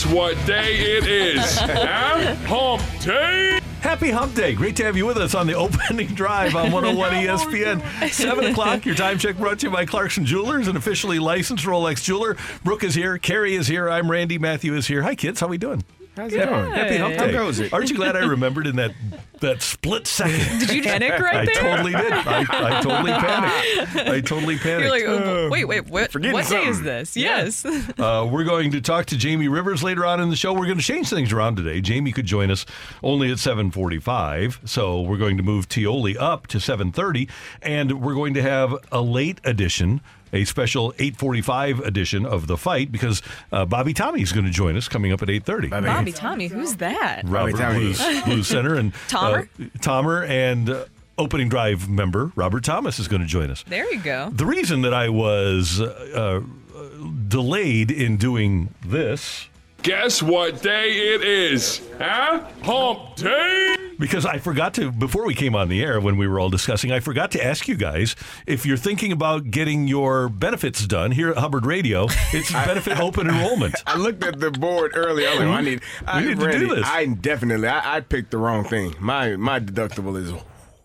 Guess what day it is? huh? Hump day. Happy Hump Day. Great to have you with us on the opening drive on 101 ESPN. 7 o'clock, your time check brought to you by Clarkson Jewelers, an officially licensed Rolex jeweler. Brooke is here. Carrie is here. I'm Randy. Matthew is here. Hi, kids. How we doing? How's it going? Happy Hump Day. How Day. goes it? Aren't you glad I remembered in that that split second? Did you panic right I there? totally did. I, I totally panicked. I totally panicked. You're like, oh, wait, wait, what? What day is this? Yes. Uh, we're going to talk to Jamie Rivers later on in the show. We're going to change things around today. Jamie could join us only at 7:45, so we're going to move Tioli up to 7:30, and we're going to have a late edition, a special 8:45 edition of the fight because uh, Bobby Tommy is going to join us coming up at 8:30. Bobby Tommy, who's that? Robert Tommy. Blues, Blues Center and Tomer? uh, Tomer and uh, opening drive member Robert Thomas is going to join us. There you go. The reason that I was uh, uh, delayed in doing this Guess what day it is? Huh? Hump day. because I forgot to before we came on the air when we were all discussing, I forgot to ask you guys if you're thinking about getting your benefits done here at Hubbard Radio. It's benefit open enrollment. I looked at the board earlier. I like, I need, I, need to do this. I definitely, I, I picked the wrong thing. My my deductible is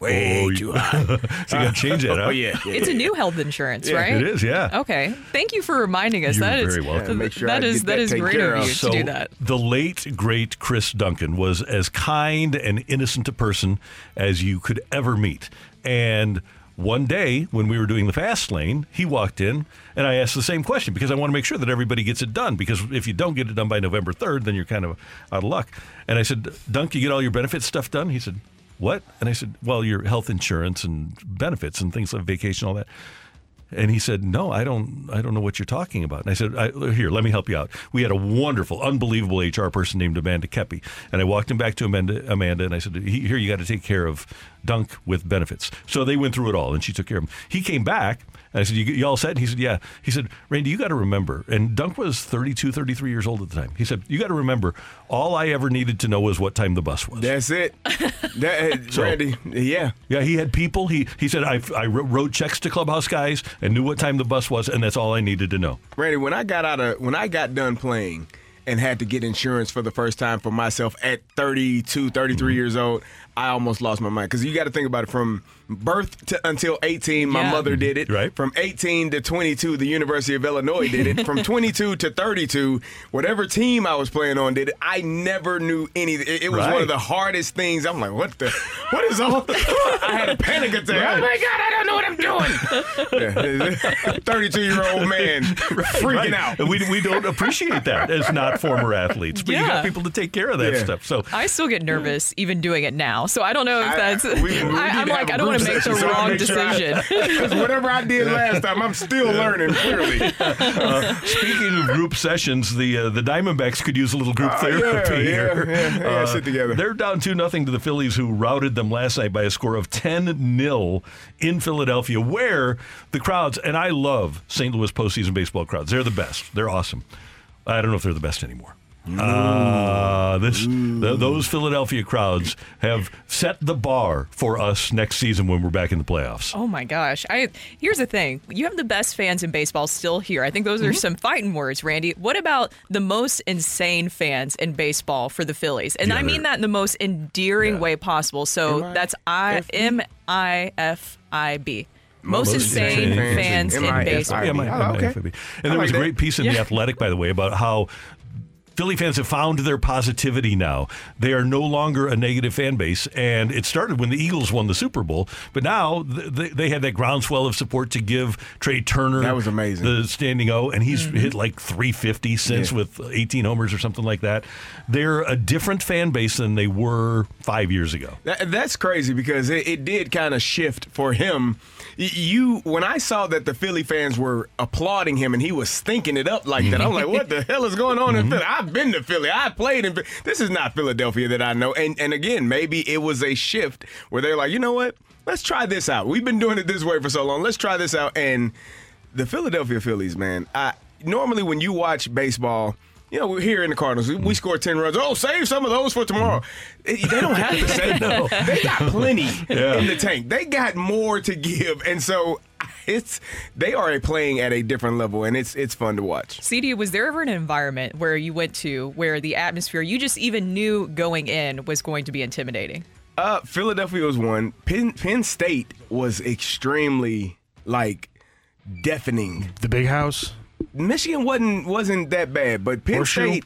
way Oh, too high. So you got to change that. Oh, huh? oh yeah, yeah, It's a new health insurance, Yeah, right? It is, yeah. Okay. Thank you for reminding us. You're That is very welcome. Yeah, make sure that I is get that that is taken great care of of. you So to do that. the late great Chris Duncan was as kind and innocent a person as you could ever meet. And one day when we were doing the fast lane, he walked in and I asked the same question because I want to make sure that everybody gets it done. Because if you don't get it done by November 3rd, then you're kind of out of luck. And I said, Dunk, you get all your benefits stuff done? He said, What? And I said, Well, your health insurance and benefits and things like vacation, all that. And he said, "No, I don't. I don't know what you're talking about." And I said, I, "Here, let me help you out." We had a wonderful, unbelievable HR person named Amanda Kepi, and I walked him back to Amanda, Amanda, and I said, "Here, you got to take care of Dunk with benefits." So they went through it all, and she took care of him. He came back, and I said, "You, you all set?" And he said, "Yeah." He said, "Randy, you got to remember." And Dunk was 32, 33 years old at the time. He said, "You got to remember, all I ever needed to know was what time the bus was." That's it. That, So- Randy, yeah. Yeah, he had people. He he said I, I wrote checks to clubhouse guys and knew what time the bus was, and that's all I needed to know. Randy, when I got out of when I got done playing and had to get insurance for the first time for myself at 32, 33 Mm-hmm. years old, I almost lost my mind because you got to think about it from birth to until 18 my Yeah. mother mm-hmm. did it Right. from 18 to 22 the university of illinois did it from 22 to 32 whatever team i was playing on did it i never knew any it, it was one of the hardest things i'm like what the what is all i had a panic attack oh my god i don't know what i'm doing 32 year old man freaking Right. out we, we don't appreciate that as not former athletes, but you got people to take care of that Yeah. stuff. So I still get nervous even doing it now. So I don't know if I- that's. we- we need I, am like, I don't want to make the so wrong make decision. Because whatever I did last time, I'm still learning clearly. speaking of group sessions, the uh, the Diamondbacks could use a little group Uh, therapy yeah, here. yeah, yeah, yeah, sit together. They're down two nothing to the Phillies, who routed them last night by a score of ten 0 in Philadelphia, where the crowds and I love St. Louis postseason baseball crowds. They're the best. They're awesome. I don't know if they're the best anymore. Uh, this th- those Philadelphia crowds have set the bar for us next season when we're back in the playoffs. Oh my gosh! I here's the thing: you have the best fans in baseball still here. I think those Mm-hmm. are some fighting words, Randy. What about the most insane fans in baseball for the Phillies? And Yeah, I mean that in the most endearing Yeah. way possible. So M I that's I M I F I B Most insane fans in baseball. Yeah, my, Oh, okay. And there was a great piece in The Athletic, by the way, about how Philly fans have found their positivity now. They are no longer a negative fan base, and it started when the Eagles won the Super Bowl. But now they, they had that groundswell of support to give Trea Turner. That was amazing. The standing O, and he's mm-hmm. hit like 350 since Yeah. with 18 homers or something like that. They're a different fan base than they were five years ago. That, that's crazy because it, it did kind of shift for him. You, when I saw that the Philly fans were applauding him and he was thinking it up like that, I'm like, what the hell is going on in mm-hmm. Philly? I've been to Philly. I played in. This is not Philadelphia that I know. And and again, maybe it was a shift where they're like, you know what? Let's try this out. We've been doing it this way for so long. Let's try this out. And the Philadelphia Phillies, man. I normally when you watch baseball. You know, we're here in the Cardinals. We, we score 10 runs. Oh, save some of those for tomorrow. Mm-hmm. They they don't have to save no. They got plenty Yeah. in the tank. They got more to give. And so it's they are playing at a different level and it's it's fun to watch. CD, was there ever an environment where you went to where the atmosphere you just even knew going in was going to be intimidating? Uh Philadelphia was one. Penn Penn State was extremely like deafening. The big house. Michigan wasn't wasn't that bad, but Penn Horseshoe? State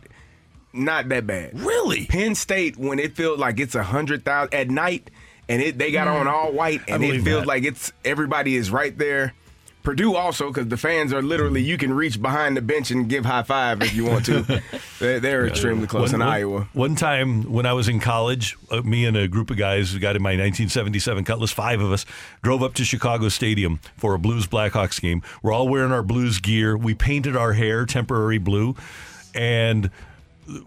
not that bad. Really? Penn State when it feels like it's a hundred thousand at night and it they got on all white and it feels that. like it's everybody is right there. Purdue also because the fans are literally you can reach behind the bench and give high five if you want to. they're, they're extremely close in one, Iowa. One time when I was in college, uh, me and a group of guys who got in my 1977 Cutlass, five of us, drove up to Chicago Stadium for a Blues Blackhawks game. We're all wearing our Blues gear. We painted our hair temporary blue, and.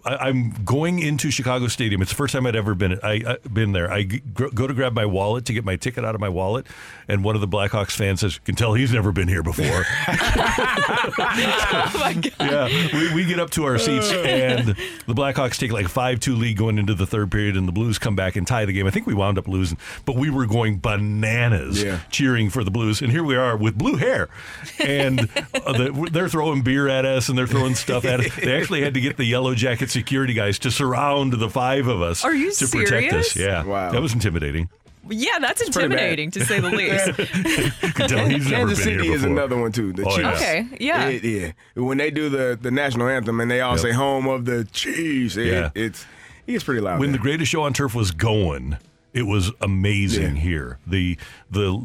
I, I'm going into Chicago Stadium. It's the first time I'd ever been. I, I been there. I g- gr- go to grab my wallet to get my ticket out of my wallet, and one of the Blackhawks fans says, "Can tell he's never been here before." oh my god! Yeah, we, we get up to our seats, and the Blackhawks take like a 5 2 lead going into the third period, and the Blues come back and tie the game. I think we wound up losing, but we were going bananas Yeah. cheering for the Blues. And here we are with blue hair, and uh, the, they're throwing beer at us and they're throwing stuff at us. They actually had to get the Yellow Jacket security guys to surround the five of us Are you to protect us. Yeah, Wow. that was intimidating. Yeah, that's pretty bad. intimidating to say the least. Could tell he's never Kansas been City here is before. another one too. The Oh, Chiefs. yeah. Okay, yeah. It- yeah. When they do the, the national anthem and they all Yep. say "Home of the Chiefs," it, Yeah. it's it gets pretty loud. when the there. greatest show on turf was going it was amazing Yeah. here the the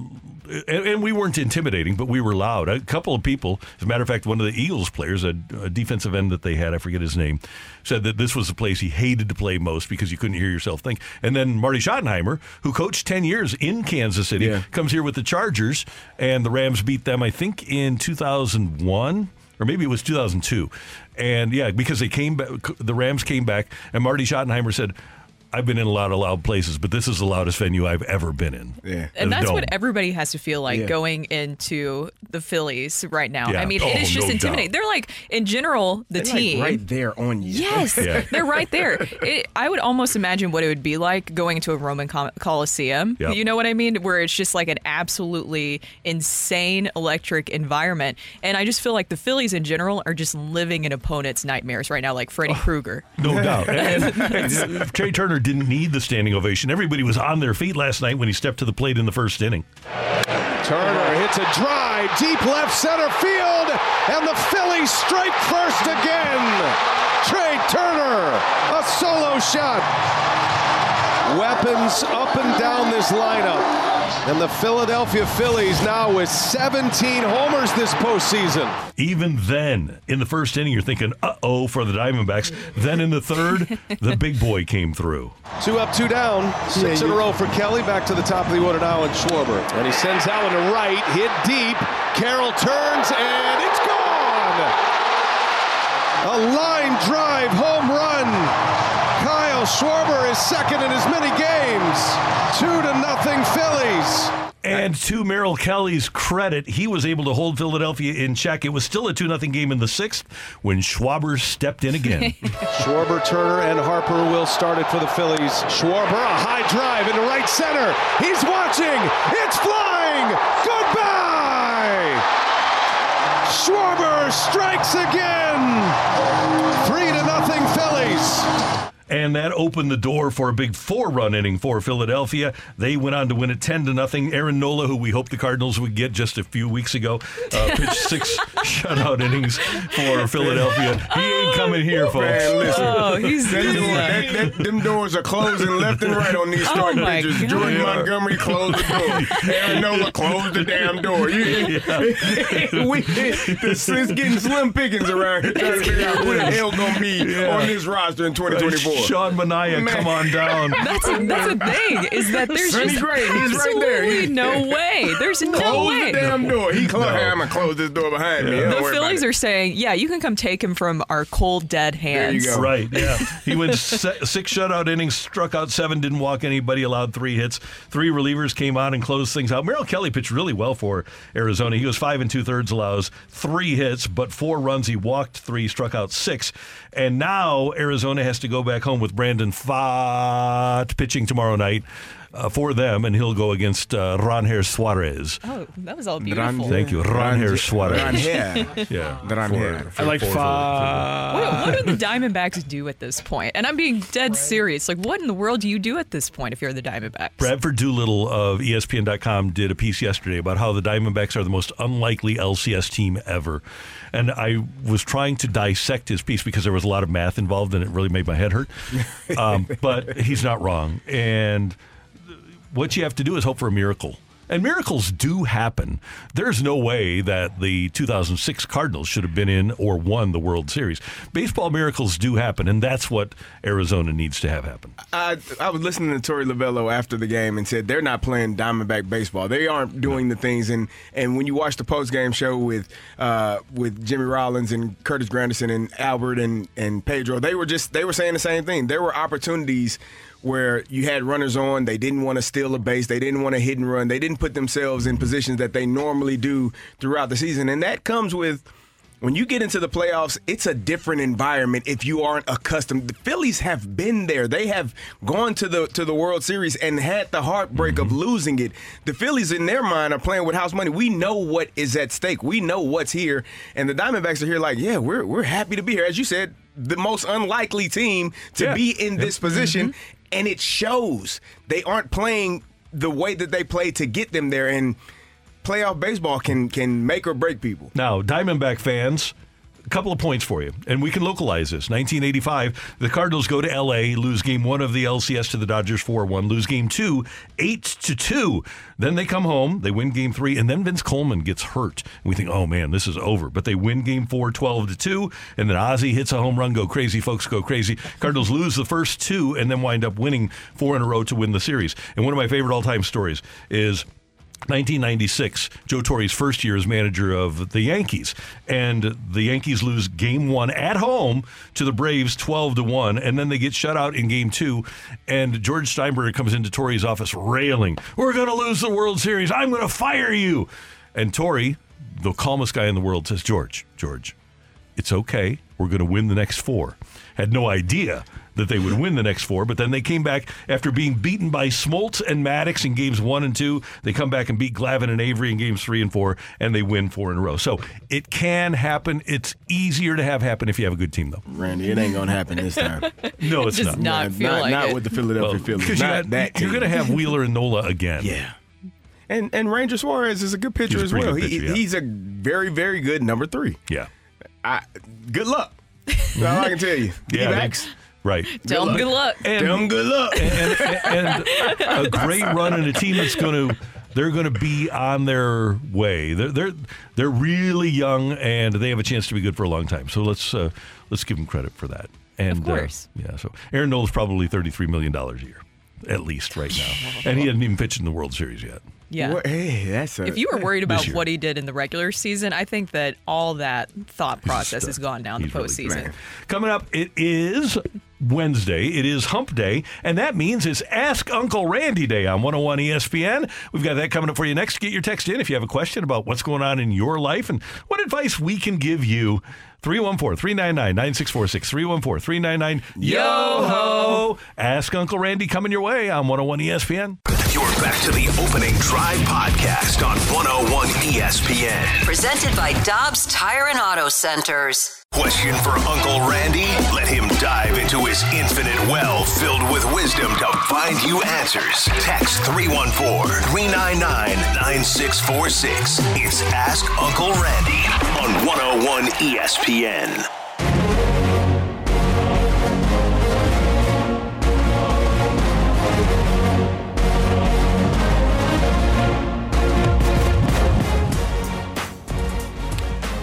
and, and we weren't intimidating but we were loud a couple of people as a matter of fact one of the eagles players a, a defensive end that they had i forget his name said that this was the place he hated to play most because you couldn't hear yourself think and then marty schottenheimer who coached 10 years in kansas city Yeah. comes here with the chargers and the rams beat them i think in 2001 or maybe it was 2002. And yeah, because they came back, the Rams came back, and Marty Schottenheimer said, I've been in a lot of loud places, but this is the loudest venue I've ever been in. Yeah. And The that's what everybody has to feel like Yeah. going into the Phillies right now. Yeah. I mean, Oh, it is just no intimidating. doubt. They're like, in general, the They're, like, team. right there on you. Yes, Yeah. they're right there. It, I would almost imagine what it would be like going into a Roman Col- Coliseum. Yep. You know what I mean? Where it's just like an absolutely insane electric environment. And I just feel like the Phillies in general are just living in opponents' nightmares right now, like Freddy Oh. Krueger. No doubt. And, and Trea Turner didn't need the standing ovation. Everybody was on their feet last night when he stepped to the plate in the first inning. Turner hits a drive deep left center field, and the Phillies strike first again. Trea Turner, a solo shot. Weapons up and down this lineup. And the Philadelphia Phillies now with 17 homers this postseason. Even then, in the first inning, you're thinking, uh oh, for the Diamondbacks. Then in the third, the big boy came through. Two up, two down. Six in a row for Kelly. Back to the top of the order now, and Schwarber. And he sends Allen to right, hit deep. Carroll turns, and it's gone. A line drive home run. Kyle Schwarber is second in as many games. Two to nothing Phillies. And to Merrill Kelly's credit, he was able to hold Philadelphia in check. It was still a 2 0 game in the sixth when Schwarber stepped in again. Schwarber, Turner, and Harper will start it for the Phillies. Schwarber, a high drive into right center. He's watching. It's flying. Goodbye. Schwarber strikes again. Three to nothing Phillies. And that opened the door for a big four-run inning for Philadelphia. They went on to win it ten to nothing. Aaron Nola, who we hoped the Cardinals would get just a few weeks ago, uh, pitched six shutout innings for Philadelphia. He ain't coming here, folks. Man, listen. Oh, he's That door, that, that, them doors are closing left and right on these Oh starting my pitchers. God. Jordan Montgomery closed the door. Aaron Nola closed the damn door. You, we, this is getting slim pickings around here trying to figure out what the hell gonna be on this roster in 2024. Sean Manaea, Man. come on down. That's a, that's the thing is that there's Sonny just Gray, he's right there. absolutely He- no way. There's no Close way. the damn door. He closed. No. I'm gonna close this door behind me. The Don't worry Phillies about are saying, yeah, you can come take him from our cold, dead hands. you go. Right, yeah. He went se- six shutout innings, struck out seven, didn't walk anybody, allowed three hits. Three relievers came on and closed things out. Merrill Kelly pitched really well for Arizona. He was five and two thirds, allows three hits, but four runs. He walked three, struck out six. And now Arizona has to go back home with Brandon Pfaadt pitching tomorrow night. Uh, for them, and he'll go against uh, Ranher Suarez. Oh, that was all beautiful. Thank you, Ranher Suarez. Ranher. Yeah, Ranher. For- I like for- for- five. What, what do the Diamondbacks do at this point? And I'm being dead serious. Like, what in the world do you do at this point if you're the Diamondbacks? Bradford Doolittle of ESPN.com did a piece yesterday about how the Diamondbacks are the most unlikely LCS team ever. And I was trying to dissect his piece because there was a lot of math involved and it really made my head hurt. Um, but he's not wrong. And what you have to do is hope for a miracle. And miracles do happen. There's no way that the 2006 Cardinals should have been in or won the World Series. Baseball miracles do happen, and that's what Arizona needs to have happen. I, I was listening to Torey Lovullo after the game and said they're not playing Diamondback baseball. They aren't doing the things. And, and when you watch the post game show with uh, with Jimmy Rollins and Curtis Granderson and Albert and, and Pedro, they were just they were saying the same thing. There were opportunities where you had runners on, they didn't want to steal a base, they didn't want to hit and run, they didn't put themselves in positions that they normally do throughout the season, and that comes with when you get into the playoffs, it's a different environment if you aren't accustomed. The Phillies have been there. They have gone to the to the World Series and had the heartbreak of mm-hmm. losing it. The Phillies in their mind are playing with house money. We know what is at stake. We know what's here. And the Diamondbacks are here like, yeah, we're we're happy to be here. As you said, the most unlikely team to Yeah. be in this position. Mm-hmm. And it shows. They aren't playing the way that they play to get them there. And playoff baseball can can make or break people. Now, Diamondback fans, a couple of points for you, and we can localize this. 1985, the Cardinals go to L.A., lose game one of the LCS to the Dodgers 4-1, lose game two, 8 to two. Then they come home, they win game three, and then Vince Coleman gets hurt. We think, oh man, this is over. But they win game four, 12 to two, and then Ozzie hits a home run, go crazy, folks go crazy. Cardinals lose the first two, and then wind up winning four in a row to win the series. And one of my favorite all-time stories is 1996, Joe Torre's first year as manager of the Yankees, and the Yankees lose Game One at home to the Braves, 12 to one, and then they get shut out in Game Two. And George Steinbrenner comes into Torre's office railing, "We're going to lose the World Series. I'm going to fire you." And Torre, the calmest guy in the world, says, "George, George, it's okay. We're going to win the next four. Had no idea that they would win the next four, but then they came back after being beaten by Smoltz and Maddux in games one and two. They come back and beat Glavine and Avery in games three and four, and they win four in a row. So it can happen. It's easier to have happen if you have a good team, though. Randy, it ain't gonna happen this time. No, it's Does not. not feel not, like not with the Philadelphia Well, Phillies. Not you that you're going to have Wheeler and Nola again. yeah. And and Ranger Suarez is a good pitcher He's as well. good he, yeah. He's a very very good number three. Yeah. I, good luck. That's all I can tell you. Yeah, D-backs, right. Tell them good luck. And- tell 'em good luck. and, and, and a great run and a team that's going to they're going to be on their way. They're they're they're really young and they have a chance to be good for a long time. So let's uh, let's give them credit for that. And Of course. uh, yeah. So Aaron Nolan's probably thirty three million dollars a year, at least right now, and he hasn't even pitched in the World Series yet. Yeah. Hey, that's a, If you were worried about what he did in the regular season, I think that all that thought process has gone down the He's really postseason. good. Coming up, it is Wednesday. It is Hump Day, and that means it's Ask Uncle Randy Day on 101 ESPN. We've got that coming up for you next. Get your text in if you have a question about what's going on in your life and what advice we can give you 314 399 9646. 314 399 Yo ho! Ask Uncle Randy coming your way on 101 ESPN. You're back to the opening drive podcast on 101 ESPN. Presented by Dobbs Tire and Auto Centers. Question for Uncle Randy? Let him dive into his infinite well filled with wisdom to find you answers. Text 314 399 9646. It's Ask Uncle Randy on 101 ESPN.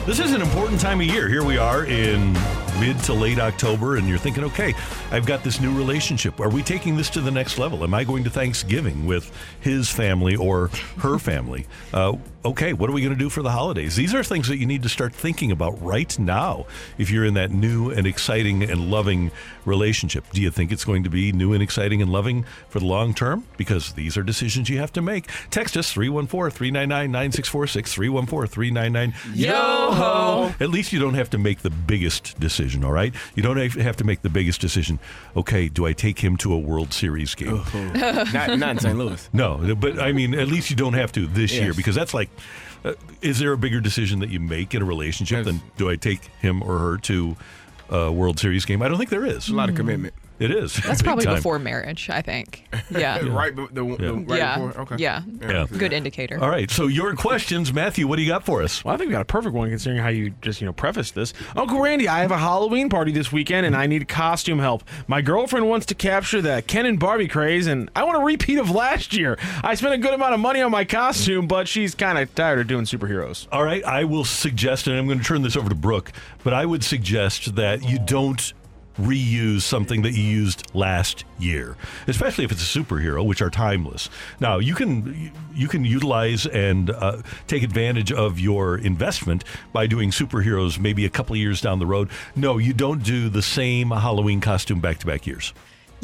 This is an important time of year. Here we are in mid to late October, and you're thinking, okay, I've got this new relationship. Are we taking this to the next level? Am I going to Thanksgiving with his family or her family? Uh, okay, what are we going to do for the holidays? These are things that you need to start thinking about right now if you're in that new and exciting and loving relationship. Do you think it's going to be new and exciting and loving for the long term? Because these are decisions you have to make. Text us 314 399 9646 314 399 Yo ho! At least you don't have to make the biggest decision, all right? You don't have to make the biggest decision. Okay, do I take him to a World Series game? Oh. not, not in St. Louis. No, but I mean, at least you don't have to this year because that's like, uh, is there a bigger decision that you make in a relationship than do I take him or her to a World Series game? I don't think there is. A lot of commitment. It is. That's probably time. before marriage, I think. Yeah. Right, the, the, the- right yeah. before? Okay. Yeah. Yeah. Good indicator. All right. So your questions, Matthew. What do you got for us? Well, I think we got a perfect one considering how you just, you know, prefaced this. Uncle Randy, I have a Halloween party this weekend and I need costume help. My girlfriend wants to capture the Ken and Barbie craze and I want a repeat of last year. I spent a good amount of money on my costume, but she's kind of tired of doing superheroes. All right, I will suggest, and I'm going to turn this over to Brooke, but I would suggest that you don't reuse something that you used last year, especially if it's a superhero, which are timeless. Now you can you can utilize and uh, take advantage of your investment by doing superheroes maybe a couple of years down the road. No, you don't do the same Halloween costume back to back years.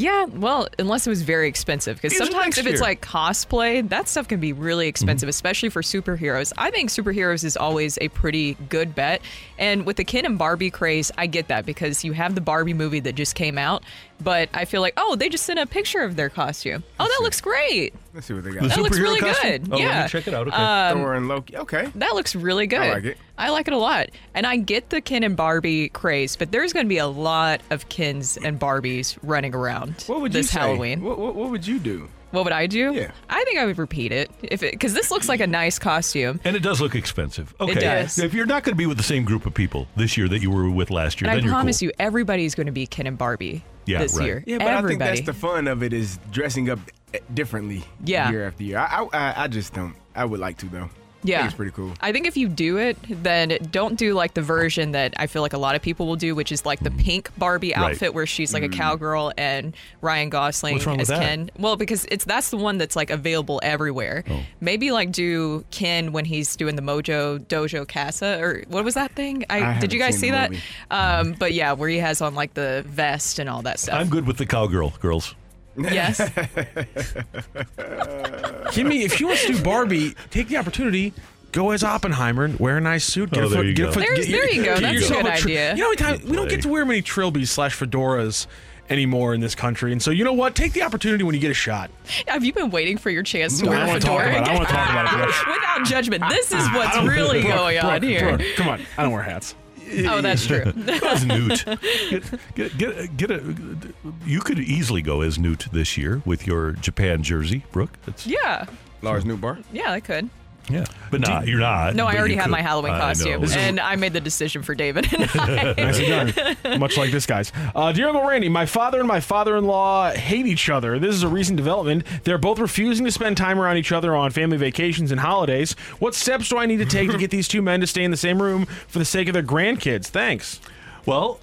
Yeah, well, unless it was very expensive. Because sometimes if it's year. like cosplay, that stuff can be really mm-hmm. expensive, especially for superheroes. I think superheroes is always a pretty good bet. And with the Ken and Barbie craze, I get that because you have the Barbie movie that just came out, but I feel like, oh, they just sent a picture of their costume. Oh, that looks great. Let's see what they The got. That looks really costume? good. Oh, let me yeah. check it out. Okay. Um, Thor and Loki. Okay. That looks really good. I like it. I like it a lot. And I get the Ken and Barbie craze, but there's going to be a lot of Kens and Barbies running around What would this you say? Halloween. What, what, what would you do? What would I do? Yeah. I think I would repeat it if it because this looks like a nice costume. And it does look expensive. Okay. It does. If you're not going to be with the same group of people this year that you were with last year, And I then you're promise cool. you, everybody's going to be Ken and Barbie Yeah, this right. year. Yeah, but Everybody. I think that's the fun of it is dressing up eh, differently Yeah. year after year. I, I, I just don't. I would like to though. I yeah, think it's pretty cool. I think if you do it, then don't do like the version that I feel like a lot of people will do, which is like the pink Barbie Right. outfit where she's like a cowgirl and Ryan Gosling What's wrong as with that? Ken. Well, because it's that's the one that's like available everywhere. Oh. Maybe like do Ken when he's doing the Mojo Dojo Casa or what was that thing? I, I did you haven't guys seen see the that? movie. Um, but yeah, where he has on like the vest and all that stuff. I'm good with the cowgirl girls. Yes. Kimmy, if she wants to do Barbie, take the opportunity. Go as Oppenheimer and wear a nice suit. Get Oh, a there foot, you get go. a foot, There's- get, there you go. get That's a yourself good tri- idea. You know, how many times- we don't get to wear many trilbies slash fedoras anymore in this country, and so you know what? Take the opportunity when you get a shot. Have you been waiting for your chance to No, I wear a wanna talk fedora? about it. I wanna talk about it, Brooke. Without judgment, this is what's really Brooke, going on here. Brooke, come on, I don't wear hats. Oh, that's true. Go as Newt. Get, get, get, get a. You could easily go as Newt this year with your Japan jersey, Brooke. That's, Yeah, Lars Nootbaar. yeah, I could. Yeah, but not. You're not. No, I already you have could. my Halloween costume, This and I made the decision for David and I. Done. Much like this guy's. Uh, Dear Uncle Randy, my father and my father-in-law hate each other. This is a recent development. They're both refusing to spend time around each other on family vacations and holidays. What steps do I need to take to get these two men to stay in the same room for the sake of their grandkids? Thanks. Well,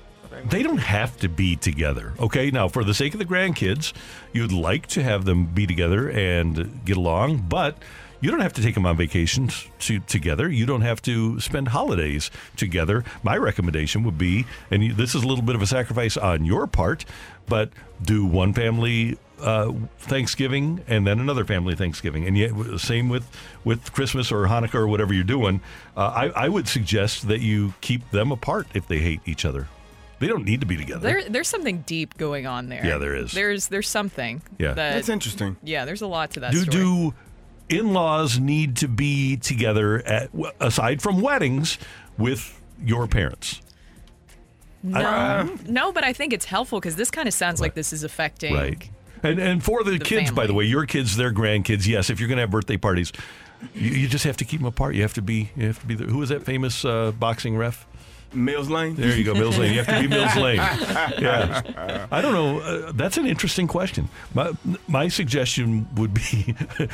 they don't have to be together. Okay, now for the sake of the grandkids, you'd like to have them be together and get along, but you don't have to take them on vacations to, together. You don't have to spend holidays together. My recommendation would be, and you, this is a little bit of a sacrifice on your part, but do one family uh, Thanksgiving and then another family Thanksgiving, and yet same with with Christmas or Hanukkah or whatever you're doing. Uh, I, I would suggest that you keep them apart if they hate each other. They don't need to be together. There, there's something deep going on there. Yeah, there is. There's there's something. Yeah. that- That's interesting. Yeah, there's a lot to that do story. do in-laws need to be together at aside from weddings with your parents? no, no, but I think it's helpful because this kind of sounds like this is affecting. Right. And and for the, The kids, by the way, your kids, their grandkids. Yes, if you're going to have birthday parties, you, you just have to keep them apart. You have to be. You have to be. The, who was that famous uh, boxing ref? Mills Lane. There you go, Mills Lane. You have to be Mills Lane. Yeah. I don't know. Uh, that's an interesting question. My my suggestion would be.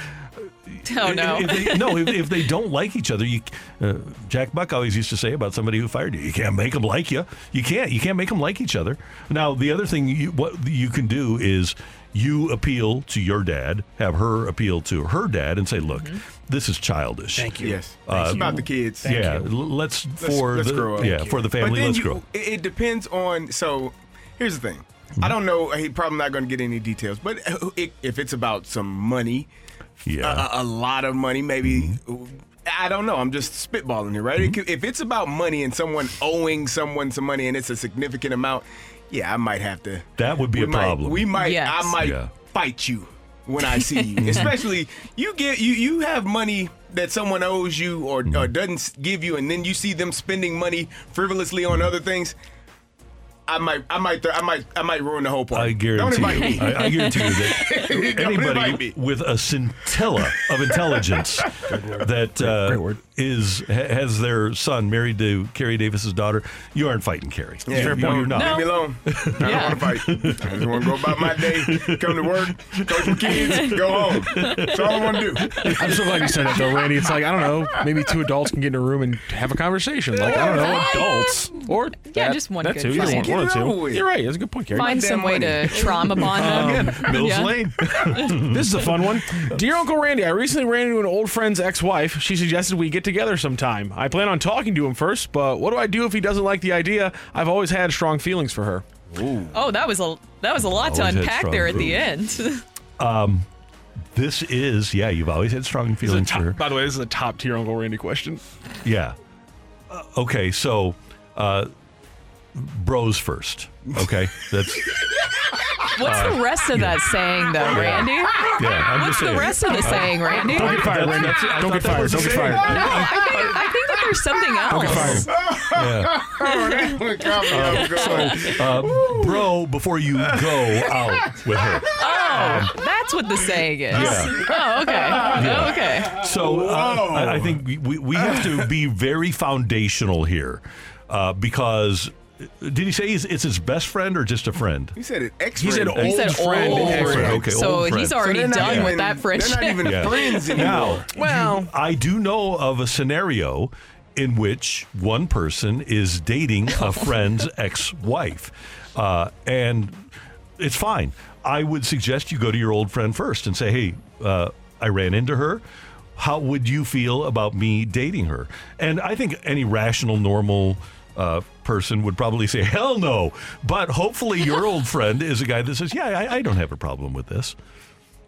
Oh no. If they, no, if, if they don't like each other, you, uh, Jack Buck always used to say about somebody who fired you, you can't make them like you. You can't. You can't make them like each other. Now, the other thing you, what you can do is you appeal to your dad, have her appeal to her dad, and say, "Look, this is childish." Thank you. Yes. Uh, it's about the kids. yeah, l- let's for let's the grow up. yeah for you. the But family. then Let's you- grow. up. It, it depends on. So, here's the thing. Mm-hmm. I don't know. He's probably not going to get any details, but uh, it, if it's about some money, Yeah. a, a lot of money, maybe. Mm-hmm. I don't know. I'm just spitballing here, right? It could- If it's about money and someone owing someone some money and it's a significant amount, yeah, I might have to. That would be a might- problem. we might. Yes. I might Yeah. fight you when I see you. Especially you get you you have money that someone owes you or, Mm-hmm. or doesn't give you, and then you see them spending money frivolously on other things. I might, I might, I might, I might ruin the whole party. I guarantee Don't invite you. me. I, I guarantee you that anybody with a scintilla of intelligence that uh, Great word. Is has their son married to Carrie Davis's daughter, you aren't fighting Carrie. Yeah, you're, don't- you're not. Leave me alone. I don't want to fight. I just want to go about my day, come to work, coach my kids, go home. That's all I want to do. I'm so glad you said that, though, Randy. It's like I don't know. Maybe two adults can get in a room and have a conversation. Like I don't know, adults or Yeah, that- just one That good too. Either fight. one, one or two. You're right. That's a good point, Carrie. Find damn some way money. to trauma bond them. Um, Mills Yeah. Lane. This is a fun one. Dear Uncle Randy, I recently ran into an old friend's ex-wife. She suggested we get together sometime. I plan on talking to him first, but what do I do if he doesn't like the idea? I've always had strong feelings for her. Oh, that was a that was a lot to Always had unpack strong there at the end. This is yeah. You've always had strong This is a feelings top- for her. by the way, this is a top tier Uncle Randy question. Yeah. Uh, okay, so uh, bros first. Okay, that's What's the rest of that saying, though, Randy? yeah. I'm What's just the saying. rest of the saying, Randy? Don't get fired, Randy. That's- I Don't thought get fired. Don't get fired. No, I think, I think that there's something else. Don't get fired. Uh, bro, before you go out with her. Oh, that's what the saying is. Yeah. Oh, okay. Oh, okay. So uh, I, I think we, we, we have to be very foundational here uh, because did he say he's, it's his best friend or just a friend? He said it. Ex. He said He old said friend. old. friend. Okay, so old friend. he's already they're done even- with that friendship. They're not even Yeah. friends anymore. Now, Well- I do know of a scenario in which one person is dating a friend's ex-wife, uh, and it's fine. I would suggest you go to your old friend first and say, "Hey, uh, I ran into her. How would you feel about me dating her?" And I think any rational, normal. Uh, person would probably say hell no. But hopefully your old friend is a guy that says yeah I, I don't have a problem with this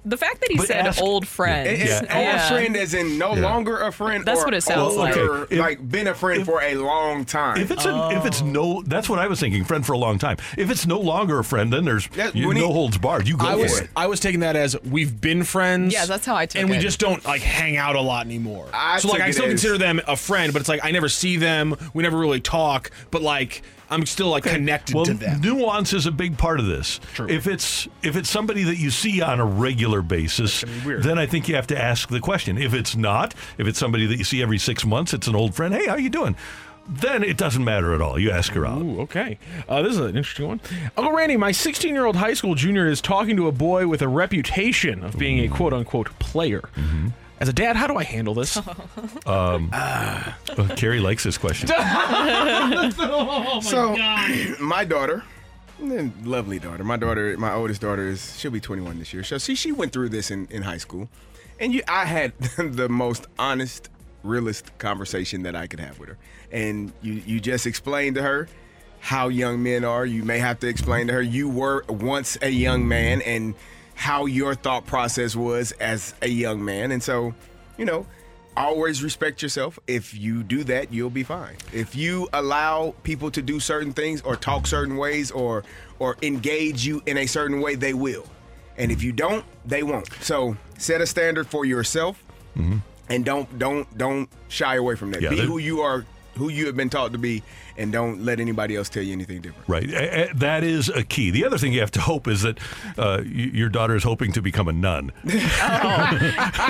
the fact that he But said ask- old friend. It- It's Yeah. old friend as in no Yeah. longer a friend. That's or what it sounds like. older, Okay, if- like been a friend if- for a long time. If it's a, if it's no, oh. that's what I was thinking. Friend for a long time. If it's no longer a friend, then there's That- you, when he- no holds barred. You go I for was it. I was taking that as we've been friends. Yeah, that's how I took it. And we just don't like hang out a lot anymore. I so like I still as- consider them a friend, but it's like I never see them. We never really talk, but like I'm still like connected well, to them. nuance is a big part of this. True. If it's if it's somebody that you see on a regular basis, gonna be weird. then I think you have to ask the question. If it's not, if it's somebody that you see every six months, it's an old friend. Hey, how you doing? Then it doesn't matter at all. You ask her out. Ooh, okay. Uh, this is an interesting one. Uncle Randy, my 16 year old high school junior is talking to a boy with a reputation of being a quote unquote player. Mm-hmm. As a dad, how do I handle this? Uh, Carrie likes this question. so my daughter, eh, lovely daughter. My daughter, my oldest daughter is she'll be 21 this year. So she she went through this in, in high school, and you I had the most honest, realist conversation that I could have with her. And you you just explained to her how young men are. You may have to explain to her you were once a young man and how your thought process was as a young man. And so, you know, always respect yourself. If you do that, you'll be fine. If you allow people to do certain things or talk certain ways or or engage you in a certain way, they will. And if you don't, they won't. So set a standard for yourself mm-hmm. and don't don't don't shy away from that. Yeah, be who you are who you have been taught to be and don't let anybody else tell you anything different. Right. A- a- That is a key. The other thing you have to hope is that uh, y- your daughter is hoping to become a nun.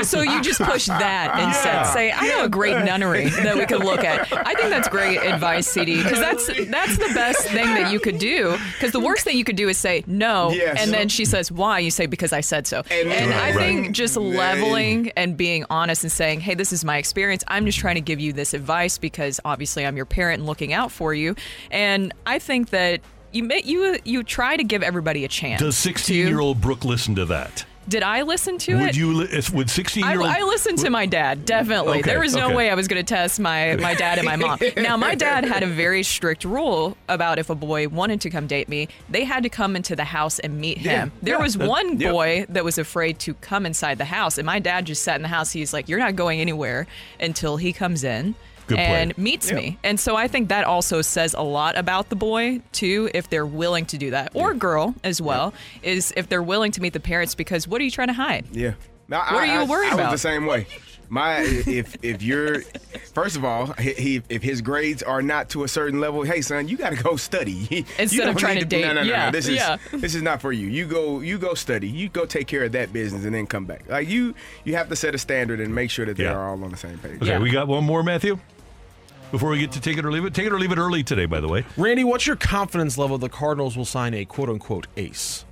so you just push that instead. Say, I know a great nunnery that we could look at. I think that's great advice, CD, because that's that's the best thing that you could do. Because the worst thing you could do is say no, Yes. and then she says why. You say because I said so. And- And, I Right. think just leveling and being honest and saying, hey, this is my experience. I'm just trying to give you this advice because obviously I'm your parent and looking out for you. And I think that. You, may, you you try to give everybody a chance. Does 16 year old Brooke listen to that? Did I listen to it? Would you? Li- would 16 I, year old? I listened to my dad, definitely. Okay, there was no okay. way I was going to test my, my dad and my mom. now, my dad had a very strict rule about if a boy wanted to come date me, they had to come into the house and meet him. Yeah, there yeah, was that- one boy that was afraid to come inside the house, and my dad just sat in the house. He's like, You're not going anywhere until he comes in. Good plan. and meets me. And so I think that also says a lot about the boy, too, if they're willing to do that. Or girl as well, is if they're willing to meet the parents because what are you trying to hide? Yeah. No, What are you I, worried I, I about? was the same way. My if if you're first of all, he, he if his grades are not to a certain level, hey son, you got to go study. Instead of trying need to date. No, no, no, Yeah, no. This is yeah. this is not for you. You go you go study. You go take care of that business and then come back. Like you you have to set a standard and make sure that they Yeah. are all on the same page. Okay, we got one more, Matthew. Before we get to take it or leave it, take it or leave it early today. By the way, Randy, what's your confidence level the Cardinals will sign a quote unquote ace?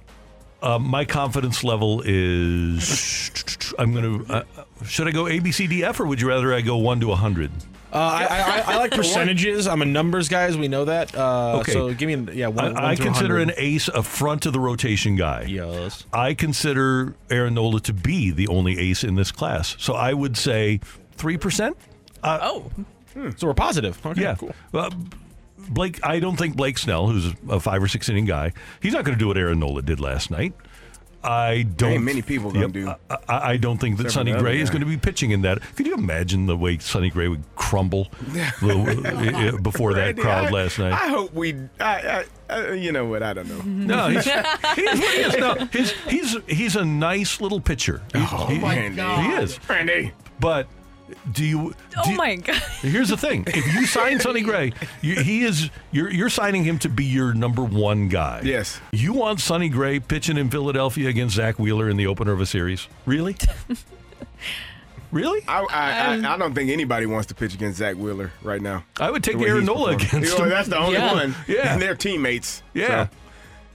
uh, my confidence level is. I'm gonna. Uh, should I go A B C D F or would you rather I go one to hundred? Uh, I, I, I like percentages. I'm a numbers guy, as we know that. Uh, Okay. So give me, yeah, one, I, one I consider 100. an ace a front of the rotation guy. Yes. I consider Aaron Nola to be the only ace in this class. So I would say three percent. Oh. Hmm. So we're positive. Okay, Yeah. cool. Well, Blake, I don't think Blake Snell, who's a five or six inning guy, he's not going to do what Aaron Nola did last night. I don't. Ain't many people gonna do. I, I, I don't think that Except Sonny the other Gray is going to be pitching in that. Could you imagine the way Sonny Gray would crumble the- uh, before that crowd I- last night? I hope we. I, I, I, you know what? I don't know. no, he's, he's what he is. No, he's, he's he's a nice little pitcher. He- Oh he, my he is. Randy. But do you? Oh do you- my God. Here's the thing: if you sign Sonny Gray, you, he is you're you're signing him to be your number one guy. Yes. You want Sonny Gray pitching in Philadelphia against Zack Wheeler in the opener of a series? Really? really? I, I, Um, I, I don't think anybody wants to pitch against Zack Wheeler right now. I would take Aaron Nola performing. against You know, him. That's the only Yeah. one. Yeah. And they're teammates. Yeah. So,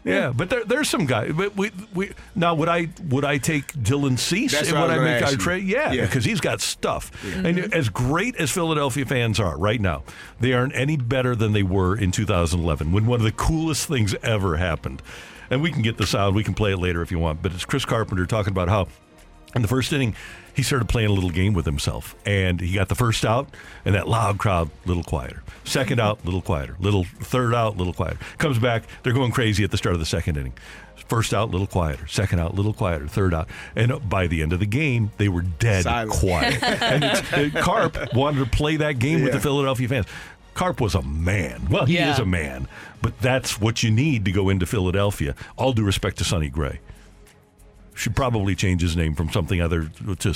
Yeah, but there, there's some guys. But we, we now would I would I take Dylan Cease That's and what would I I make our trade? Yeah, Yeah. because he's got stuff. And mm-hmm. as great as Philadelphia fans are right now, they aren't any better than they were in 2011 when one of the coolest things ever happened. And we can get the sound. We can play it later if you want. But it's Chris Carpenter talking about how in the first inning, he started playing a little game with himself. And he got the first out, and that loud crowd, little quieter. Second out, little quieter. Little third out, little quieter. Comes back, they're going crazy at the start of the second inning. First out, little quieter. Second out, little quieter. Third out, and by the end of the game, they were dead Silent. quiet. and it's, uh, Carp wanted to play that game with the Philadelphia fans. Carp was a man. Well, he Yeah. is a man, but that's what you need to go into Philadelphia. All due respect to Sonny Gray should probably change his name from something other to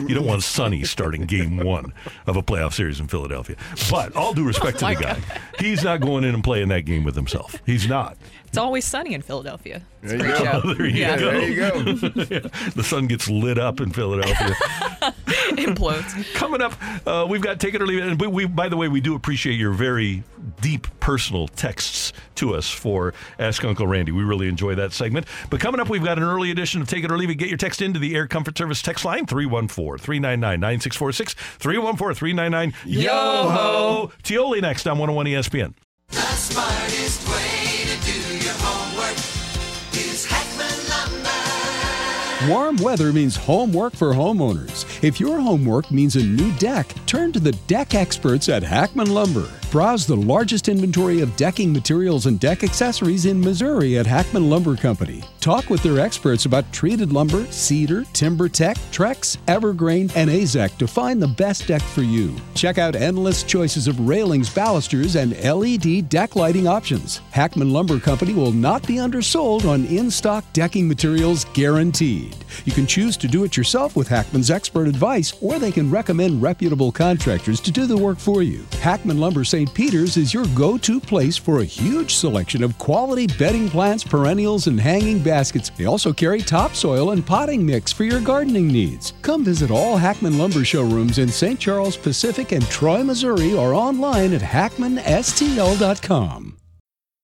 you don't want Sonny starting game one of a playoff series in Philadelphia. But all due respect to the guy, he's not going in and playing that game with himself. He's not. It's always sunny in Philadelphia. It's a There great you show. go. There you yeah. go. There you go. The sun gets lit up in Philadelphia. Implodes. Coming up, uh, we've got take it or leave it. And we, we, by the way, we do appreciate your very deep personal texts to us for Ask Uncle Randy. We really enjoy that segment. But coming up, we've got an early edition of Take It or Leave It. Get your text into the Air Comfort Service text line 314 399 9646 314 399 Yo ho! Tioli next on 101 ESPN. The smartest way Warm weather means homework for homeowners. If your homework means a new deck, turn to the deck experts at Hackman Lumber. Browse the largest inventory of decking materials and deck accessories in Missouri at Hackman Lumber Company. Talk with their experts about treated lumber, cedar, TimberTech, Trex, Evergreen, and Azek to find the best deck for you. Check out endless choices of railings, balusters, and LED deck lighting options. Hackman Lumber Company will not be undersold on in stock decking materials guaranteed. You can choose to do it yourself with Hackman's expert advice, or they can recommend reputable contractors to do the work for you. Hackman Lumber St. Peter's is your go to place for a huge selection of quality bedding plants, perennials, and hanging baskets. They also carry topsoil and potting mix for your gardening needs. Come visit all Hackman Lumber showrooms in St. Charles Pacific and Troy, Missouri, or online at hackmanstl.com.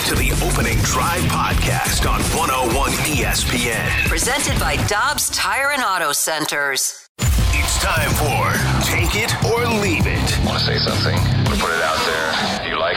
You're back to the opening drive podcast on 101 ESPN. Presented by Dobbs Tire and Auto Centers. It's time for Take It or Leave It. Want to say something? Want to put it out there?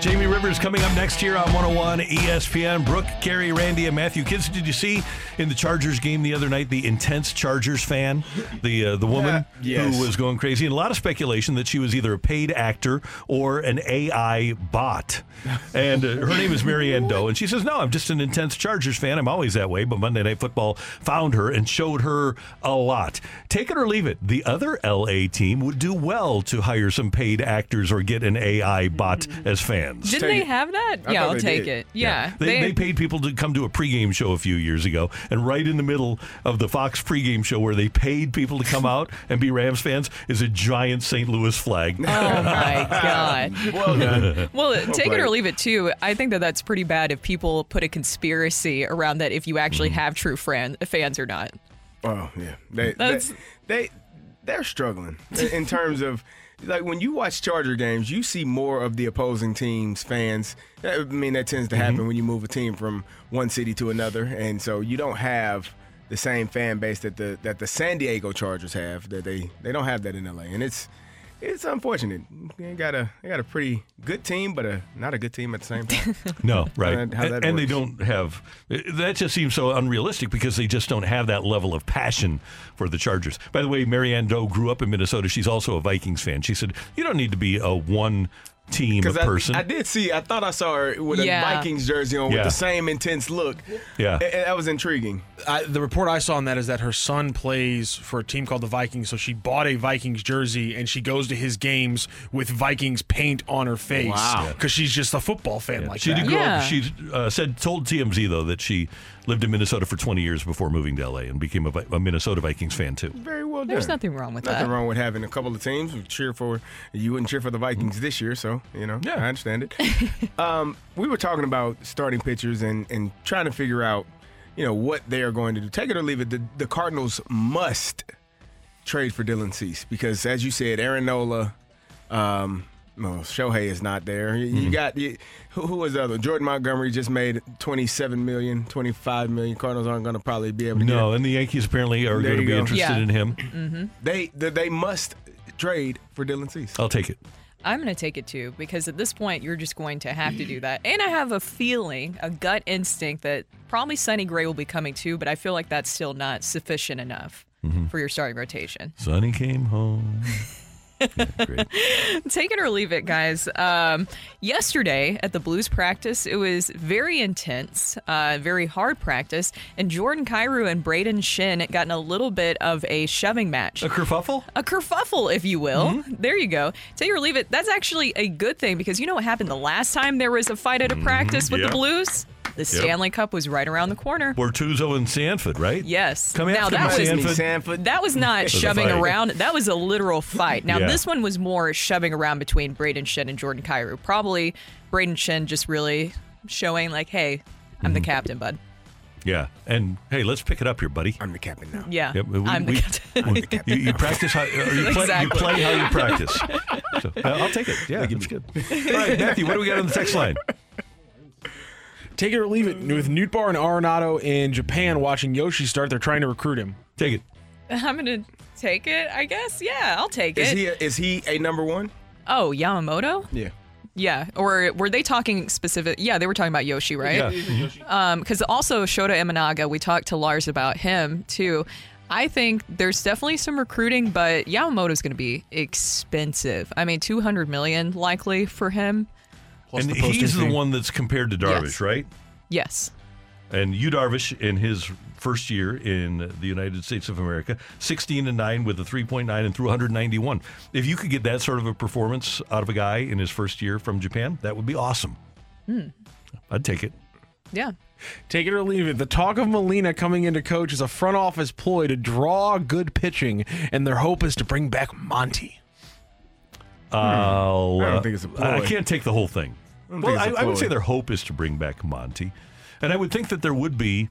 Jamie Rivers coming up next year on 101 ESPN. Brooke, Carrie, Randy, and Matthew. Kids, did you see in the Chargers game the other night the intense Chargers fan, the uh, the woman Yeah. Yes. who was going crazy, and a lot of speculation that she was either a paid actor or an AI bot. And uh, her name is Marianne Doe, and she says, "No, I'm just an intense Chargers fan. I'm always that way." But Monday Night Football found her and showed her a lot. Take it or leave it. The other LA team would do well to hire some paid actors or get an AI bot as fans. Didn't they have that? I yeah, I'll take did. it. Yeah. They, they, paid people to come to a pregame show a few years ago, and right in the middle of the Fox pregame show, where they paid people to come out and be Rams fans, is a giant St. Louis flag. Oh my God. Well done. Well, Well take it or leave it too. I think that that's pretty bad if people put a conspiracy around that if you actually Mm-hmm. have true friend, fans or not. Oh yeah, they That's- they, they they're struggling in- in terms of like when you watch Charger games, you see more of the opposing team's fans. I mean, that tends to mm-hmm. happen when you move a team from one city to another, and so you don't have the same fan base that the that the San Diego Chargers have. That they they don't have that in LA, and it's it's unfortunate. They got a they got a pretty good team, but a not a good team at the same time. No, right. And how and that and they don't have that just seems so unrealistic because they just don't have that level of passion for the Chargers. By the way, Marianne Doe grew up in Minnesota. She's also a Vikings fan. She said, You don't need to be a one team Because I, person. I did see, I thought I saw her with Yeah. a Vikings jersey on Yeah. with the same intense look. Yeah. A- and that was intriguing. I, the report I saw on that is that her son plays for a team called the Vikings, so she bought a Vikings jersey and she goes to his games with Vikings paint on her face. Wow. because she's just a football fan like she that. did grow up. She uh, said, told TMZ though that she lived in Minnesota for 20 years before moving to LA and became a, a Minnesota Vikings fan too. Very well done. There's nothing wrong with Nothing that. Nothing wrong with having a couple of teams. We cheer for you wouldn't cheer for the Vikings this year, so you know yeah. I understand it. um, we were talking about starting pitchers and and trying to figure out, you know, what they are going to do. Take it or leave it. The, the Cardinals must trade for Dylan Cease because, as you said, Aaron Nola. Um, no, Shohei is not there. You, you Mhm. got you, who, who was the other? Jordan Montgomery just made 27 million, 25 million. Cardinals aren't going to probably be able to get No, and the Yankees apparently are going to be go. interested Yeah. in him. hmm They they, they must trade for Dylan Cease. I'll take it. I'm going to take it too because at this point you're just going to have to do that. And I have a feeling, a gut instinct that probably Sonny Gray will be coming too, but I feel like that's still not sufficient enough Mhm. for your starting rotation. Sonny came home. Take it or leave it, guys. Um, yesterday at the Blues practice, it was very intense, uh, very hard practice, and Jordan Kyrou and Brayden Schenn got in a little bit of a shoving match. A kerfuffle? A kerfuffle, if you will. Mm-hmm. There you go. Take it or leave it. That's actually a good thing because you know what happened the last time there was a fight at a practice with Mm-hmm. Yep. the Blues? The Stanley Cup was right around the corner. Bortuzzo and Sanford, right? Yes. Come now after that me, was Sanford. that was not was shoving around. That was a literal fight. Now Yeah. this one was more shoving around between Brayden Schenn and Jordan Kyrou. Probably Brayden Schenn just really showing like, hey, I'm Mm-hmm. the captain, bud. Yeah. And hey, let's pick it up here, buddy. I'm the captain now. Yeah, Yep, we- I'm the we- captain. You, you practice how you play, Exactly. you play how you practice. So, uh, I'll take it. Yeah, that's good. All right, Matthew, what do we got on the text line? Take it or leave it. With Nootbaar and Arenado in Japan watching Yoshi start, they're trying to recruit him. Take it. I'm gonna take it. I guess. Yeah, I'll take Is it. he a, is he a number one? oh, Yamamoto. Yeah. Yeah, or were they talking specific? Yeah, they were talking about Yoshi, right? Yeah. Because mm-hmm. um, also Shota Imanaga, we talked to Lars about him too. I think there's definitely some recruiting, but Yamamoto's going to be expensive. I mean, 200 million likely for him. And the he's the one that's compared to Darvish, Yes. right? Yes. And you Darvish in his first year in the United States of America, 16 and 9 with a 3.9 and threw 191. If you could get that sort of a performance out of a guy in his first year from Japan, that would be awesome. Hmm. I'd take it. Yeah. Take it or leave it. The talk of Molina coming into coach is a front office ploy to draw good pitching, and their hope is to bring back Monty. I'll, I don't uh, think it's a I ploy. can't take the whole thing. I don't well, think I, it's a I would ploy. say their hope is to bring back Monty, and I would think that there would be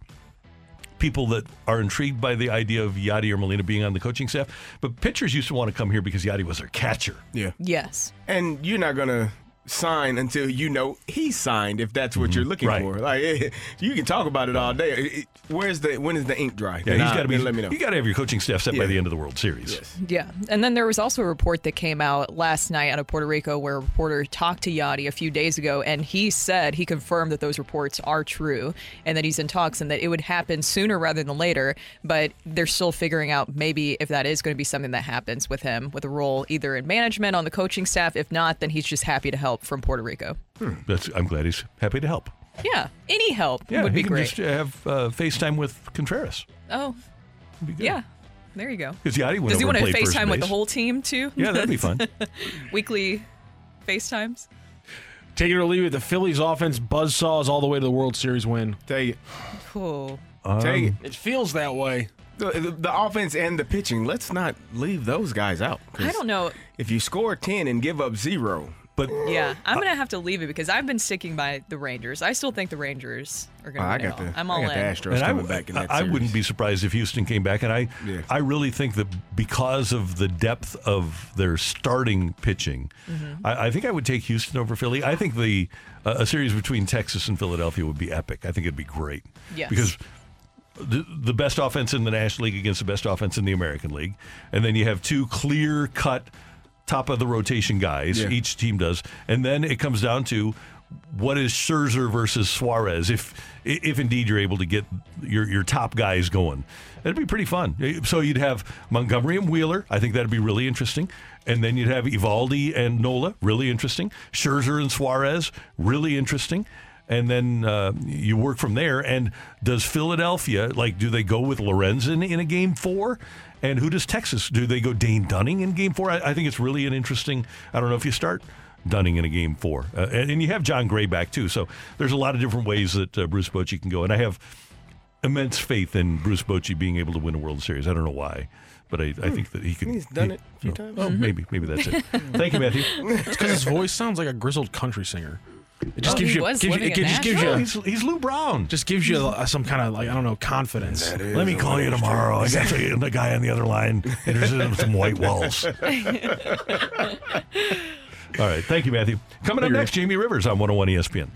people that are intrigued by the idea of Yadi or Molina being on the coaching staff. But pitchers used to want to come here because Yadi was their catcher. Yeah. Yes. And you're not gonna sign until you know he signed if that's what you're mm-hmm. looking Right. for. Like you can talk about it all day. Where's the when is the ink dry? Yeah, Then he's I- got to be. let me know. You got to have your coaching staff set by the end of the World Series. Yeah. And then there was also a report that came out last night out of Puerto Rico where a reporter talked to Yadi a few days ago and he said he confirmed that those reports are true and that he's in talks and that it would happen sooner rather than later. But they're still figuring out maybe if that is going to be something that happens with him with a role either in management on the coaching staff. If not, then he's just happy to help from Puerto Rico. That's. I'm glad he's happy to help. Yeah. Any help Yeah, would he be can great. just have uh, FaceTime with Contreras. oh. Yeah. There you go. 'Cause Yadi went Does he want to and played first FaceTime with the whole team too? Yeah, that'd be fun. Weekly FaceTimes. Take it or leave it. The Phillies offense buzzsaws all the way to the World Series win. Take it. Cool. Take it. It feels that way. The, the, the offense and the pitching. Let's not leave those guys out. I don't know. If you score ten and give up zero, but Yeah, I'm gonna have to leave it because I've been sticking by the Rangers. I still think the Rangers are gonna. Oh, I win it got all. the- I'm I all got the in. Astros And I, coming back in that I series. wouldn't be surprised if Houston came back, and I, Yeah. I really think that because of the depth of their starting pitching, Mm-hmm. I, I think I would take Houston over Philly. I think the uh, a series between Texas and Philadelphia would be epic. I think it'd be great Yes. because the, the best offense in the National League against the best offense in the American League, and then you have two clear cut top of the rotation guys. Yeah. Each team does, and then it comes down to what is Scherzer versus Suarez. If if indeed you're able to get your your top guys going, that'd be pretty fun. So you'd have Montgomery and Wheeler. I think that'd be really interesting. And then you'd have Eovaldi and Nola, really interesting. Scherzer and Suarez, really interesting and then uh, you work from there. And does Philadelphia like? Do they go with Lorenzen in a game four? And who does Texas? Do they go Dane Dunning in game four? I, I think it's really an interesting. I don't know if you start Dunning in a game four, uh, and, and you have Jon Gray back too. So there's a lot of different ways that uh, Bruce Bochy can go, and I have immense faith in Bruce Bochy being able to win a World Series. I don't know why. But I, I think that he could. He's done he- it a few oh, times. Oh, maybe, maybe that's it. Thank you, Matthew. It's because his voice sounds like a grizzled country singer. It just Oh, gives he you, was gives you, living it in just gives you, No, he's, he's Lou Brown. just gives you uh, some kind of like I don't know confidence. Let me call you tomorrow. I got the, the guy on the other line interested in some white walls. All right. Thank you, Matthew. Coming up next, Jamie Rivers on 101 ESPN.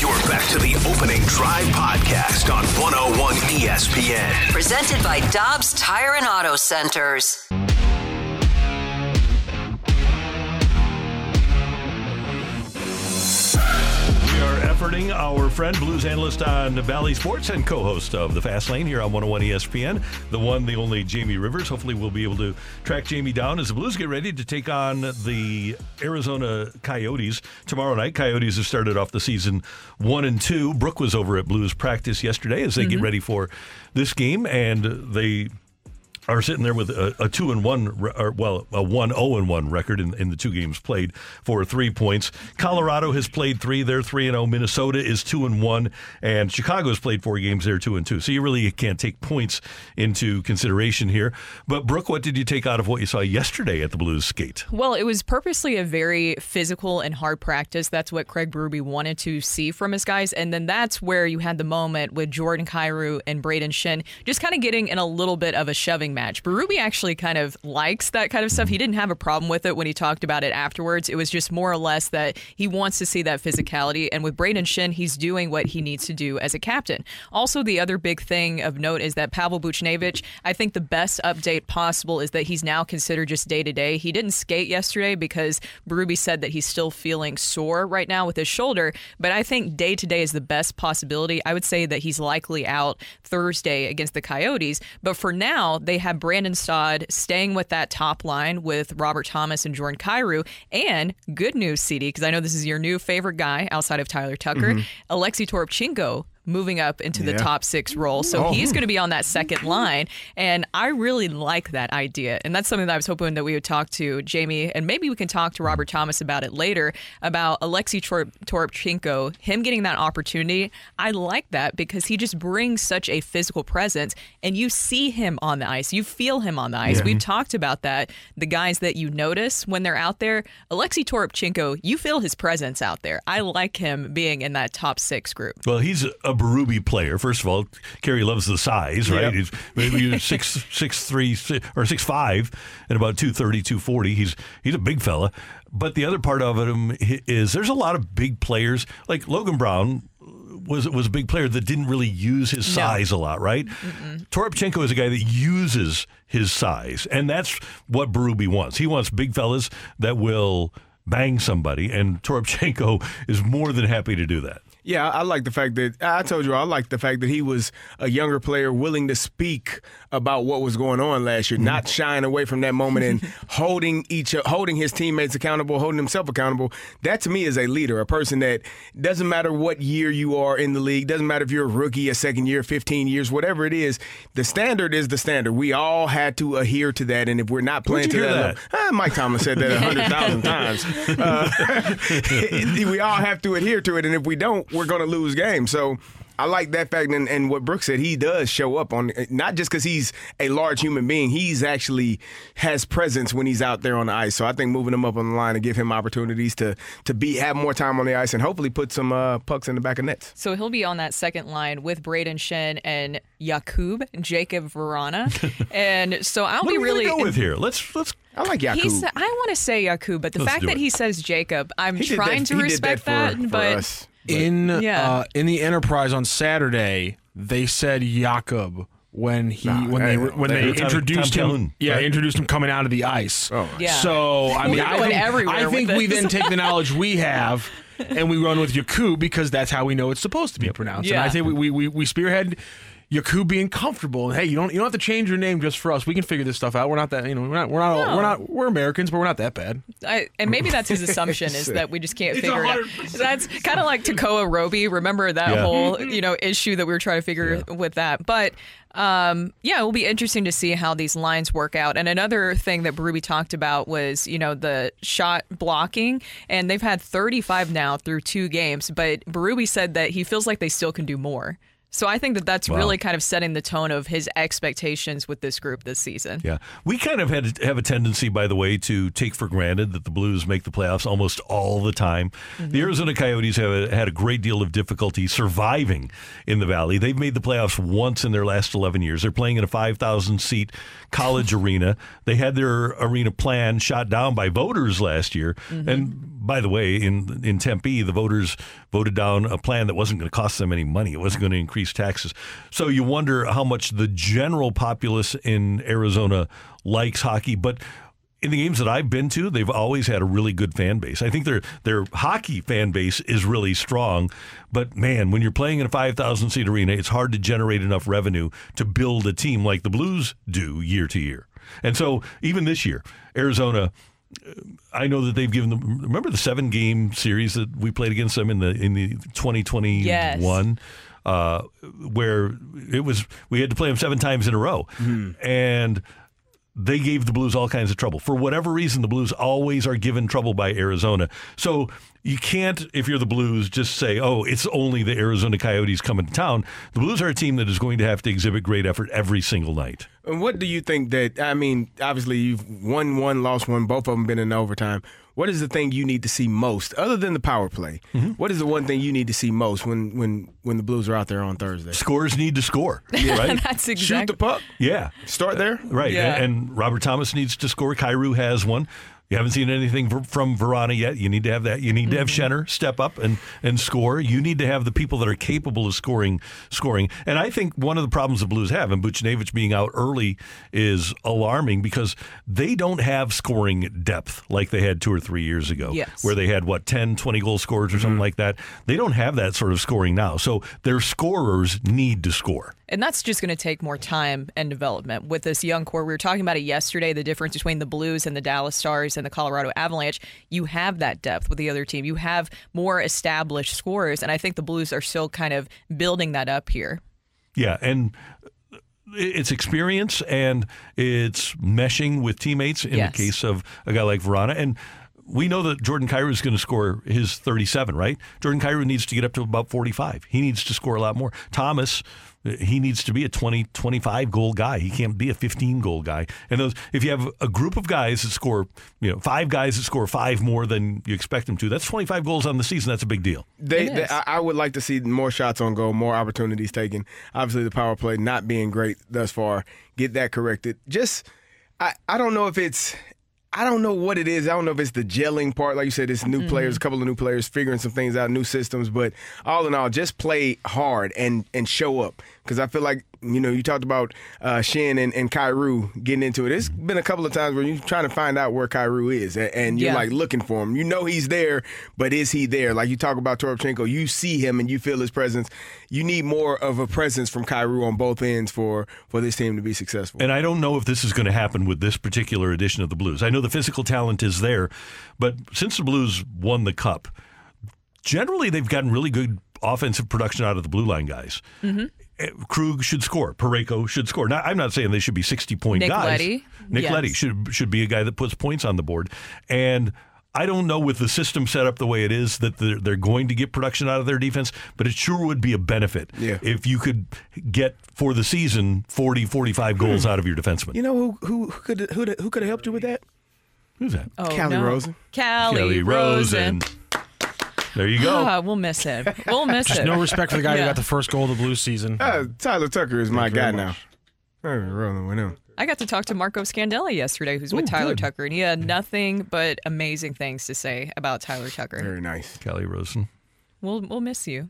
You're back to the opening drive podcast on 101 ESPN. Presented by Dobbs Tire and Auto Centers. We are efforting Sterling, our friend, blues analyst on Bally Sports and co-host of the Fast Lane here on 101 ESPN. The one, the only Jamie Rivers. Hopefully, we'll be able to track Jamie down as the Blues get ready to take on the Arizona Coyotes tomorrow night. Coyotes have started off the season one and two. Brooke was over at Blues practice yesterday as they get mm-hmm. ready for this game, and they are sitting there with a, a two and one, or well, a one zero and one record in, in the two games played for three points. Colorado has played three; they're three and zero. Minnesota is two and one, and Chicago has played four games; they're two and two. So you really can't take points into consideration here. But Brooke, what did you take out of what you saw yesterday at the Blues skate? Well, it was purposely a very physical and hard practice. That's what Craig Berube wanted to see from his guys. And then that's where you had the moment with Jordan Kyrou and Brayden Schenn just kind of getting in a little bit of a shoving match. Berube actually kind of likes that kind of stuff. He didn't have a problem with it when he talked about it afterwards. It was just more or less that he wants to see that physicality. And with Brayden Schenn, he's doing what he needs to do as a captain. Also, the other big thing of note is that Pavel Buchnevich, I think the best update possible is that he's now considered just day to day. He didn't skate yesterday because Berube said that he's still feeling sore right now with his shoulder, but I think day to day is the best possibility. I would say that he's likely out Thursday against the Coyotes, but for now, they have Brandon Saad staying with that top line with Robert Thomas and Jordan Kyrou. And good news, CD, because I know this is your new favorite guy outside of Tyler Tucker, Mhm. Alexei Toropchenko moving up into the Yeah. top six role. So Oh. he's going to be on that second line. And I really like that idea. And that's something that I was hoping that we would talk to Jamie, and maybe we can talk to Robert Thomas about it later about Alexei Tor- Toropchenko, him getting that opportunity. I like that because he just brings such a physical presence, and you see him on the ice. You feel him on the ice. Yeah. We've talked about that. The guys that you notice when they're out there, Alexei Toropchenko, you feel his presence out there. I like him being in that top six group. Well, he's a Berube player. First of all, Kerry loves the size, right? Yep. He's maybe six six three si- or six five and about 230, 240. He's he's a big fella. But the other part of him is there's a lot of big players like Logan Brown was was a big player that didn't really use his No. size a lot, right? Toropchenko is a guy that uses his size, and that's what Berube wants. He wants big fellas that will bang somebody, and Toropchenko is more than happy to do that. Yeah, I like the fact that I told you I like the fact that he was a younger player willing to speak about what was going on last year, not shying away from that moment and holding each holding his teammates accountable, holding himself accountable. That to me is a leader, a person that doesn't matter what year you are in the league, doesn't matter if you're a rookie, a second year, 15 years, whatever it is, the standard is the standard. We all had to adhere to that and if we're not playing to that, that? level- Ah, Mike Thomas said that a 100,000 times. Uh, we all have to adhere to it, and if we don't, we're going to lose games. So I like that fact, and, and what Brooks said, he does show up on not just because he's a large human being, he's actually has presence when he's out there on the ice. So I think moving him up on the line and give him opportunities to to be have more time on the ice and hopefully put some uh, pucks in the back of nets. So he'll be on that second line with Brayden Schenn and Jakub Jacob Vrana. and so I'll What be are we gonna really go with here? Let's let's. I like He's, I want to say Jakub, but the Let's fact that it. he says Jacob, I'm He trying that- to respect that for- that, for but us. In Yeah. uh, in the Enterprise on Saturday, they said Jakob when he Nah, when they that- when that- they introduced Tom him. Calhoun, yeah, right? introduced him coming out of the ice. Oh, Yeah. So I mean, I think, I think we then take the knowledge we have. And we run with Yakub because that's how we know it's supposed to be pronounced. And I think we, we, we, we spearhead Yakub being comfortable. And hey, you don't you don't have to change your name just for us. We can figure this stuff out. We're not that you know we're not we're not No. we're not we're Americans, but we're not that bad. I, and maybe that's his assumption is that we just can't It's figure it out. That's kind of like Tekoah Roby. Remember that Yeah. whole you know issue that we were trying to figure with that. But um, yeah, it will be interesting to see how these lines work out. And another thing that Berube talked about was you know the shot blocking, and they've had 35 now through two games. But Berube said that he feels like they still can do more. So I think that that's Wow. really kind of setting the tone of his expectations with this group this season. Yeah, we kind of had have a tendency, by the way, to take for granted that the Blues make the playoffs almost all the time. Mm-hmm. The Arizona Coyotes have had a great deal of difficulty surviving in the Valley. They've made the playoffs once in their last 11 years. They're playing in a 5,000 seat college arena. They had their arena plan shot down by voters last year. Mm-hmm. And by the way, in in Tempe, the voters voted down a plan that wasn't going to cost them any money. It wasn't going to increase taxes. So you wonder how much the general populace in Arizona likes hockey, but in the games that I've been to, they've always had a really good fan base. I think their their hockey fan base is really strong, but man, when you're playing in a 5,000 seat arena, it's hard to generate enough revenue to build a team like the Blues do year to year. And so even this year, Arizona I know that they've given them. Remember the seven game series that we played against them in the in the 2021, Yes. uh, where it was we had to play them seven times in a row, and they gave the Blues all kinds of trouble for whatever reason. The Blues always are given trouble by Arizona, so you can't if you're the Blues just say, "Oh, it's only the Arizona Coyotes coming to town." The Blues are a team that is going to have to exhibit great effort every single night. And what do you think that? I mean, obviously you've won one, lost one. Both of them been in overtime. What is the thing you need to see most, other than the power play? Mm-hmm. What is the one thing you need to see most when when when the Blues are out there on Thursday? Scores need to score, right? That's Shoot the puck. Yeah. Start there. Right. Yeah. And, and Robert Thomas needs to score. Kyrou has one. You haven't seen anything from Vrana yet. You need to have that. You need to have mm-hmm. Schenner step up and, and score. You need to have the people that are capable of scoring scoring. And I think one of the problems the Blues have, and Buchnevich being out early is alarming because they don't have scoring depth like they had two or three years ago, Yes. where they had, what, 10, 20 goal scorers or something mm-hmm. like that. They don't have that sort of scoring now. So their scorers need to score. And that's just going to take more time and development with this young core. We were talking about it yesterday the difference between the Blues and the Dallas Stars and the Colorado Avalanche. You have that depth with the other team, you have more established scorers. And I think the Blues are still kind of building that up here. Yeah, and it's experience and it's meshing with teammates in Yes. the case of a guy like Vrana. And we know that Jordan Kyrou is going to score his 37, right? Jordan Kyrou needs to get up to about 45. He needs to score a lot more. Thomas, uh, he needs to be a 20, 25 goal guy. He can't be a 15 goal guy. And those, if you have a group of guys that score, you know, five guys that score five more than you expect them to, that's 25 goals on the season. That's a big deal. They, they- I, I would like to see more shots on goal, more opportunities taken. Obviously, the power play not being great thus far. Get that corrected. Just, I, I don't know if it's, I don't know what it is. I don't know if it's the gelling part, like you said, it's new players, a couple of new players figuring some things out, new systems. But all in all, just play hard and and show up. Because I feel like you know you talked about uh, Schenn and, and Kyrou getting into it. It's been a couple of times where you're trying to find out where Kyrou is, and, and you're Yeah. like looking for him. You know he's there, but is he there? Like you talk about Toropchenko, you see him and you feel his presence. You need more of a presence from Kyrou on both ends for for this team to be successful. And I don't know if this is going to happen with this particular edition of the Blues. I know the physical talent is there, but since the Blues won the Cup, generally they've gotten really good offensive production out of the blue line guys. Mm-hmm. Krug should score. Parayko should score. Now, I'm not saying they should be 60 point Nick guys. Leddy, Nick yes. Leddy should should be a guy that puts points on the board. And I don't know with the system set up the way it is that they're, they're going to get production out of their defense, but it sure would be a benefit Yeah. if you could get for the season 40, 45 hmm. goals out of your defenseman. you know who who, who could who, who could have helped you with that? Who's that? Oh, Calle no. Rosen. Calle, Kelly Rosen. There you go. Ah, we'll miss him. We'll miss Just him. no respect for the guy Yeah. who got the first goal of the blue season. Uh, Tyler Tucker is my Thank you guy now. much. I'm rolling with him. I got to talk to Marco Scandella yesterday, who's with Tyler good. Tucker, and he had nothing but amazing things to say about Tyler Tucker. Very nice. Kelly Rosen. We'll we'll miss you.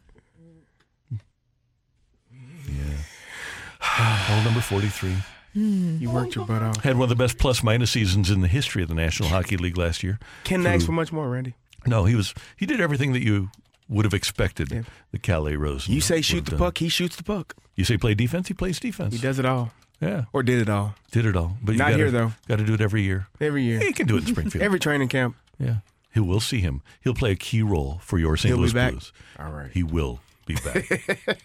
Yeah. Goal number 43. You worked your butt off. Had one of the best plus minus seasons in the history of the National Hockey League last year. Can Through- ask for much more, Randy. No, he was he did everything that you would have expected the Calais Rose. You say shoot the done. puck, he shoots the puck. You say play defense, he plays defense. He does it all. Yeah. Or did it all. Did it all. But you Not gotta, here, though. Got to do it every year. Every year. Yeah, you can do it in Springfield. Every training camp. yeah. He will see him. He'll play a key role for your St. He'll be Louis back. Blues. All right. He will be back.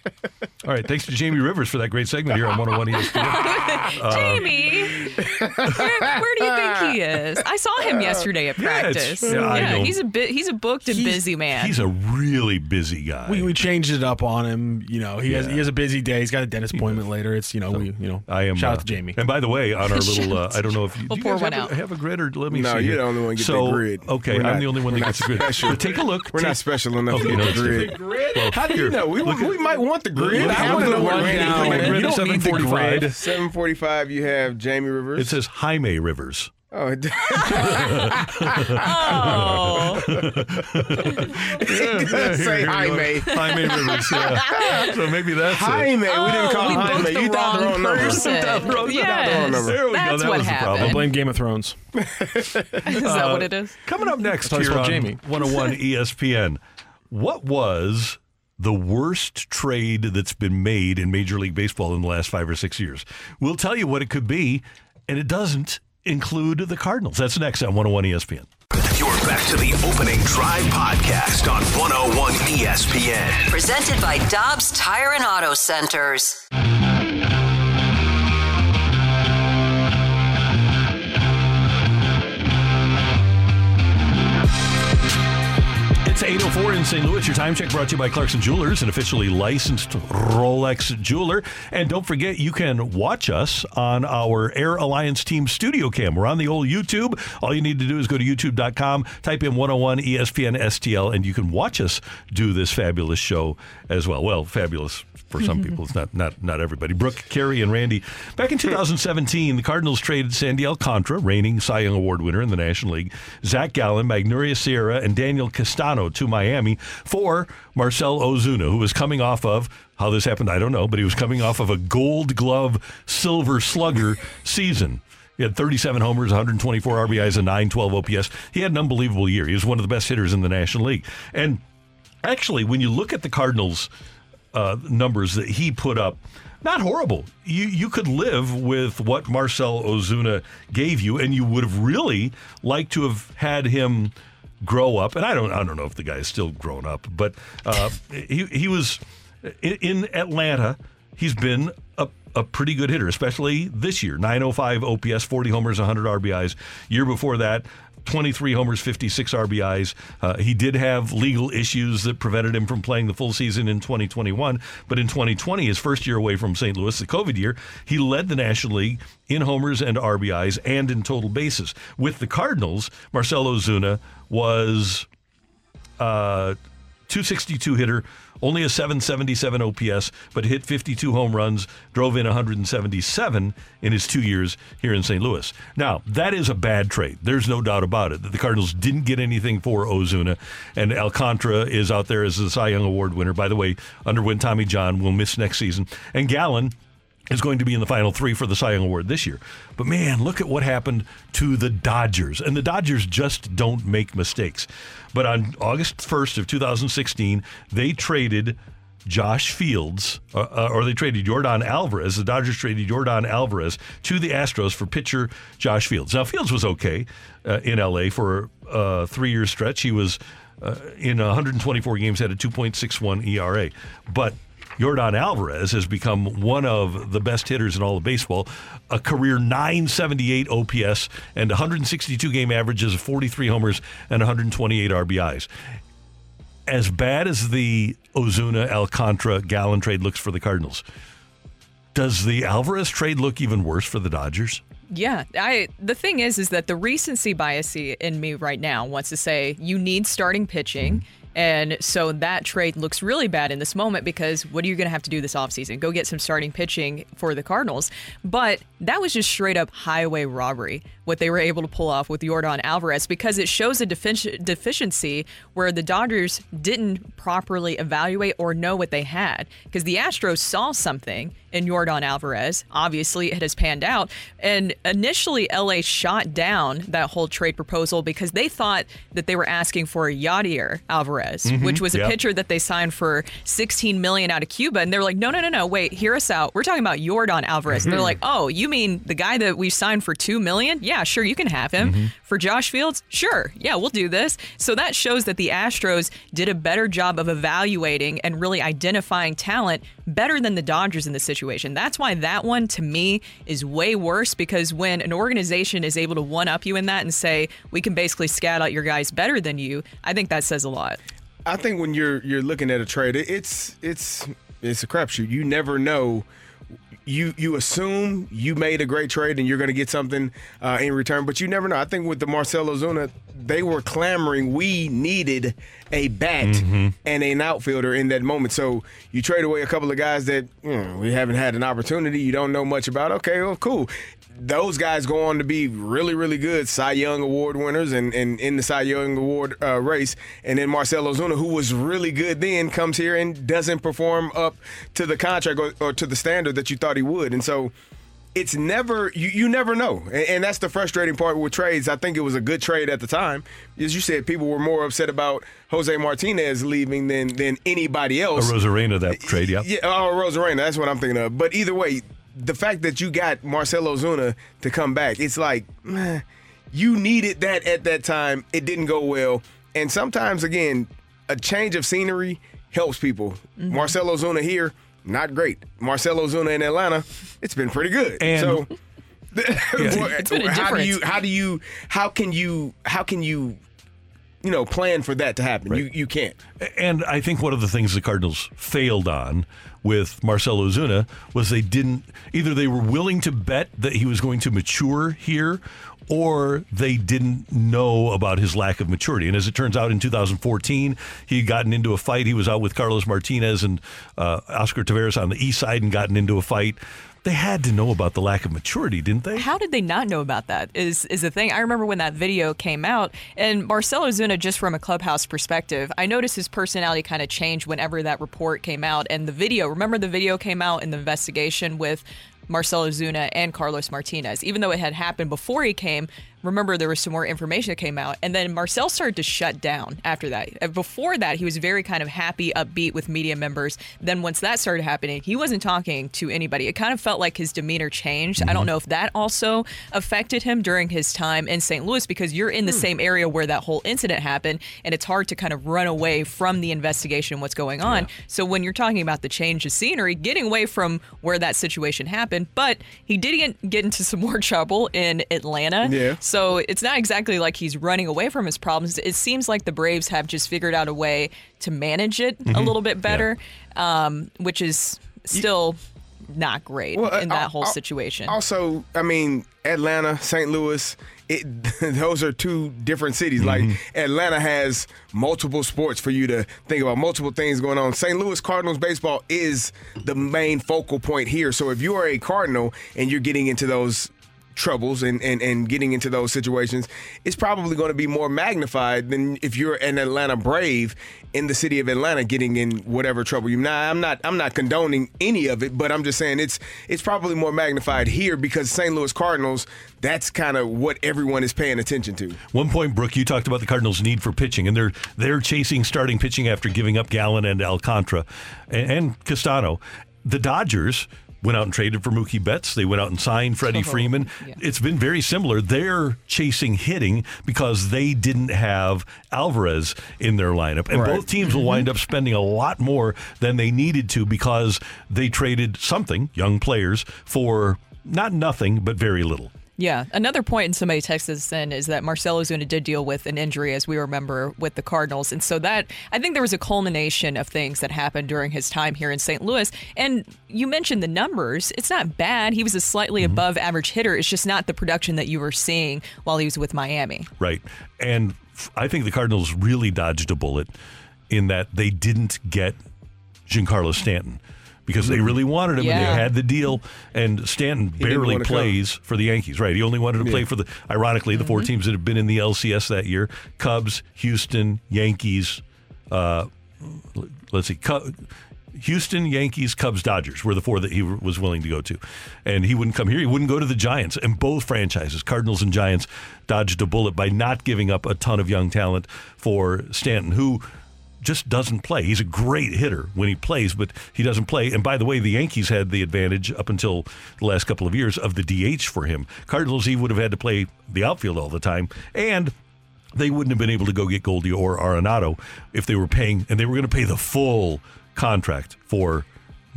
all right. Thanks to Jamie Rivers for that great segment here on 101 ESPN. Uh, Jamie, where, where do you think he is? I saw him yesterday at Yeah, it's- practice. yeah, I know. he's a bit. He's a booked and busy man. He's a really busy guy. We, we changed it up on him. You know, he has he has a busy day. He's got a dentist appointment later. It's you know we you know. I am. Shout uh, out to Jamie. And by the way, on our little, uh, I don't know if you, We'll do you pour guys one have, a, out. have a grid or let me No, see. you're here. the only one get so, the grid. Okay, We're I'm not- the only one we're that gets the grid. special. But take a look. We're Take- not special enough Okay, to no, get the grid. Well, How do you here. know? We, Look we might want the grid. I want the to know what rundown. Randy Grid You of don't need the 745. grid. 745, you have Jamie Rivers. It says Jaime Rivers. Oh, it- Oh. it does say Jaime. Jaime Rivers, yeah. So maybe that's Jaime. it. We didn't oh, call Oh, we him Jaime. the You thought the wrong wrong number. person. You thought the wrong- you thought the wrong Yes. number. There we That's go. That what was the happened. problem. Blame Game of Thrones. Is that uh, what it is? Coming up next That's how I here spell on Jamie. 101 ESPN, what was the worst trade that's been made in Major League Baseball in the last five or six years? We'll tell you what it could be, and it doesn't include the Cardinals. That's next on 101 ESPN. You're back to the opening drive podcast on 101 ESPN. Presented by Dobbs Tire and Auto Centers. It's 804 in St. Louis. Your time check brought to you by Clarkson Jewelers, an officially licensed Rolex jeweler. And don't forget, you can watch us on our Air Alliance Team studio cam. We're on the old YouTube. All you need to do is go to youtube.com, type in 101 ESPN STL, and you can watch us do this fabulous show as well. Well, fabulous for some people. It's not not not everybody. Brooke, Carey, and Randy. Back in 2017, the Cardinals traded Sandy Alcantara, reigning Cy Young Award winner in the National League, Zach Gallen, Magneuris Sierra, and Daniel Castano to Miami for Marcell Ozuna, who was coming off of how this happened, I don't know, but he was coming off of a Gold Glove Silver Slugger season. He had 37 homers, 124 RBIs, and 912 OPS. He had an unbelievable year. He was one of the best hitters in the National League. And actually, when you look at the Cardinals' uh, numbers that he put up, not horrible. You you could live with what Marcell Ozuna gave you, and you would have really liked to have had him grow up. And I don't I don't know if the guy is still grown up, but uh, he he was in, in Atlanta. He's been a a pretty good hitter, especially this year. 905 OPS, 40 homers, 100 RBIs. Year before that, 23 homers, 56 RBIs. Uh, he did have legal issues that prevented him from playing the full season in 2021. But in 2020, his first year away from St. Louis, the COVID year, he led the National League in homers and RBIs and in total bases. With the Cardinals, Marcell Ozuna was uh, 262 hitter, only a 777 OPS, but hit 52 home runs, drove in 177 in his two years here in St. Louis. Now, that is a bad trade. There's no doubt about it. That the Cardinals didn't get anything for Ozuna, and Alcantara is out there as the Cy Young Award winner. By the way, underwent Tommy John, will miss next season. And Gallen is going to be in the final three for the Cy Young Award this year. But man, look at what happened to the Dodgers. And the Dodgers just don't make mistakes. But on August 1st of 2016, they traded Josh Fields, uh, uh, or they traded Yordan Alvarez. The Dodgers traded Yordan Alvarez to the Astros for pitcher Josh Fields. Now, Fields was okay uh, in LA for a three year stretch. He was uh, in 124 games, had a 2.61 ERA. But Yordan Alvarez has become one of the best hitters in all of baseball. A career 978 OPS and 162 game averages of 43 homers and 128 RBIs. As bad as the Ozuna Alcantara Gallen trade looks for the Cardinals, does the Alvarez trade look even worse for the Dodgers? Yeah, I the thing is is that the recency bias in me right now wants to say you need starting pitching. Mm-hmm. And so that trade looks really bad in this moment because what are you going to have to do this offseason? Go get some starting pitching for the Cardinals. But that was just straight up highway robbery, what they were able to pull off with Yordan Alvarez, because it shows a defici- deficiency where the Dodgers didn't properly evaluate or know what they had. Because the Astros saw something in Yordan Alvarez. Obviously, it has panned out. And initially, LA shot down that whole trade proposal because they thought that they were asking for a Yadier Alvarez, Mhm. which was a Yep. pitcher that they signed for 16 million out of Cuba. And they're like, no, no, no, no, wait, hear us out. We're talking about Yordan Alvarez. And they're like, oh, you mean the guy that we signed for 2 million? Yeah, sure, you can have him. Mhm. For Josh Fields? Sure. Yeah, we'll do this. So that shows that the Astros did a better job of evaluating and really identifying talent better than the Dodgers in this situation. That's why that one to me is way worse because when an organization is able to one up you in that and say, we can basically scout out your guys better than you, I think that says a lot. I think when you're you're looking at a trade, it's it's it's a crapshoot. You never know. You you assume you made a great trade and you're going to get something uh, in return, but you never know. I think with the Marcell Ozuna, they were clamoring we needed a bat Mm-hmm. and an outfielder in that moment. So you trade away a couple of guys that you know, we haven't had an opportunity. You don't know much about. Okay, well, cool. Those guys go on to be really, really good Cy Young Award winners and, and in the Cy Young Award uh, race. And then Marcell Ozuna, who was really good then, comes here and doesn't perform up to the contract or, or to the standard that you thought he would. And so it's never you, you never know. And, and that's the frustrating part with trades. I think it was a good trade at the time. As you said people were more upset about jose martinez leaving than than anybody else. A else. Arozarena that trade, yeah. yeah oh Arozarena that's what i'm thinking of. But either way the fact that you got Marcell Ozuna to come back it's like meh, you needed that at that time. It didn't go well. And sometimes again a change of scenery helps people. Mm-hmm. Marcell Ozuna here not great. Marcell Ozuna in Atlanta, it's been pretty good. And- so It's been a how do you how do you how can you how can you you know plan for that to happen? You you can't. And I think one of the things the Cardinals failed on with Marcell Ozuna was they didn't either they were willing to bet that he was going to mature here or they didn't know about his lack of maturity. And as it turns out, in 2014, he had gotten into a fight. He was out with Carlos Martinez and uh, Oscar Taveras on the east side and gotten into a fight. They had to know about the lack of maturity, didn't they? How did they not know about that? Is is the thing. I remember when that video came out, and Marcell Ozuna, just from a clubhouse perspective, I noticed his personality kind of changed whenever that report came out. And the video, remember the video came out in the investigation with Marcell Ozuna and Carlos Martinez. Even though it had happened before he came, remember there was some more information that came out. And then Marcell started to shut down after that. Uh, Before that, he was very kind of happy, upbeat with media members. Then once that started happening, he wasn't talking to anybody. It kind of felt like his demeanor changed. I don't know if that also affected him during his time in St. Louis because you're in the same area where that whole incident happened, and it's hard to kind of run away from the investigation, what's going on. So when you're talking about the change of scenery, getting away from where that situation happened, but he did get, get into some more trouble in Atlanta. Yeah. So it's not exactly like he's running away from his problems. It seems like the Braves have just figured out a way to manage it a Mhm. little bit better, um, which is still not great Well, uh, in that al- whole al- situation. Also, I mean, Atlanta, St. Louis, it, those are two different cities. Like Atlanta has multiple sports for you to think about, multiple things going on. St. Louis Cardinals baseball is the main focal point here. So if you are a Cardinal and you're getting into those troubles and, and, and getting into those situations, it's probably going to be more magnified than if you're an Atlanta Brave in the city of Atlanta getting in whatever trouble you. Now, I'm not I'm not condoning any of it, but I'm just saying it's it's probably more magnified here because St. Louis Cardinals. That's kind of what everyone is paying attention to. One point, Brooke, you talked about the Cardinals' need for pitching, and they're they're chasing starting pitching after giving up Gallen and Alcantara and, and Castano. The Dodgers went out and traded for Mookie Betts. They went out and signed Freddie uh-huh. Freeman. It's been very similar. They're chasing hitting because they didn't have Alvarez in their lineup, and Right. both teams will mm-hmm. wind up spending a lot more than they needed to because they traded something, young players, for not nothing but very little. Yeah. Another point, and somebody texted us in, is that Marcell Ozuna did deal with an injury, as we remember, with the Cardinals. And so that, I think there was a culmination of things that happened during his time here in St. Louis. And you mentioned the numbers. It's not bad. He was a slightly mm-hmm. above average hitter. It's just not the production that you were seeing while he was with Miami. Right. And I think the Cardinals really dodged a bullet in that they didn't get Giancarlo Stanton because they really wanted him and they had the deal. And Stanton didn't barely plays for the Yankees. Right. He only wanted to play for the, ironically, the four teams that have been in the LCS that year Cubs, Houston, Yankees, uh, let's see, Cu- Houston, Yankees, Cubs, Dodgers were the four that he was willing to go to. And he wouldn't come here. He wouldn't go to the Giants. And both franchises, Cardinals and Giants, dodged a bullet by not giving up a ton of young talent for Stanton, who just doesn't play. He's a great hitter when he plays, but he doesn't play. And by the way, the Yankees had the advantage up until the last couple of years of the DH for him. Cardinals, he would have had to play the outfield all the time. And they wouldn't have been able to go get Goldie or Arenado if they were paying, and they were going to pay the full contract for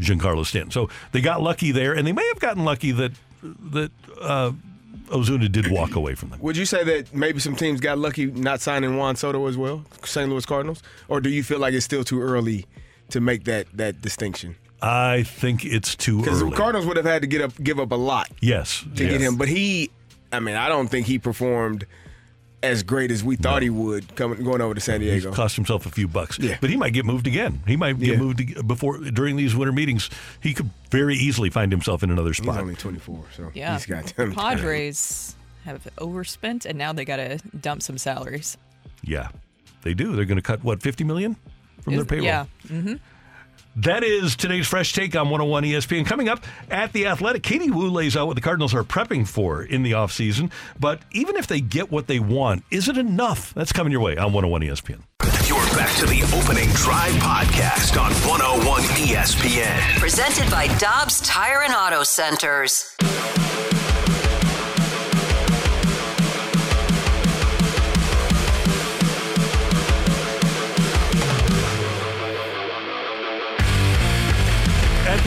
Giancarlo Stanton. So they got lucky there, and they may have gotten lucky that that uh, Ozuna did walk away from them. Would you say that maybe some teams got lucky not signing Juan Soto as well, St. Louis Cardinals, or do you feel like it's still too early to make that that distinction? I think it's too early. Because the. Cardinals would have had to get up, give up a lot yes, to yes. get him, but he, I mean, I don't think he performed as great as we thought he would coming going over to San He's Diego. cost himself a few bucks. Yeah. But he might get moved again. He might get Yeah. moved before during these winter meetings. He could very easily find himself in another He's spot. only 24, so Yeah. he's got them. Padres have overspent, and now they got to dump some salaries. Yeah, they do. They're going to cut what fifty million from their payroll. Yeah. Mm-hmm. That is today's fresh take on 101 ESPN. Coming up at the Athletic, Katie Woo lays out what the Cardinals are prepping for in the offseason. But even if they get what they want, is it enough? That's coming your way on 101 ESPN. You're back to the opening drive podcast on 101 ESPN. Presented by Dobbs Tire and Auto Centers.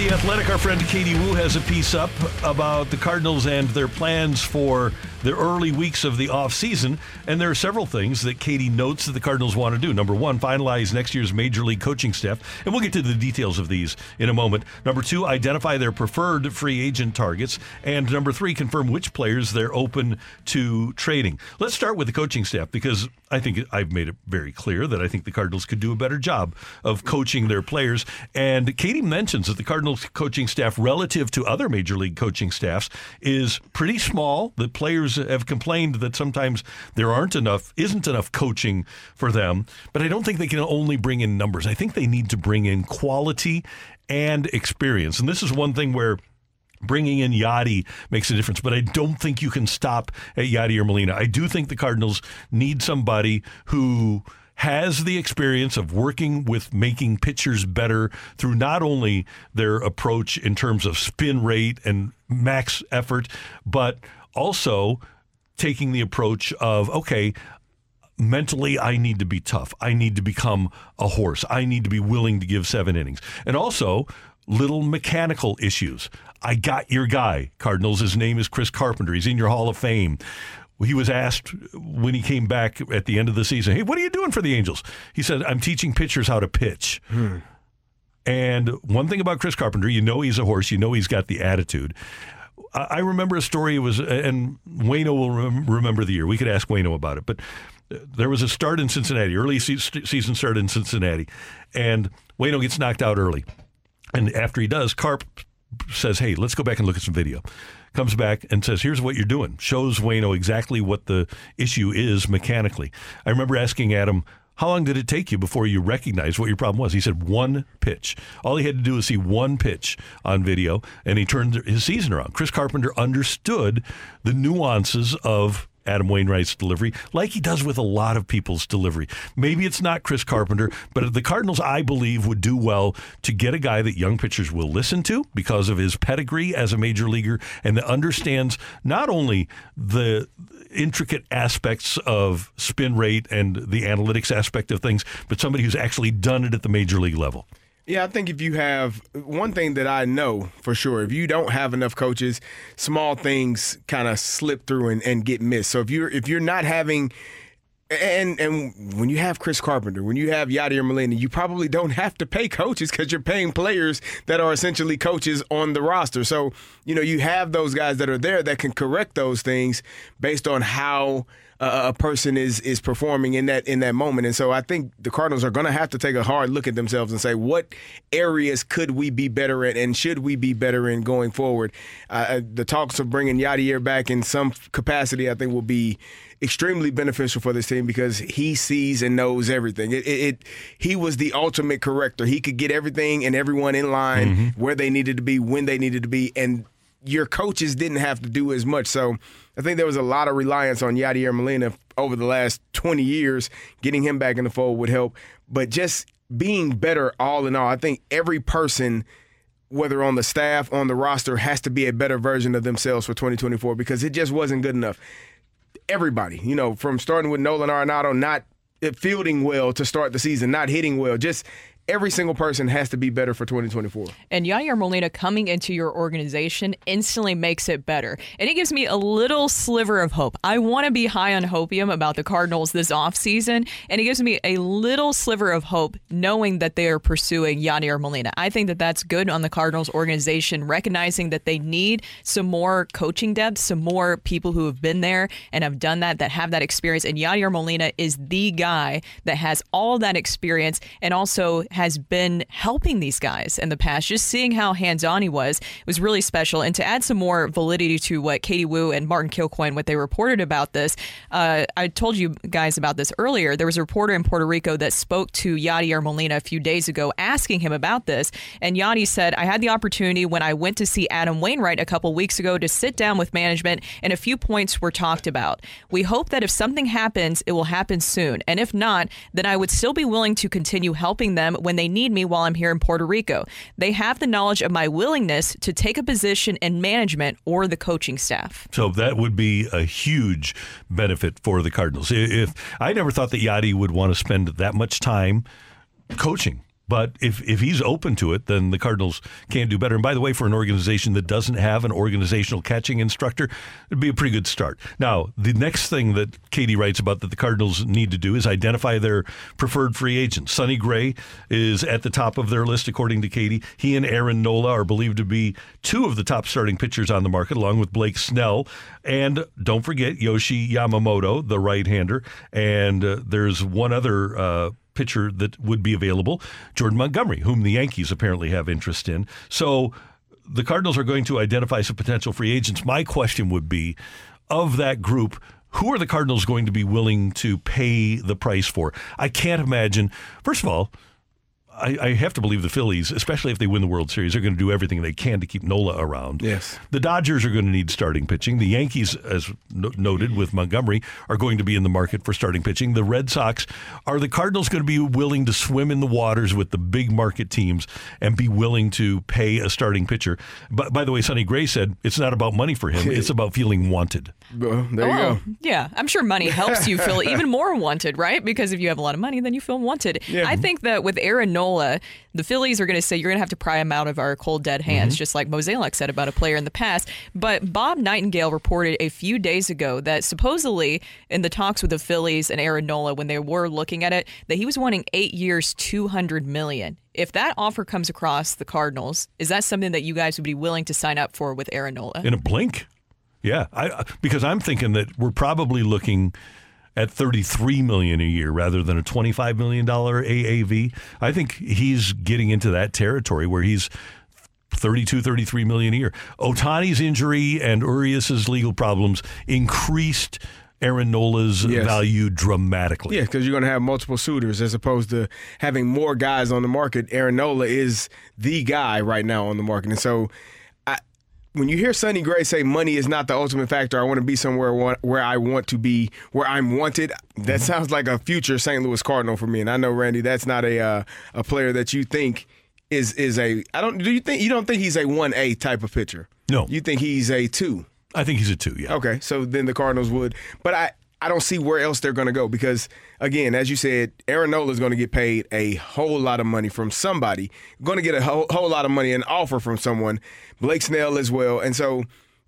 The Athletic, our friend Katie Woo has a piece up about the Cardinals and their plans for the early weeks of the offseason. And there are several things that Katie notes that the Cardinals want to do. Number one, finalize next year's major league coaching staff. And we'll get to the details of these in a moment. Number two, identify their preferred free agent targets. And number three, confirm which players they're open to trading. Let's start with the coaching staff because I think I've made it very clear that I think the Cardinals could do a better job of coaching their players. And Katie mentions that the Cardinals coaching staff, relative to other major league coaching staffs, is pretty small. The players have complained that sometimes there aren't enough, isn't enough coaching for them. But I don't think they can only bring in numbers. I think they need to bring in quality and experience. And this is one thing where bringing in Yadi makes a difference, but I don't think you can stop at Yadi or Molina. I do think the Cardinals need somebody who has the experience of working with making pitchers better through not only their approach in terms of spin rate and max effort, but also taking the approach of, okay, mentally I need to be tough. I need to become a horse. I need to be willing to give seven innings. And also little mechanical issues. I got your guy, Cardinals. His name is Chris Carpenter. He's in your Hall of Fame. He was asked when he came back at the end of the season, Hey, what are you doing for the Angels? He said, I'm teaching pitchers how to pitch. Hmm. And one thing about Chris Carpenter, you know he's a horse, you know he's got the attitude. I remember a story. It was, and Wayno will rem- remember the year. We could ask Wayno about it, but uh, there was a start in Cincinnati, early se- season start in Cincinnati, and Wayno gets knocked out early. And after he does, Carp says, "Hey, let's go back and look at some video." Comes back and says, "Here's what you're doing." Shows Wayno exactly what the issue is mechanically. I remember asking Adam. How long did it take you before you recognized what your problem was? He said one pitch. All he had to do was see one pitch on video, and he turned his season around. Chris Carpenter understood the nuances of Adam Wainwright's delivery, like he does with a lot of people's delivery. Maybe it's not Chris Carpenter, but the Cardinals, I believe, would do well to get a guy that young pitchers will listen to because of his pedigree as a major leaguer and that understands not only the intricate aspects of spin rate and the analytics aspect of things, but somebody who's actually done it at the major league level. Yeah, I think if you have one thing that I know for sure, if you don't have enough coaches, small things kind of slip through and, and get missed. So if you're if you're not having and and when you have Chris Carpenter, when you have Yadier Molina, you probably don't have to pay coaches because you're paying players that are essentially coaches on the roster. So you know you have those guys that are there that can correct those things based on how uh, a person is is performing in that in that moment. And so I think the Cardinals are going to have to take a hard look at themselves and say what areas could we be better at and should we be better in going forward. Uh, the talks of bringing Yadier back in some capacity, I think, will be extremely beneficial for this team because he sees and knows everything. It, it, it he was the ultimate corrector. He could get everything and everyone in line mm-hmm. where they needed to be, when they needed to be, and your coaches didn't have to do as much. So I think there was a lot of reliance on Yadier Molina over the last 20 years. Getting him back in the fold would help, but just being better all in all, I think every person whether on the staff, on the roster, has to be a better version of themselves for 2024 because it just wasn't good enough everybody, you know, from starting with Nolan Arenado not fielding well to start the season, not hitting well, just every single person has to be better for 2024. And Yadier Molina coming into your organization instantly makes it better. And it gives me a little sliver of hope. I want to be high on hopium about the Cardinals this offseason, and it gives me a little sliver of hope knowing that they are pursuing Yadier Molina. I think that that's good on the Cardinals organization, recognizing that they need some more coaching depth, some more people who have been there and have done that, that have that experience. And Yadier Molina is the guy that has all that experience and also has been helping these guys in the past. Just seeing how hands on he was was really special. And to add some more validity to what Katie Woo and Martin Kilcoyne, what they reported about this, uh, I told you guys about this earlier. There was a reporter in Puerto Rico that spoke to Yadier Molina a few days ago asking him about this. And Yadi said, I had the opportunity when I went to see Adam Wainwright a couple weeks ago to sit down with management, and a few points were talked about. We hope that if something happens, it will happen soon. And if not, then I would still be willing to continue helping them when they need me while I'm here in Puerto Rico. They have the knowledge of my willingness to take a position in management or the coaching staff. So that would be a huge benefit for the Cardinals. If I never thought that Yadi would want to spend that much time coaching. But if, if he's open to it, then the Cardinals can do better. And by the way, for an organization that doesn't have an organizational catching instructor, it'd be a pretty good start. Now, the next thing that Katie writes about that the Cardinals need to do is identify their preferred free agents. Sonny Gray is at the top of their list, according to Katie. He and Aaron Nola are believed to be two of the top starting pitchers on the market, along with Blake Snell. And don't forget Yoshi Yamamoto, the right hander. And uh, there's one other. Uh, pitcher that would be available, Jordan Montgomery, whom the Yankees apparently have interest in. So the Cardinals are going to identify some potential free agents. My question would be of that group, who are the Cardinals going to be willing to pay the price for? I can't imagine. First of all, I, I, have to believe the Phillies, especially if they win the World Series, are going to do everything they can to keep Nola around. Yes. The Dodgers are going to need starting pitching. The Yankees, as no- noted with Montgomery, are going to be in the market for starting pitching. The Red Sox are the Cardinals going to be willing to swim in the waters with the big market teams and be willing to pay a starting pitcher. But by the way, Sonny Gray said it's not about money for him; it's about feeling wanted. Well, there you oh, go. Yeah, I'm sure money helps you feel even more wanted, right? Because if you have a lot of money, then you feel wanted. Yeah. I think that with Aaron Nola, the Phillies are going to say you're going to have to pry him out of our cold dead hands, Mm-hmm. just like Mozeliak said about a player in the past. But Bob Nightingale reported a few days ago that supposedly in the talks with the Phillies and Aaron Nola, when they were looking at it, that he was wanting eight years, two hundred million. If that offer comes across the Cardinals, is that something that you guys would be willing to sign up for with Aaron Nola? in a blink. Yeah, I, because I'm thinking that we're probably looking at 33 million a year rather than a 25 million dollar AAV. I think he's getting into that territory where he's 32 33 million a year. Ohtani's injury and Urias's legal problems increased Aaron Nola's Yes. value dramatically. Yeah, because you're going to have multiple suitors as opposed to having more guys on the market. Aaron Nola is the guy right now on the market. And so when you hear Sonny Gray say money is not the ultimate factor, I want to be somewhere where I want to be, where I'm wanted, that sounds like a future St. Louis Cardinal for me. And I know, Randy, that's not a uh, a player that you think is is a I don't do you think you don't think he's a 1A type of pitcher? No. You think he's a 2? I think he's a two, yeah. Okay, so then the Cardinals would, but I I don't see where else they're going to go because again, as you said, Aaron Nola is going to get paid a whole lot of money from somebody, going to get a whole, whole lot of money an offer from someone, Blake Snell as well, and so.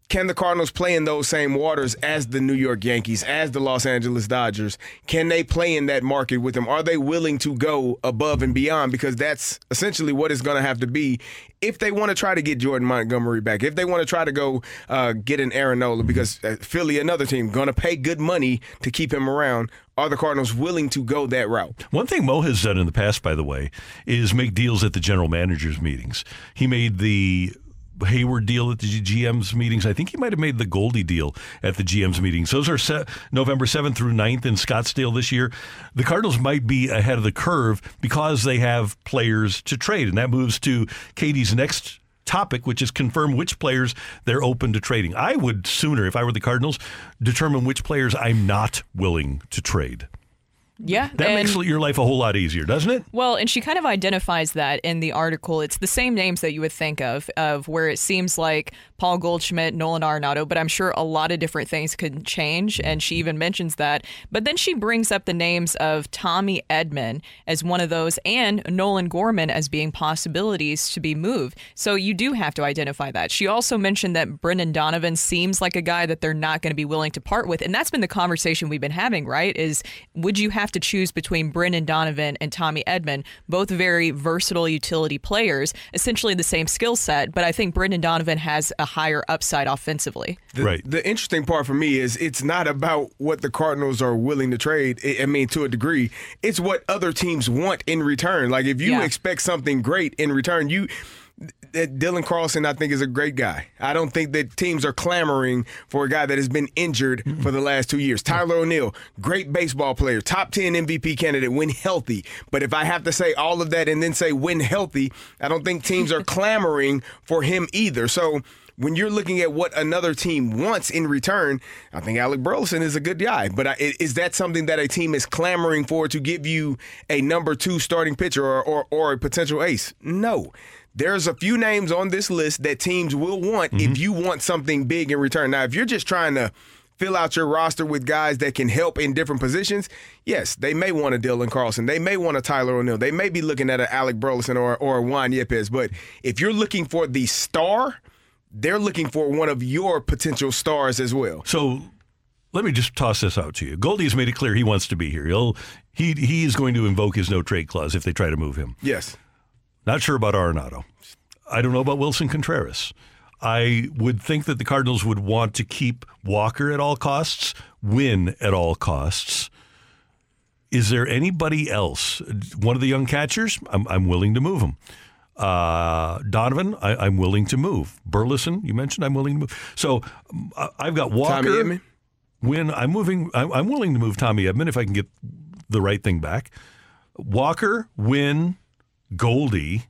Can the Cardinals play in those same waters as the New York Yankees, as the Los Angeles Dodgers? Can they play in that market with them? Are they willing to go above and beyond? Because that's essentially what it's going to have to be if they want to try to get Jordan Montgomery back, if they want to try to go uh, get an Aaron Nola, because uh, Philly, another team, going to pay good money to keep him around. Are the Cardinals willing to go that route? One thing Mo has done in the past, by the way, is make deals at the general managers' meetings. He made the Heyward deal at the GM's meetings. I think he might have made the Goldie deal at the GM's meetings. Those are November 7th through 9th in Scottsdale this year. The Cardinals might be ahead of the curve because they have players to trade. And that moves to Katie's next topic, which is confirm which players they're open to trading. I would sooner, if I were the Cardinals, determine which players I'm not willing to trade. Yeah, That makes your life a whole lot easier, doesn't it? Well, and she kind of identifies that in the article. It's the same names that you would think of, of where it seems like Paul Goldschmidt, Nolan Arenado, but I'm sure a lot of different things could change. And she even mentions that. But then she brings up the names of Tommy Edman as one of those and Nolan Gorman as being possibilities to be moved. So you do have to identify that. She also mentioned that Brendan Donovan seems like a guy that they're not going to be willing to part with. And that's been the conversation we've been having, right? Is would you have to choose between Brendan Donovan and Tommy Edman, both very versatile utility players, essentially the same skill set, but I think Brendan Donovan has a higher upside offensively. The, The interesting part for me is it's not about what the Cardinals are willing to trade. I I mean, to a degree, it's what other teams want in return. Like if you Yeah. expect something great in return, you. That Dylan Carlson, I think, is a great guy. I don't think that teams are clamoring for a guy that has been injured for the last two years. Tyler O'Neill, great baseball player, top 10 MVP candidate when healthy. But if I have to say all of that and then say when healthy, I don't think teams are clamoring for him either. So when you're looking at what another team wants in return, I think Alec Burleson is a good guy. But I, is that something that a team is clamoring for to give you a number two starting pitcher or, or, or a potential ace? No. There's a few names on this list that teams will want if mm-hmm. you want something big in return. Now, if you're just trying to fill out your roster with guys that can help in different positions, yes, they may want a Dylan Carlson. They may want a Tyler O'Neill. They may be looking at an Alec Burleson or, or a Juan Yepez. But if you're looking for the star, they're looking for one of your potential stars as well. So let me just toss this out to you. Goldie has made it clear he wants to be here. He'll he he is going to invoke his no trade clause if they try to move him. Yes. Not sure about Arenado. I don't know about Willson Contreras. I would think that the Cardinals would want to keep Walker at all costs, win at all costs. Is there anybody else? One of the young catchers, I'm, I'm willing to move him. Uh, Donovan, I, I'm willing to move. Burleson, you mentioned I'm willing to move. So I- I've got Walker. When I'm moving, I'm, I'm willing to move Tommy Edman if I can get the right thing back. Walker, Winn, Goldie.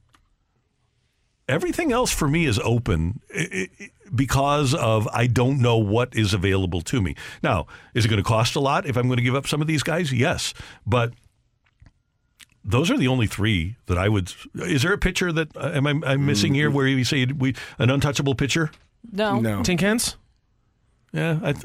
Everything else for me is open i- i- because of I don't know what is available to me. Now, is it going to cost a lot if I'm going to give up some of these guys? Yes, but those are the only three that I would. Is there a pitcher that uh, am I I'm missing here where you say we an untouchable pitcher? No. Tink Hence? Yeah, I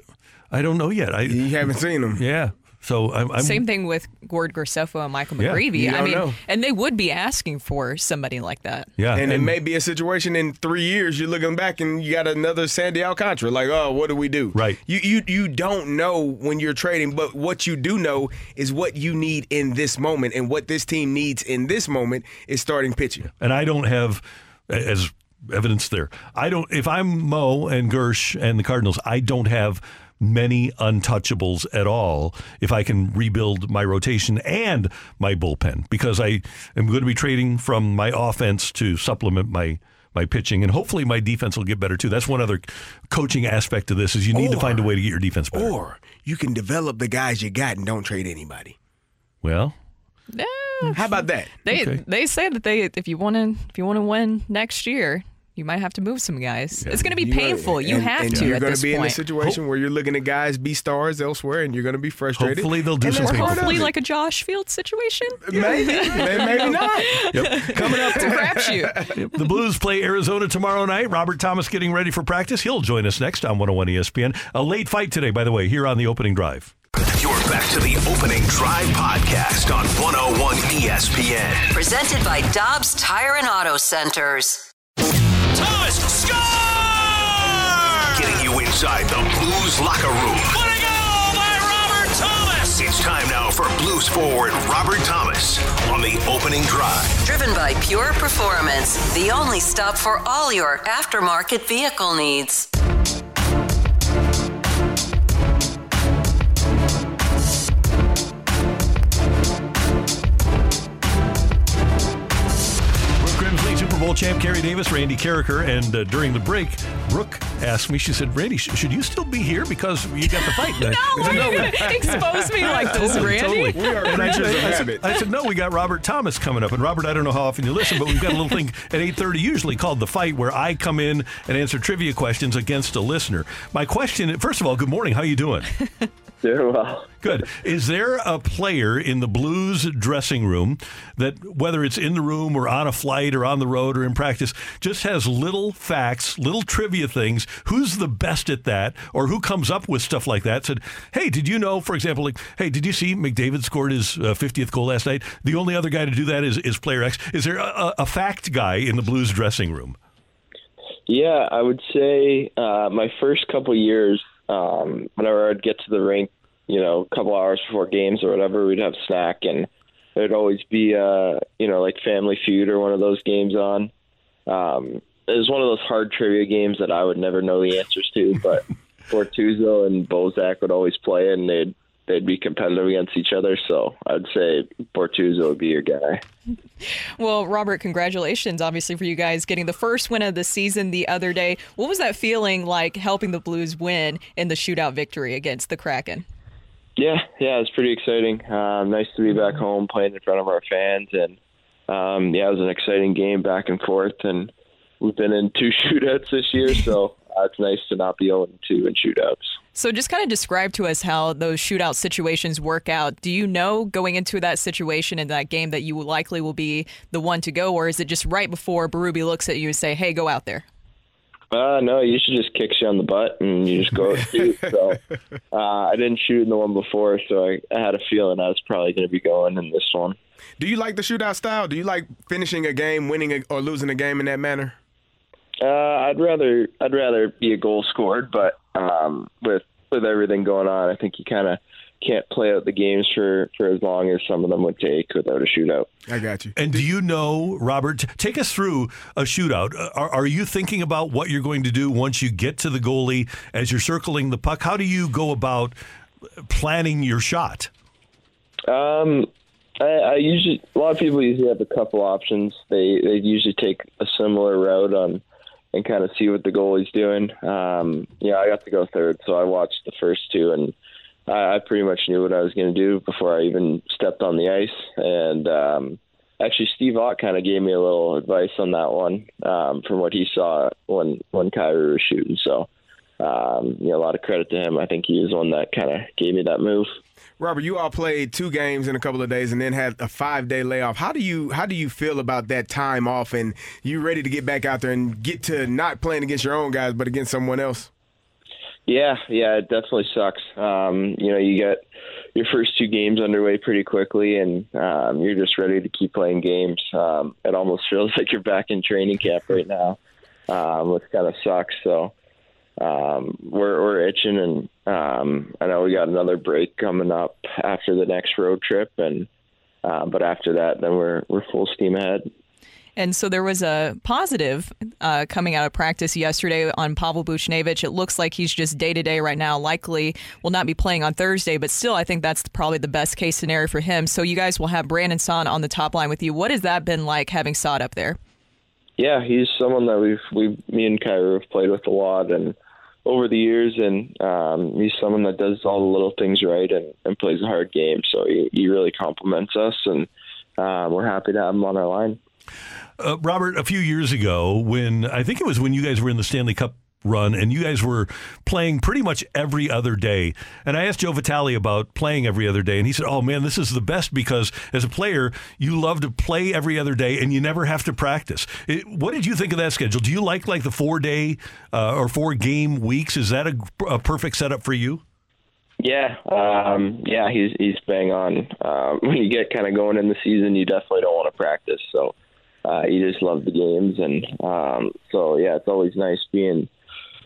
I don't know yet. I you haven't seen them. Yeah, so I'm, I'm Same thing with Gord Graceffo and Michael Yeah. McGreevy. I mean, know. and they would be asking for somebody like that. Yeah, and, it may be a situation in three years you're looking back and you got another Sandy Alcantara. Like, oh, what do we do? Right. You you you don't know when you're trading, but what you do know is what you need in this moment, and what this team needs in this moment is starting pitching. and I don't have as evidence there. I don't. If I'm Mo and Girsch and the Cardinals, I don't have many untouchables at all. If I can rebuild my rotation and my bullpen, because I am going to be trading from my offense to supplement my. My pitching and hopefully my defense will get better too. That's one other coaching aspect to this is you need to find a way to get your defense better. Or you can develop the guys you got and don't trade anybody. Well, How about that? They Okay. they say that they if you want to if you want to win next year, you might have to move some guys. It's going to be You gotta- painful. you and- have and to You're gonna this be in a point. situation where you're looking at guys be stars elsewhere, and you're going to be frustrated. Hopefully they'll do And that's something. part Hopefully, like a Josh Field situation. maybe, maybe, maybe not. Coming up It's a crapshoot. The Blues play Arizona tomorrow night. Robert Thomas getting ready for practice. He'll join us next on 101 ESPN. A late fight today, by the way, here on the opening drive. You're back to the opening drive podcast on 101 ESPN. Presented by Dobbs Tire and Auto Centers. Inside the Blues locker room. What a goal by Robert Thomas! It's time now for Blues forward Robert Thomas on the opening drive. Driven by Pure Performance, the only stop for all your aftermarket vehicle needs. Super Bowl champ Carey Davis, Randy Karraker, and uh, during the break, Brooke asked me, she said, Randy, sh- should you still be here because you got the fight? And I- No, said, why are you gonna expose me like this, Totally, Randy? totally. We are I creatures said, of I said- habit. I said, no, we got Robert Thomas coming up. And Robert, I don't know how often you listen, but we've got a little thing at 8.30 usually called The Fight where I come in and answer trivia questions against a listener. My question, first of all, good morning. How are you doing? Doing well. Good. Is there a player in the Blues dressing room that, whether it's in the room or on a flight or on the road or in practice, just has little facts, little trivia things? Who's the best at that, or who comes up with stuff like that? Said, "Hey, did you know?" For example, like, "Hey, did you see McDavid scored his uh, 50th goal last night?" The only other guy to do that is, is player X. Is there a, a fact guy in the Blues dressing room? Yeah, I would say uh, my first couple years, um, whenever I'd get to the rink, you know, a couple hours before games or whatever, we'd have snack, and there'd always be, uh, you know, like Family Feud or one of those games on. Um, it was one of those hard trivia games that I would never know the answers to, but Bortuzzo and Bozak would always play, and they'd they'd be competitive against each other. So I'd say Bortuzzo would be your guy. Well, Robert, congratulations, obviously, for you guys getting the first win of the season the other day. What was that feeling like helping the Blues win in the shootout victory against the Kraken? Yeah, yeah, it was pretty exciting. Um, nice to be back home playing in front of our fans, and um, yeah, it was an exciting game back and forth. And we've been in two shootouts this year, so uh, it's nice to not be 0 2 in shootouts. So, just kind of describe to us how those shootout situations work out. Do you know going into that situation in that game that you likely will be the one to go, or is it just right before Berube looks at you and say, "Hey, go out there"? Uh, no, you should just kick you on the butt and you just go shoot. So uh, I didn't shoot in the one before, so I, I had a feeling I was probably going to be going in this one. Do you like the shootout style? Do you like finishing a game, winning a, or losing a game in that manner? Uh, I'd rather I'd rather be a goal scored, but um, with with everything going on, I think you kind of can't play out the games for, for as long as some of them would take without a shootout. I got you. And do you know, Robert, take us through a shootout. Uh, Are, are you thinking about what you're going to do once you get to the goalie as you're circling the puck? How do you go about planning your shot? Um, I, I usually a lot of people usually have a couple options. They they usually take a similar route on and kind of see what the goalie's doing. Um, yeah, I got to go third, so I watched the first two and. I, I pretty much knew what I was going to do before I even stepped on the ice. And um, actually, Steve Ott kind of gave me a little advice on that one um, from what he saw when when Kyrou was shooting. So, um, a lot of credit to him. I think he was one that kind of gave me that move. Robert, you all played two games in a couple of days and then had a five day layoff. How do you how do you feel about that time off and you ready to get back out there and get to not playing against your own guys but against someone else? Yeah, yeah, it definitely sucks. Um, you know, you get your first two games underway pretty quickly, and um, you're just ready to keep playing games. Um, it almost feels like you're back in training camp right now, um, which kind of sucks. So um, we're we're itching, and um, I know we got another break coming up after the next road trip, and uh, but after that, then we're we're full steam ahead. And so there was a positive uh, coming out of practice yesterday on Pavel Buchnevich. It looks like he's just day to day right now. Likely will not be playing on Thursday, but still, I think that's probably the best case scenario for him. So you guys will have Brandon Saad on the top line with you. What has that been like having Saad up there? Yeah, he's someone that we've we me and Kyrou have played with a lot and over the years, and um, he's someone that does all the little things right and, and plays a hard game. So he, he really compliments us, and uh, we're happy to have him on our line. Uh, Robert, a few years ago, when I think it was when you guys were in the Stanley Cup run and you guys were playing pretty much every other day. And I asked Joe Vitale about playing every other day, and he said, Oh man, this is the best because as a player, you love to play every other day and you never have to practice. It, what did you think of that schedule? Do you like like the four day uh, or four game weeks? Is that a, a perfect setup for you? Yeah, um, yeah, he's he's bang on. Um, when you get kind of going in the season, you definitely don't want to practice. So uh, you just love the games, and um, so yeah, it's always nice being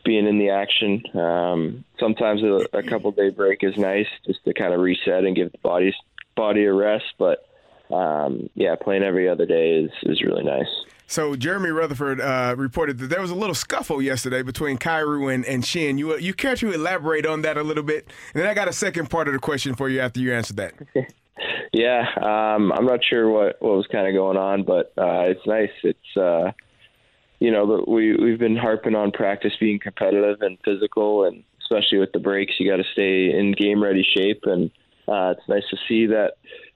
being in the action. Um, sometimes a, a couple day break is nice just to kind of reset and give the body body a rest. But um, yeah, playing every other day is is really nice. So Jeremy Rutherford uh, reported that there was a little scuffle yesterday between Kyrou and, and Schenn. You you care to elaborate on that a little bit? And then I got a second part of the question for you after you answer that. yeah, um, I'm not sure what, what was kind of going on, but uh, it's nice. It's uh, you know we we've been harping on practice being competitive and physical, and especially with the breaks, you got to stay in game ready shape, and uh, it's nice to see that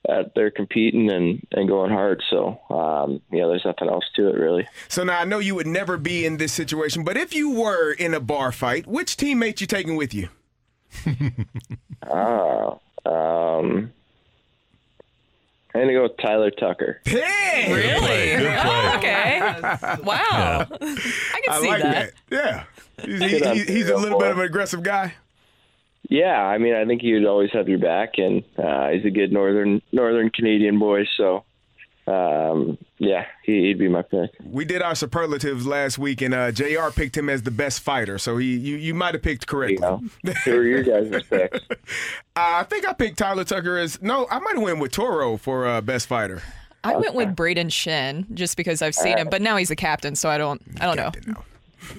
uh, they're competing and, and going hard. So, um, you know, there's nothing else to it really. So now I know you would never be in this situation, but if you were in a bar fight, which teammate you taking with you? Ah, um, I'm gonna go with Tyler Tucker. Hey, Really? Good play. Oh, okay. Wow. I can I see like that. that. Yeah, he's, Good he- he's a little bit of an aggressive guy. Yeah, I mean, I think he would always have your back, and uh, he's a good northern northern Canadian boy. So, um, yeah, he, he'd be my pick. We did our superlatives last week, and uh, Jr. picked him as the best fighter. So he, you, you might have picked correctly. Who are your guys' picks? I think I picked Tyler Tucker as no. I might have went with Toro for uh, best fighter. I went with Brayden Schenn just because I've seen him, but now he's a captain, so I don't. I don't know.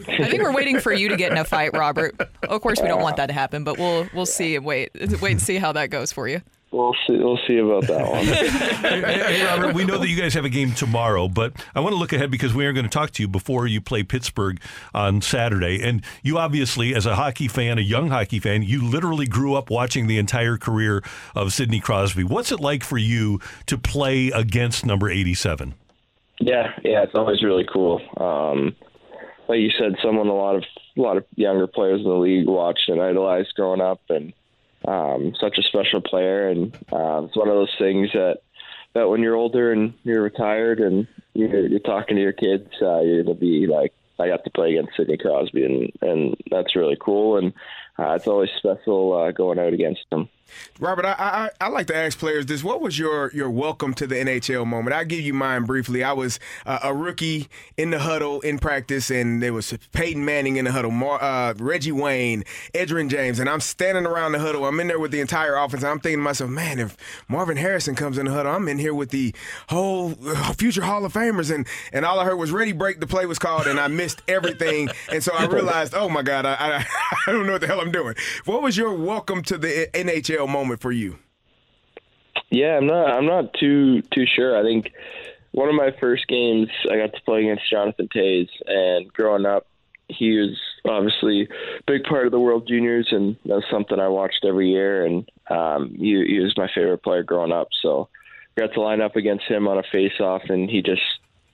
I think we're waiting for you to get in a fight, Robert. Of course, we don't want that to happen, but we'll we'll see and wait wait and see how that goes for you. We'll see. We'll see about that one. hey, hey, Robert, we know that you guys have a game tomorrow, but I want to look ahead because we are going to talk to you before you play Pittsburgh on Saturday. And you obviously, as a hockey fan, a young hockey fan, you literally grew up watching the entire career of Sidney Crosby. What's it like for you to play against number 87? Yeah, yeah, it's always really cool. Um, like you said, someone a lot of a lot of younger players in the league watched and idolized growing up, and um, such a special player. And uh, it's one of those things that that when you're older and you're retired and you're, you're talking to your kids, uh, you're gonna be like, I got to play against Sidney Crosby, and and that's really cool. And uh, it's always special uh, going out against him. Robert, I, I I like to ask players this: What was your your welcome to the NHL moment? I'll give you mine briefly. I was uh, a rookie in the huddle in practice, and there was Peyton Manning in the huddle, Mar- uh, Reggie Wayne, Edgerrin James, and I'm standing around the huddle. I'm in there with the entire offense. And I'm thinking to myself, man, if Marvin Harrison comes in the huddle, I'm in here with the whole uh, future Hall of Famers, and and all I heard was "Ready Break." The play was called, and I missed everything, and so I realized, oh my God, I I, I don't know what the hell I'm doing. What was your welcome to the NHL moment for you? Yeah, I'm not. I'm not too too sure. I think one of my first games I got to play against Jonathan Toews, and growing up, he was obviously a big part of the World Juniors, and that was something I watched every year. And um, he, he was my favorite player growing up. So got to line up against him on a face-off, and he just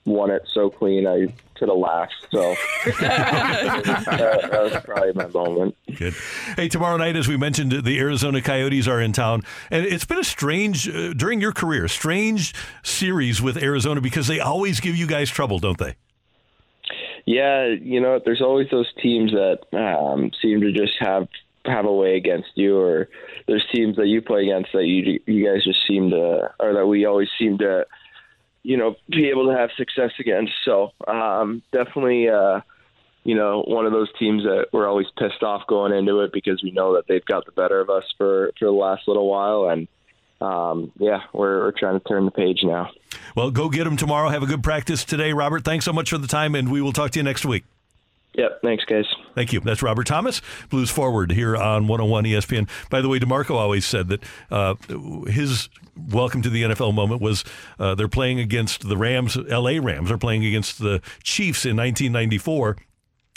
won it so clean. I could have laughed. So that, that was probably my moment. Good. Hey, tomorrow night, as we mentioned, the Arizona Coyotes are in town, and it's been a strange uh, during your career, strange series with Arizona because they always give you guys trouble, don't they? Yeah, you know, there's always those teams that um, seem to just have have a way against you, or there's teams that you play against that you you guys just seem to, or that we always seem to, you know, be able to have success against. So um, definitely, uh, you know, one of those teams that we're always pissed off going into it because we know that they've got the better of us for for the last little while, and um, yeah, we're, we're trying to turn the page now. Well, go get them tomorrow. Have a good practice today, Robert. Thanks so much for the time, and we will talk to you next week. Yep. Thanks, guys. Thank you. That's Robert Thomas, Blues Forward here on 101 ESPN. By the way, D'Marco always said that uh, his welcome to the NFL moment was uh, they're playing against the Rams, LA Rams are playing against the Chiefs in 1994.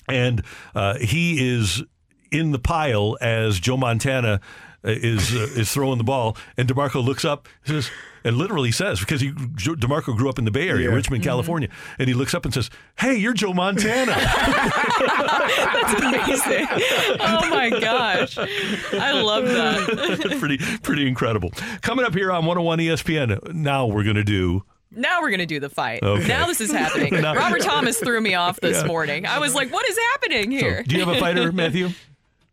And uh, he is in the pile as Joe Montana is uh, is throwing the ball, and D'Marco looks up, says, and literally says because he D'Marco grew up in the Bay Area, Yeah. Richmond, Mm-hmm. California, and he looks up and says, "Hey, you're Joe Montana." That's amazing. Oh my gosh. I love that. pretty pretty incredible. Coming up here on 101 ESPN. Now we're going to do Now we're going to do the fight. Okay. Now this is happening. Now- Robert Thomas threw me off this Yeah. morning. I was like, what is happening here? Do you have a fighter, Matthew?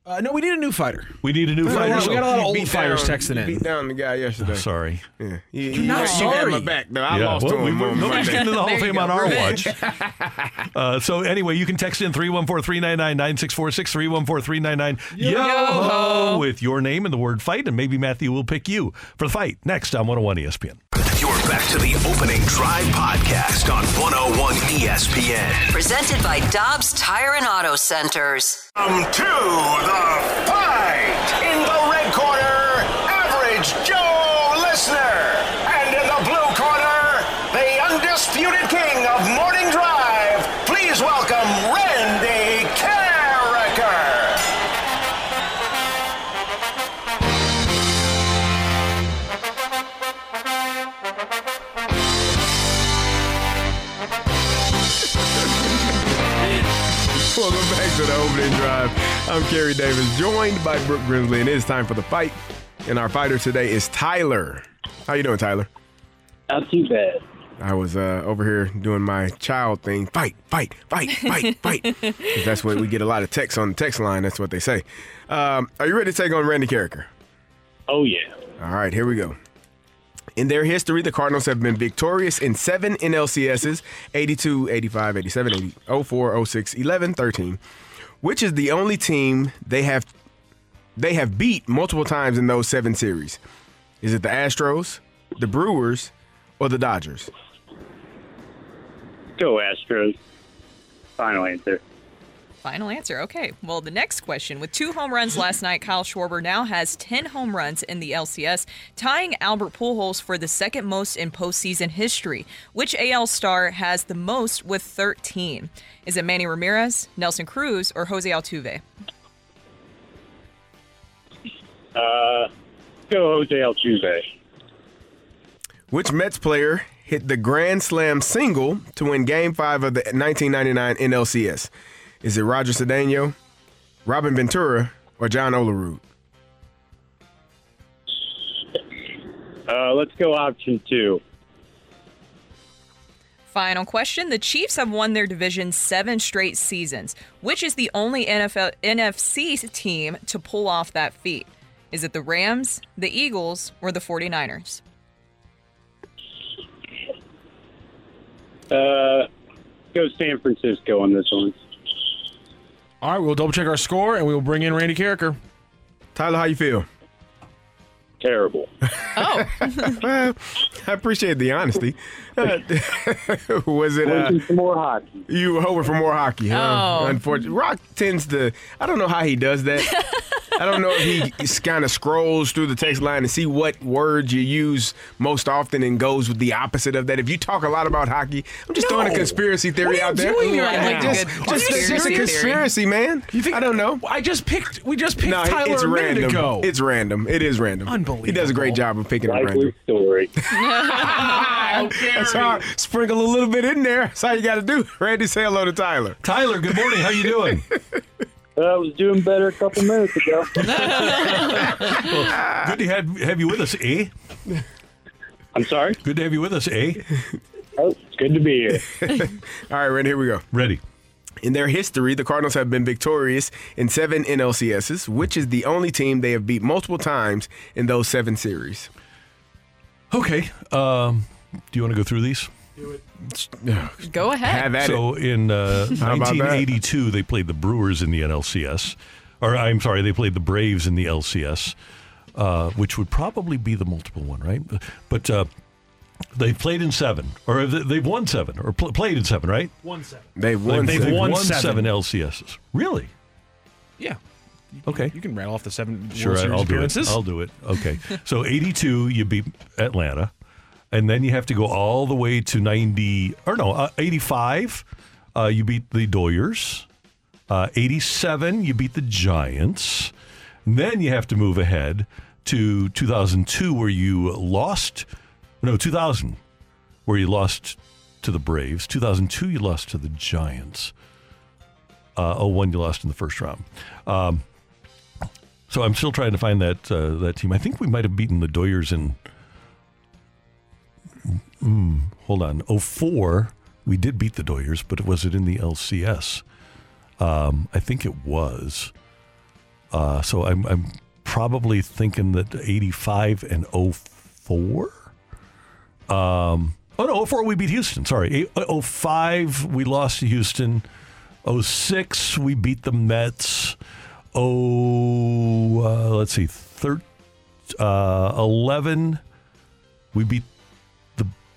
Uh, no, we need a new fighter. We need a new We got a fighter. lot- we got a lot of old fighters down- texting you in. Beat down the guy yesterday. Sorry. Yeah. You, You're not you, You sorry. had my back. No, I Yeah, lost well, to we- him. we- on nobody's getting to the Hall There of Fame on our watch. Uh, so anyway, you can text in 314-399-9646, 314-399 yo with your name and the word fight, and maybe Matthew will pick you for the fight next on 101 ESPN. You're back to the opening drive podcast on 101 ESPN. Presented by Dobbs Tire and Auto Centers. Come to the fight in the red corner, average Joe Listener, and in the blue corner, the undisputed king of morning Welcome back to the Opening Drive. I'm Carey Davis, joined by Brooke Grimsley, and it is time for the fight. And our fighter today is Tyler. How you doing, Tyler? Not too bad. I was uh, over here doing my child thing. Fight, fight, fight, fight, fight. that's what we get a lot of texts on the text line. That's what they say. Um, are you ready to take on Randy Karraker? Oh, yeah. All right, here we go. In their history, the Cardinals have been victorious in seven NLCSs 82, 85, 87, 80, 04, 06, 11, 13, which is the only team they have they have beat multiple times in those seven series. Is it the Astros, the Brewers, or the Dodgers? Go Astros. Final answer. Final answer. Okay. Well, the next question. With two home runs last night, Kyle Schwarber now has 10 home runs in the LCS, tying Albert Pujols for the second most in postseason history. Which AL star has the most with 13? Is it Manny Ramirez, Nelson Cruz, or Jose Altuve? Uh, go Jose Altuve. Which Mets player hit the Grand Slam single to win Game 5 of the 1999 NLCS? Is it Roger Cedeno, Robin Ventura, or John Olerud? Uh, let's go option two. Final question. The Chiefs have won their division seven straight seasons. Which is the only NFL, NFC team to pull off that feat? Is it the Rams, the Eagles, or the 49ers? Uh, go San Francisco on this one. All right, we'll double check our score and we will bring in Randy Karraker. Tyler, how you feel? Terrible. Oh. well, I appreciate the honesty. Was it? Uh, for more hockey. you were hoping for more hockey, huh? Oh. Unfortunately, Rocc tends to. I don't know how he does that. I don't know if he kind of scrolls through the text line and see what words you use most often and goes with the opposite of that. If you talk a lot about hockey, I'm just throwing a conspiracy theory What are you out there. doing right Like, now? just, Good just, conspiracy just a conspiracy, man. You think I don't know. I just picked. We just picked No, Tyler it's a minute random. ago. It's random. It is random. Unbelievable. He does a great job of picking it random. Likely story. That's how sprinkle a little bit in there. That's how you got to do. Randy, say hello to Tyler. Tyler, good morning. How you doing? Uh, I was doing better a couple minutes ago. Good to have, have you with us, eh? I'm sorry? Good to have you with us, eh? Oh, it's good to be here. All right, Randy, here we go. Ready. In their history, the Cardinals have been victorious in seven NLCSs, which is the only team they have beat multiple times in those seven series. Okay. Um, do you want to go through these? Go ahead. Have at so in uh, How about that? 1982, they played the Brewers in the NLCS. Or I'm sorry, they played the Braves in the LCS, uh, which would probably be the multiple one, right? But uh, they played in seven, or they- they've won seven, or pl- played in seven, right? One seven. They've won. They've, seven. won, won seven. seven. LCSs. Really? Yeah. Okay. You can rattle off the seven Sure, World Series I'll do it. I'll do it. Okay. so 82, you beat Atlanta. And then you have to go all the way to 90, or no, uh, 85, uh, you beat the Doyers. Uh, 87, you beat the Giants. And then you have to move ahead to 2002, where you lost, no, 2000, where you lost to the Braves. 2002, you lost to the Giants. Uh, 01, you lost in the first round. Um, so I'm still trying to find that uh, that team. I think we might have beaten the Doyers in. Mm, hold on, 04. We did beat the Doyers, but was it in the LCS? Um, I think it was. Uh, so I'm I'm probably thinking that 85 and 04. Um, oh no, 04 we beat Houston. Sorry, Eight- 05 we lost to Houston. 06 we beat the Mets. Oh, uh, let's see, thir- uh, 11 we beat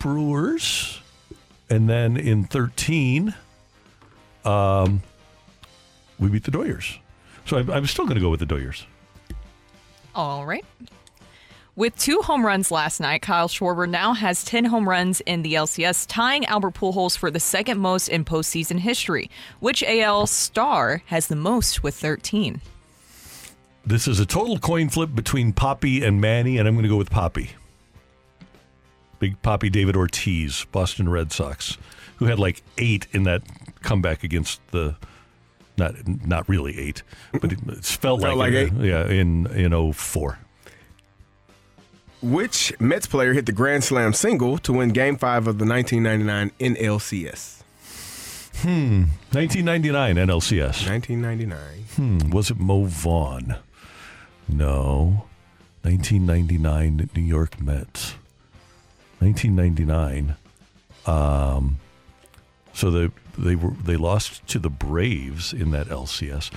Brewers, and then in 13 um, we beat the Doyers. So I'm, I'm still going to go with the Doyers. All right. With two home runs last night, Kyle Schwarber now has 10 home runs in the LCS, tying Albert Pujols for the second most in postseason history. Which AL star has the most with 13? This is a total coin flip between Poppy and Manny, and I'm going to go with Poppy. Big Poppy David Ortiz, Boston Red Sox, who had like eight in that comeback against the Not not really eight, but it, it's felt, Felt like, like it, Yeah, in in 04. Which Mets player hit the Grand Slam single to win Game 5 of the 1999 NLCS? Hmm. 1999 NLCS. 1999. Hmm. Was it Mo Vaughn? No. 1999 New York Mets. 1999. Um. So they they were they lost to the Braves in that LCS.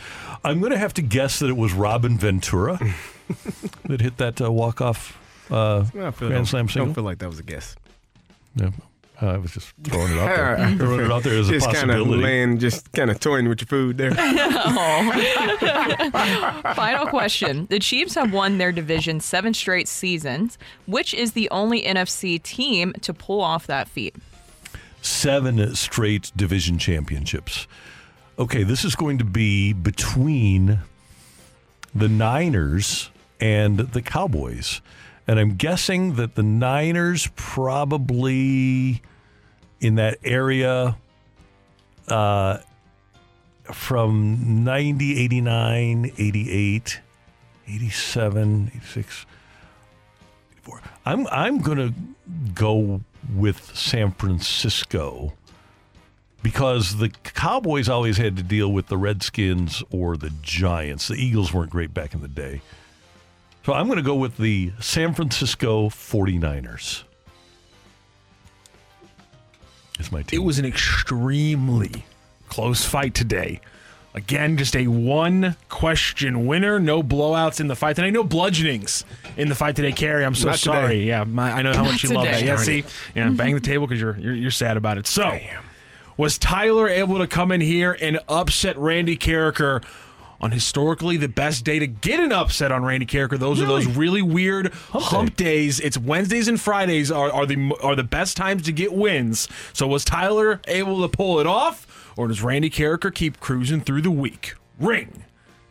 I'm going to have to guess that it was Robin Ventura that hit that uh, walk off uh, I Grand Slam don't feel like that was a guess. Yeah. Uh, I was just throwing it out there. throwing it out there as a just kind of laying, just kind of toying with your food there. Final question. The Chiefs have won their division seven straight seasons. Which is the only NFC team to pull off that feat? seven straight division championships. Okay, this is going to be between the Niners and the Cowboys. And I'm guessing that the Niners probably in that area uh, from 90, 89, 88, 87, 86. I'm I'm gonna go with San Francisco because the Cowboys always had to deal with the Redskins or the Giants. The Eagles weren't great back in the day. So I'm going to go with the San Francisco 49ers. Is my team. It was an extremely close fight today. Again, just a one question winner. No blowouts in the fight today. No bludgeonings in the fight today, Carey. I'm so Not today. sorry. Yeah, my, I know how Not much you love that. Yeah, Darn see, it. yeah, mm-hmm. bang the table because you're, you're you're sad about it. So, was Tyler able to come in here and upset Randy Karraker on historically the best day to get an upset on Randy Karraker? Those are those really weird hump, days. It's Wednesdays and Fridays are, are the are the best times to get wins. So was Tyler able to pull it off, or does Randy Karraker keep cruising through the week? Ring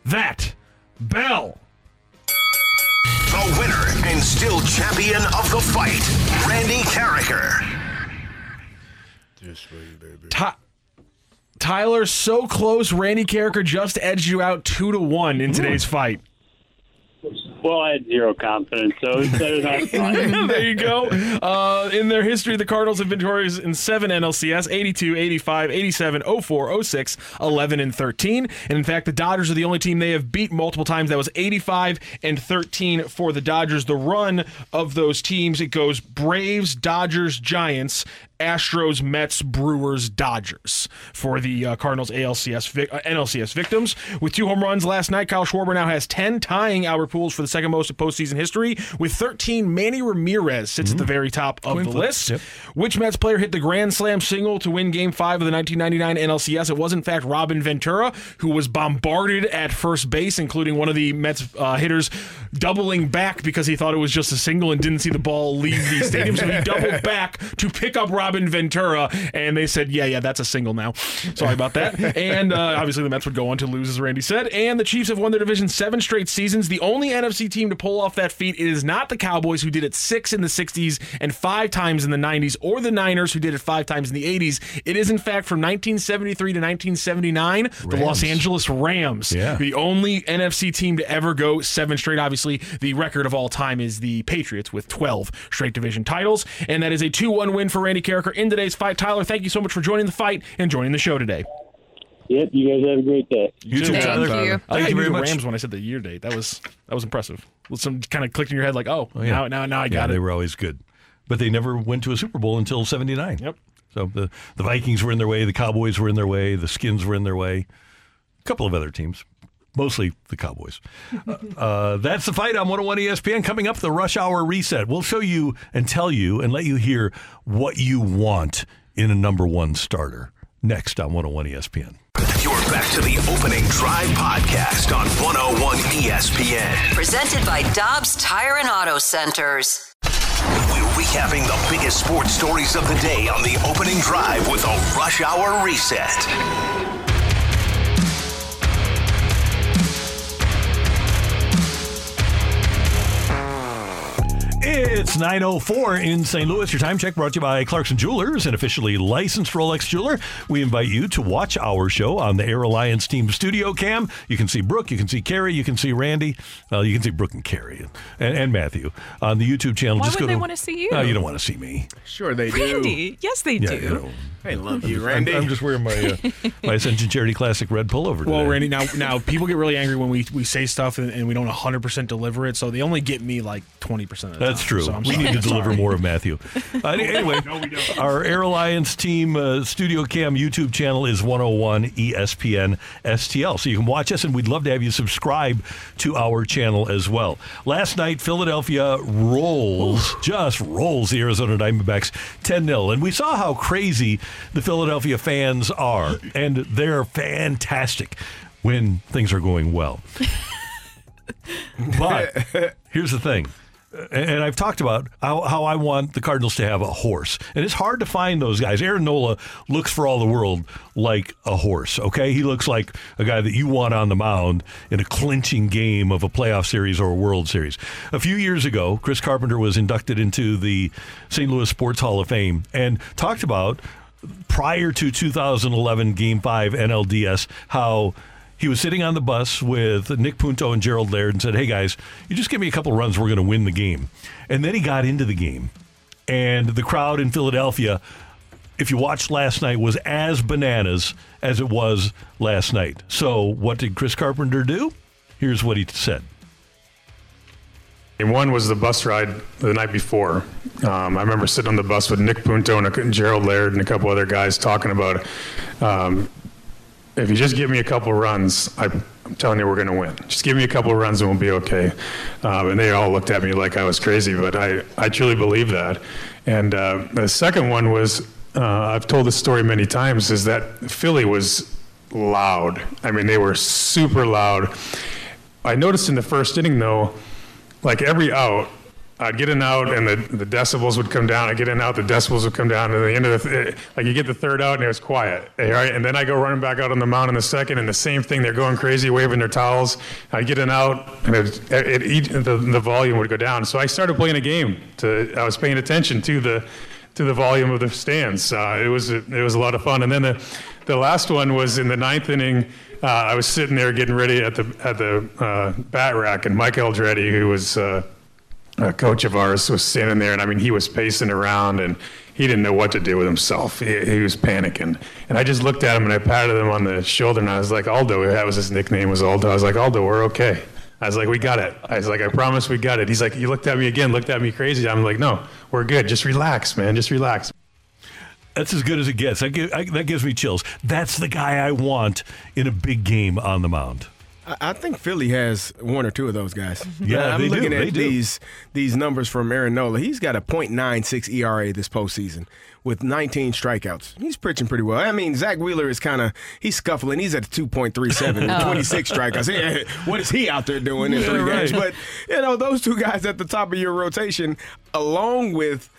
that bell. The winner and still champion of the fight, Randy Karraker. Just wait, baby. Ty- Tyler, so close. Randy Karraker just edged you out two to one in today's fight. Well, I had zero confidence, so it's better not there you go. Uh, in their history, the Cardinals have been victorious in seven NLCS 82, 85, 87, 04, 06, 11, and 13. And in fact, the Dodgers are the only team they have beat multiple times. That was 85 and 13 for the Dodgers. The run of those teams, it goes Braves, Dodgers, Giants. Astros, Mets, Brewers, Dodgers for the uh, Cardinals ALCS vic- uh, NLCS victims. With two home runs last night, Kyle Schwarber now has 10, tying Albert Pujols for the second most of postseason history. With 13, Manny Ramirez sits at the very top of the list. Yep. Which Mets player hit the Grand Slam single to win Game 5 of the 1999 NLCS? It was, in fact, Robin Ventura, who was bombarded at first base, including one of the Mets uh, hitters doubling back because he thought it was just a single and didn't see the ball leave the stadium. so he doubled back to pick up Robin Ventura, and they said, yeah, yeah, that's a single now. Sorry about that. and uh, obviously, the Mets would go on to lose, as Randy said. And the Chiefs have won their division seven straight seasons. The only NFC team to pull off that feat is not the Cowboys, who did it six in the 60s and five times in the 90s, or the Niners, who did it five times in the 80s. It is, in fact, from 1973 to 1979, the Los Angeles Rams. Yeah. The only NFC team to ever go seven straight. Obviously, the record of all time is the Patriots with 12 straight division titles. And that is a 2 1 win for Randy Karraker in today's fight. Tyler, thank you so much for joining the fight and joining the show today. Yep, you guys have a great day. You too, Thank Tyler. you. I Thank think you you very much. Rams when I said the year date. That was that was impressive. Some kind of clicked in your head like, oh, Oh, yeah. now, now, now I yeah, it. they were always good, but they never went to a Super Bowl until '79. Yep. So the the Vikings were in their way, the Cowboys were in their way, the Skins were in their way, a couple of other teams, mostly the Cowboys. uh, uh, that's the fight on 101 ESPN. Coming up, the Rush Hour Reset. We'll show you and tell you and let you hear what you want in a number one starter. Next on 101 ESPN. You're back to the opening drive podcast on 101 ESPN. Presented by Dobbs Tire and Auto Centers. We're recapping the biggest sports stories of the day on the opening drive with a rush hour reset. It's 904 in St. Louis. Your time check brought to you by Clarkson Jewelers, an officially licensed Rolex jeweler. We invite you to watch our show on the Air Alliance Team Studio Cam. You can see Brooke, you can see Carey, you can see Randy, uh, you can see Brooke and Carey and, and Matthew on the YouTube channel. Why Just would go they to, want to see you? No, you don't want to see me. Sure they do. Randy, yes, they Yeah, do. you know. I love you, I'm- Randy. I'm, just wearing my uh, my Ascension Charity Classic red pullover. Today. Well. Randy, now now people get really angry when we, we say stuff and, and we don't 100% deliver it, so they only get me like 20% of the That's true. So we need to deliver more of Matthew. Uh, anyway, our Air Alliance team uh, Studio Cam YouTube channel is 101 ESPN STL. So you can watch us, and we'd love to have you subscribe to our channel as well. Last night, Philadelphia rolls, just rolls the Arizona Diamondbacks 10 0. And we saw how crazy the Philadelphia fans are, and they're fantastic when things are going well. But here's the thing. And I've talked about how, how I want the Cardinals to have a horse. And it's hard to find those guys. Aaron Nola looks for all the world like a horse, okay? He looks like a guy that you want on the mound in a clinching game of a playoff series or a World Series. A few years ago, Chris Carpenter was inducted into the St. Louis Sports Hall of Fame and talked about prior to 2011 Game 5 NLDS how he was sitting on the bus with Nick Punto and Gerald Laird and said, Hey guys, you just give me a couple runs, we're going to win the game. And then he got into the game. And the crowd in Philadelphia, if you watched last night, was as bananas as it was last night. So, what did Chris Carpenter do? Here's what he said. And one was the bus ride the night before. Um, I remember sitting on the bus with Nick Punto and, a, and Gerald Laird and a couple other guys talking about um, if you just give me a couple runs, I, I'm telling you we're going to win. Just give me a couple runs and we'll be okay. Um, and they all looked at me like I was crazy, but I, I truly believe that. And uh, the second one was uh, I've told this story many times is that Philly was loud. I mean, they were super loud. I noticed in the first inning, though, like every out, I'd get an out and the, the decibels would come down. I'd get an out, the decibels would come down. And the end of the, th- like you get the third out and it was quiet. eh, Right? And then I go running back out on the mound in the second and the same thing. They're going crazy, waving their towels. I'd get an out and it, it, it, the, the volume would go down. So I started playing a game. To, I was paying attention to the, to the volume of the stands. Uh, it was it was a lot of fun. And then the the last one was in the ninth inning. Uh, I was sitting there getting ready at the at the uh, bat rack, and Mike Aldrete, who was uh, a coach of ours, was standing there, and I mean he was pacing around, and he didn't know what to do with himself. He, he was panicking, and I just looked at him and I patted him on the shoulder, and I was like, Aldo, that was his nickname was Aldo. I was like, Aldo, we're okay. I was like, we got it. I was like, I promise we got it. He's like, you looked at me again, looked at me crazy. I'm like, no, we're good. Just relax, man. Just relax. That's as good as it gets. That, gi- I, that gives me chills. That's the guy I want in a big game on the mound. I think Philly has one or two of those guys. Mm-hmm. Yeah, I'm they do. looking They at do. these these numbers from Aaron Nola. He's got a .96 ERA this postseason with 19 strikeouts. He's pitching pretty well. I mean, Zack Wheeler is kind of he's scuffling. He's at 2.37 with Oh. 26 strikeouts. What is he out there doing in Yeah, three right. games? But you know, those two guys at the top of your rotation, along with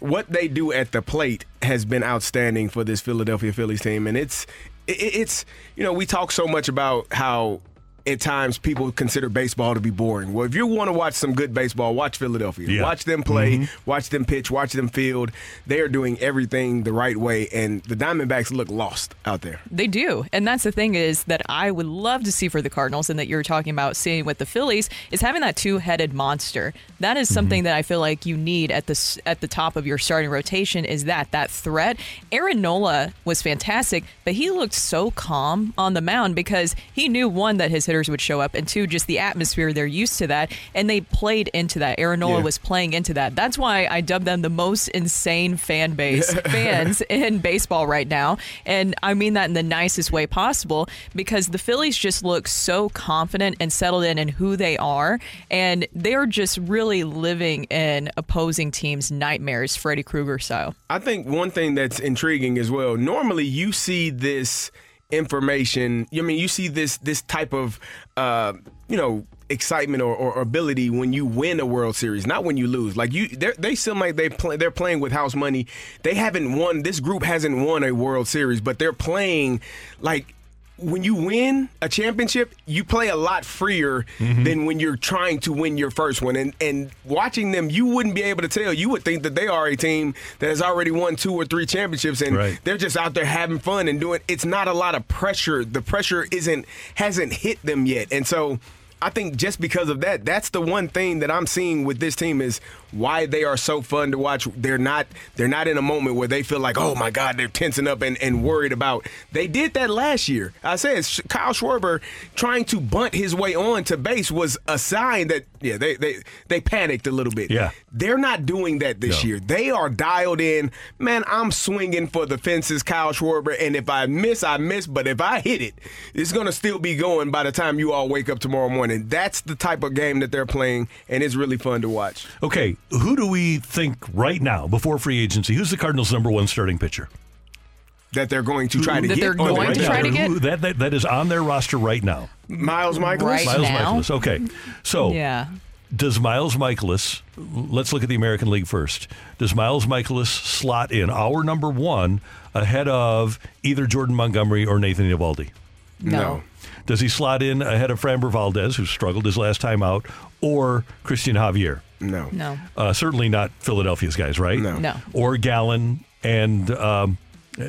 what they do at the plate has been outstanding for this Philadelphia Phillies team, and it's it, it's you know we talk so much about how at times people consider baseball to be boring. Well, if you want to watch some good baseball, watch Philadelphia. Yeah. Watch them play, Mhm. watch them pitch, watch them field. They are doing everything the right way, and the Diamondbacks look lost out there. They do. And that's the thing is that I would love to see for the Cardinals and that you're talking about seeing with the Phillies is having that two-headed monster. That is something that I feel like you need at the at the top of your starting rotation is that that threat. Aaron Nola was fantastic, but he looked so calm on the mound because he knew one that his hitters would show up and two just the atmosphere they're used to that and they played into that. Aaron Nola Yeah. was playing into that. That's why I dub them the most insane fan base fans in baseball right now. And I mean that in the nicest way possible because the Phillies just look so confident and settled in in who they are. And they're just really living in opposing teams' nightmares, Freddy Krueger style. I think one thing that's intriguing as well. Normally, you see this information. I mean, you see this this type of uh, you know excitement or, or ability when you win a World Series, not when you lose. Like you, they're- seem like they play, they're playing with house money. They haven't won. This group hasn't won a World Series, but they're playing like when you win a championship, you play a lot freer Mm-hmm. than when you're trying to win your first one. And and watching them, you wouldn't be able to tell. You would think that they are a team that has already won two or three championships, and Right. they're just out there having fun and doing. It's not a lot of pressure. The pressure isn't hasn't hit them yet, and so. I think just because of that, that's the one thing that I'm seeing with this team is why they are so fun to watch. They're not they're not in a moment where they feel like, oh my God, they're tensing up and, and worried about. They did that last year. I said Kyle Schwarber trying to bunt his way on to base was a sign that yeah they they they panicked a little bit. Yeah. They're not doing that this No. year. They are dialed in. Man, I'm swinging for the fences, Kyle Schwarber, and if I miss, I miss. But if I hit it, it's gonna still be going by the time you all wake up tomorrow morning. That's the type of game that they're playing, and it's really fun to watch. Okay, who do we think right now, before free agency, who's the Cardinals' number one starting pitcher? That they're going to try to That get. they're going right to now, try to get? that, that, that is on their roster right now. Miles Mikolas. Right Miles now? Mikolas. Okay. So Yeah. Does Miles Mikolas, let's look at the American League first. Does Miles Mikolas slot in our number one ahead of either Jordan Montgomery or Nathan Eovaldi? No. Does he slot in ahead of Framber Valdez, who struggled his last time out, or Cristian Javier? No. No. Uh, certainly not Philadelphia's guys, right? No. No. Or Gallen and um,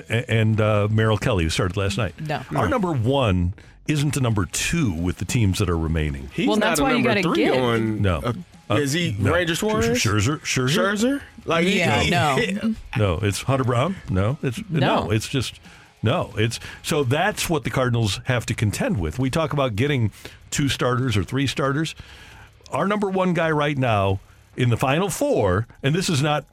and uh, Merrill Kelly, who started last night. No. Our number one isn't a number two with the teams that are remaining. He's Well, not that's a why you number gotta three get- on. No. uh, Uh, is he no. Ranger Suarez? Scherzer? Scherzer? Scherzer? Like Yeah, he- no. No, it's Hunter Brown. No, it's no. No. it's just no. It's so that's what the Cardinals have to contend with. We talk about getting two starters or three starters. Our number one guy right now in the final four, and this is not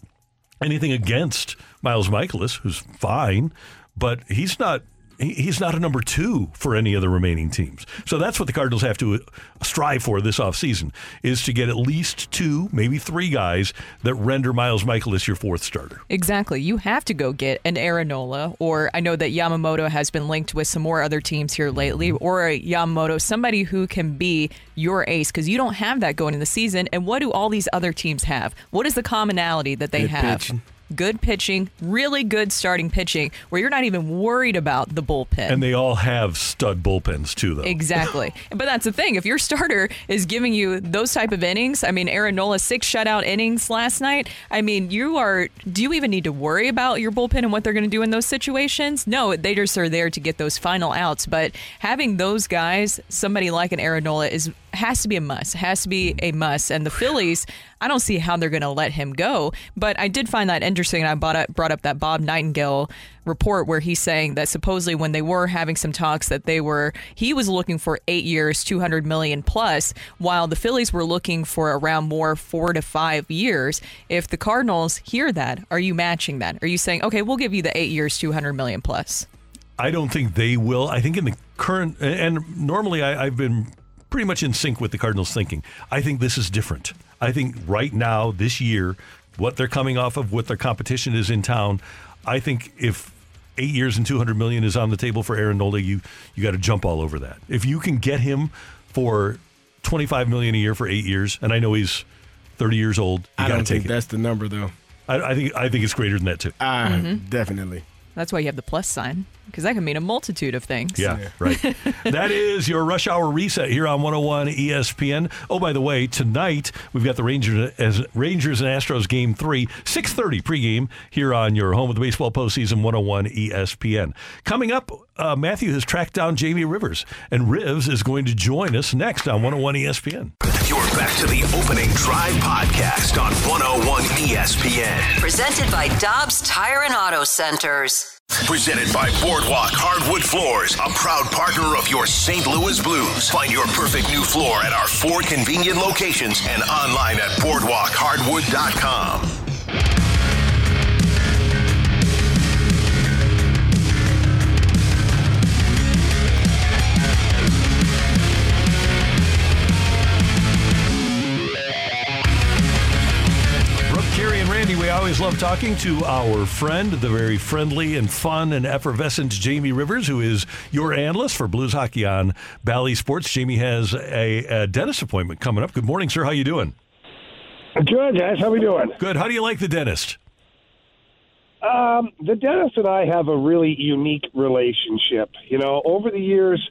anything against Miles Mikolas, who's fine, but he's not. He- He's not a number two for any of the remaining teams. So that's what the Cardinals have to uh, strive for this offseason is to get at least two, maybe three guys that render Miles Mikolas your fourth starter. Exactly. You have to go get an Aaron Nola, or I know that Yamamoto has been linked with some more other teams here lately, or a Yamamoto, somebody who can be your ace, because you don't have that going in the season. And what do all these other teams have? What is the commonality that they Good have? pitching. Good pitching, really good starting pitching, where you're not even worried about the bullpen. And they all have stud bullpens too, though. Exactly. but that's the thing. If your starter is giving you those type of innings, I mean, Aaron Nola, six shutout innings last night. I mean, you are, do you even need to worry about your bullpen and what they're going to do in those situations? No, they just are there to get those final outs. But having those guys, somebody like an Aaron Nola is, has to be a must, has to be a must. And the Phillies, I don't see how they're going to let him go. But I did find that interesting. And I brought up, brought up that Bob Nightingale report where he's saying that supposedly when they were having some talks that they were he was looking for eight years 200 million plus while the phillies were looking for around more four to five years if the cardinals hear that are you matching that are you saying okay we'll give you the eight years 200 million plus I don't think they will. I think in the current, and normally I, I've been pretty much in sync with the Cardinals' thinking. I think this is different. I think right now, this year, what they're coming off of, what their competition is in town, I think if eight years and 200 million is on the table for Aaron Nola, you, you got to jump all over that. If you can get him for 25 million a year for eight years, and I know he's 30 years old, you I don't take think it. that's the number though. I, I think I think it's greater than that too. Uh, Mhm. Definitely. that's why you have the plus sign because that can mean a multitude of things Yeah, right. that is your rush hour reset here on 101 ESPN. Oh, by the way, tonight we've got the Rangers as Rangers and Astros game three, 6:30 pregame here on your home of the baseball postseason 101 ESPN. Coming up, uh, Matthew has tracked down Jamie Rivers, and Rivs is going to join us next on 101 ESPN. You're back to the opening drive podcast on 101 ESPN. Presented by Dobbs Tire and Auto Centers. Presented by Boardwalk Hardwood Floors, a proud partner of your St. Louis Blues. Find your perfect new floor at our four convenient locations and online at boardwalkhardwood.com. Randy, we always love talking to our friend, the very friendly and fun and effervescent Jamie Rivers, who is your analyst for Blues Hockey on Bally Sports. Jamie has a, a dentist appointment coming up. Good morning, sir. How you doing? Good, guys. How we doing? Good. How do you like the dentist? Um, the dentist and I have a really unique relationship. You know, over the years,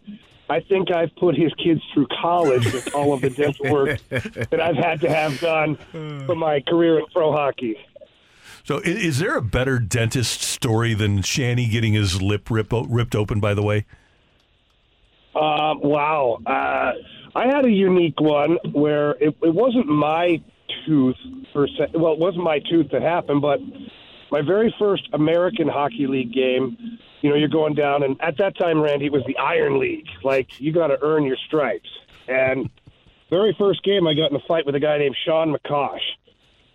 I think I've put his kids through college with all of the dental work that I've had to have done for my career in pro hockey. So, is there a better dentist story than Shanny getting his lip rip, ripped open? By the way, Um, wow. Uh, I had a unique one where it, it wasn't my tooth per se. Well, it wasn't my tooth that happened, but my very first American Hockey League game. You know, you're going down, and at that time, Randy, it was the Iron League. Like you got to earn your stripes. And very first game, I got in a fight with a guy named Sean McCosh,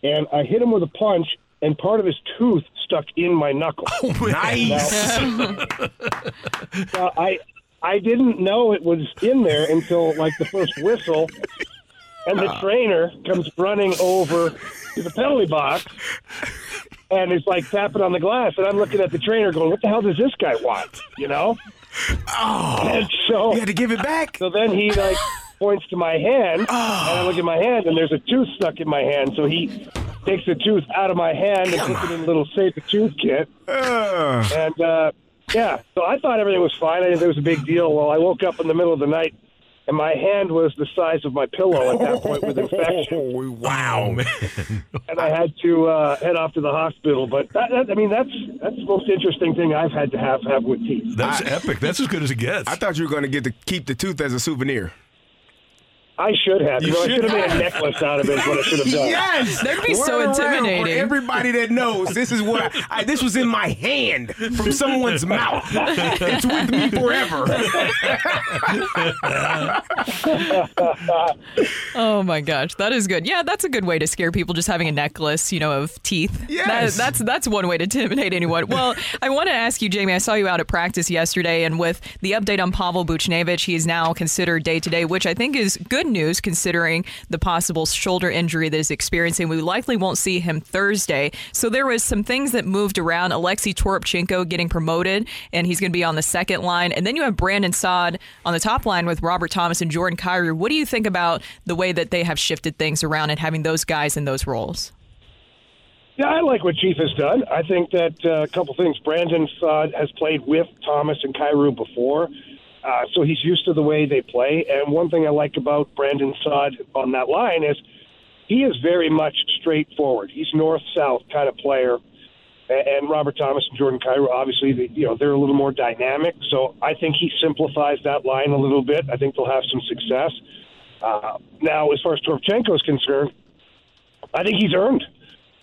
and I hit him with a punch, and part of his tooth stuck in my knuckle. Oh, nice. Now, I I didn't know it was in there until like the first whistle, and the ah. trainer comes running over to the penalty box, and is like tapping on the glass, and I'm looking at the trainer going, "What the hell does this guy want?" You know? Oh, and so you had to give it back. So then he like points to my hand, and I look at my hand, and there's a tooth stuck in my hand. So he takes the tooth out of my hand and puts it in a little safe tooth kit. And uh, yeah, so I thought everything was fine. I didn't think it was a big deal. Well, I woke up in the middle of the night, and my hand was the size of my pillow at that point with infection. wow, man! And I had to uh, head off to the hospital. But that, that, I mean, that's that's the most interesting thing I've had to have have with teeth. that's epic. That's as good as it gets. I thought you were going to get to keep the tooth as a souvenir. I should have. You, You know, I should should have made a necklace out of it. Is what I should have done. Yes, That'd be so Word around intimidating. For everybody that knows, this is what I, I, this was in my hand from someone's mouth. It's with me forever. Oh my gosh, that is good. Yeah, that's a good way to scare people. Just having a necklace, you know, of teeth. Yes. That- that's that's one way to intimidate anyone. Well, I want to ask you, Jamie. I saw you out at practice yesterday, and with the update on Pavel Buchnevich, he is now considered day to day, which I think is good news considering the possible shoulder injury that he's experiencing. We likely won't see him Thursday. So there was some things that moved around. Alexey Toropchenko getting promoted, and he's going to be on the second line, and then you have Brandon Saad on the top line with Robert Thomas and Jordan Kyrou. What do you think about the way that they have shifted things around and having those guys in those roles? Yeah, I like what Chief has done. I think that uh, a couple things. Brandon Saad has played with Thomas and Kyrou before, uh, so he's used to the way they play. And one thing I like about Brandon Saad on that line is he is very much straightforward. He's north-south kind of player. And Robert Thomas and Jordan Kyrou, obviously, they, you know, they're a little more dynamic. So I think he simplifies that line a little bit. I think they'll have some success. Uh, now, as far as Toropchenko is concerned, I think he's earned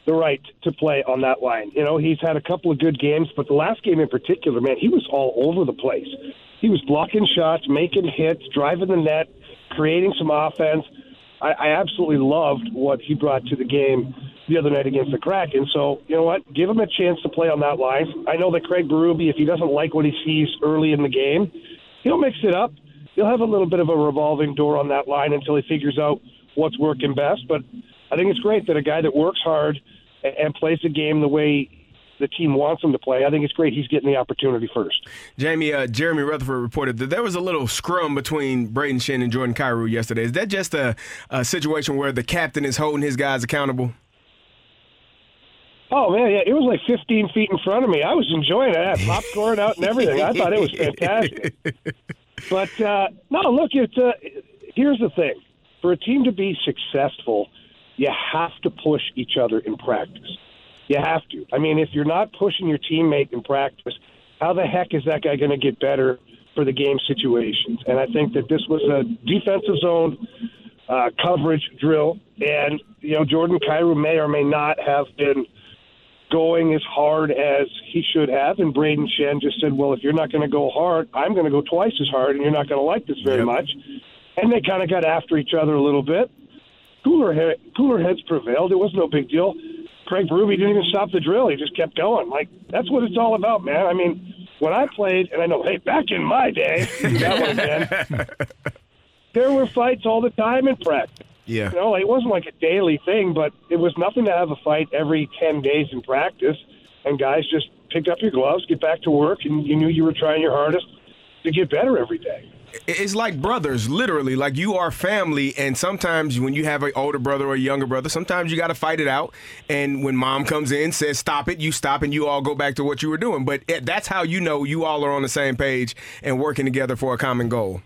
the right to play on that line. You know, he's had a couple of good games, but the last game in particular, man, he was all over the place. He was blocking shots, making hits, driving the net, creating some offense. I, I absolutely loved what he brought to the game the other night against the Kraken. So, you know what? Give him a chance to play on that line. I know that Craig Berube, if he doesn't like what he sees early in the game, he'll mix it up. He'll have a little bit of a revolving door on that line until he figures out what's working best. But I think it's great that a guy that works hard and, plays the game the way the team wants him to play. I think it's great he's getting the opportunity first. Jamie, uh, Jeremy Rutherford reported that there was a little scrum between Brayden Schenn and Jordan Kyrou yesterday. Is that just a, a situation where the captain is holding his guys accountable? Oh man, yeah, it was like 15 feet in front of me. I was enjoying it. I had popcorn out and everything. I thought it was fantastic. But uh, no, look, it's uh, here's the thing: for a team to be successful, you have to push each other in practice. You have to. I mean, if you're not pushing your teammate in practice, how the heck is that guy going to get better for the game situations? And I think that this was a defensive zone uh, coverage drill, and you know Jordan Kyrou may or may not have been going as hard as he should have. And Brayden Schenn just said, "Well, if you're not going to go hard, I'm going to go twice as hard, and you're not going to like this very much." And they kind of got after each other a little bit. Cooler he- cooler heads prevailed. It was no big deal. Craig Berube didn't even stop the drill. He just kept going. Like that's what it's all about, man. I mean, when I played, and I know, hey, back in my day, that. There were fights all the time in practice. Yeah. You know, it wasn't like a daily thing, but it was nothing to have a fight every 10 days in practice. And guys just picked up your gloves, get back to work, and you knew you were trying your hardest to get better every day. It's like brothers, literally. Like you are family, and sometimes when you have an older brother or a younger brother, sometimes you got to fight it out. And when mom comes in, says stop it, you stop, and you all go back to what you were doing. But it, that's how you know you all are on the same page and working together for a common goal.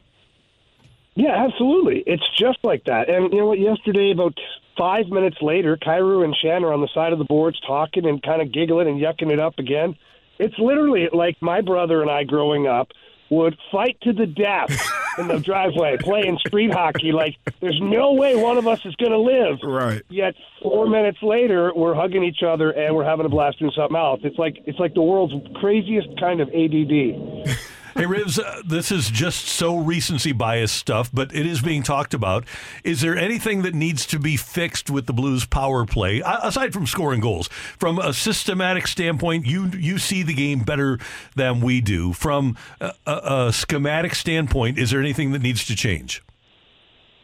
Yeah, absolutely. It's just like that. And you know what? Yesterday, about five minutes later, Kyrou and Schenn are on the side of the boards talking and kind of giggling and yucking it up again. It's literally like my brother and I growing up would fight to the death in the driveway playing street hockey. Like, there's no way one of us is going to live. Right. Yet four minutes later, we're hugging each other and we're having a blast doing something else. It's like it's like the world's craziest kind of ADD. Hey, Rivs, uh, this is just so recency bias stuff, but it is being talked about. Is there anything that needs to be fixed with the Blues power play, aside from scoring goals? From a systematic standpoint, you you see the game better than we do. From a, a, a schematic standpoint, is there anything that needs to change?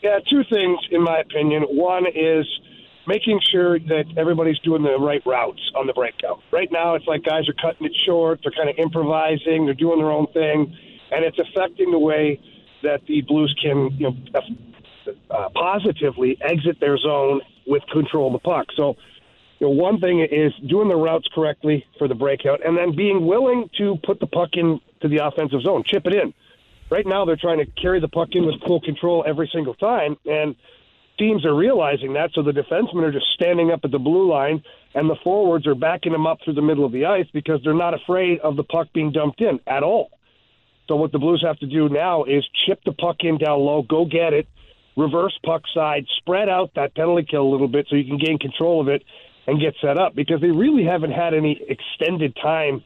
Yeah, two things in my opinion. One is making sure that everybody's doing the right routes on the breakout. Right now, it's like guys are cutting it short. They're kind of improvising. They're doing their own thing, and it's affecting the way that the Blues can, you know, uh, positively exit their zone with control of the puck. So, you know, one thing is doing the routes correctly for the breakout, and then being willing to put the puck into the offensive zone, chip it in. Right now, they're trying to carry the puck in with full control every single time, and teams are realizing that. So the defensemen are just standing up at the blue line, and the forwards are backing them up through the middle of the ice because they're not afraid of the puck being dumped in at all. So what the Blues have to do now is chip the puck in down low, go get it, reverse puck side, spread out that penalty kill a little bit so you can gain control of it and get set up because they really haven't had any extended time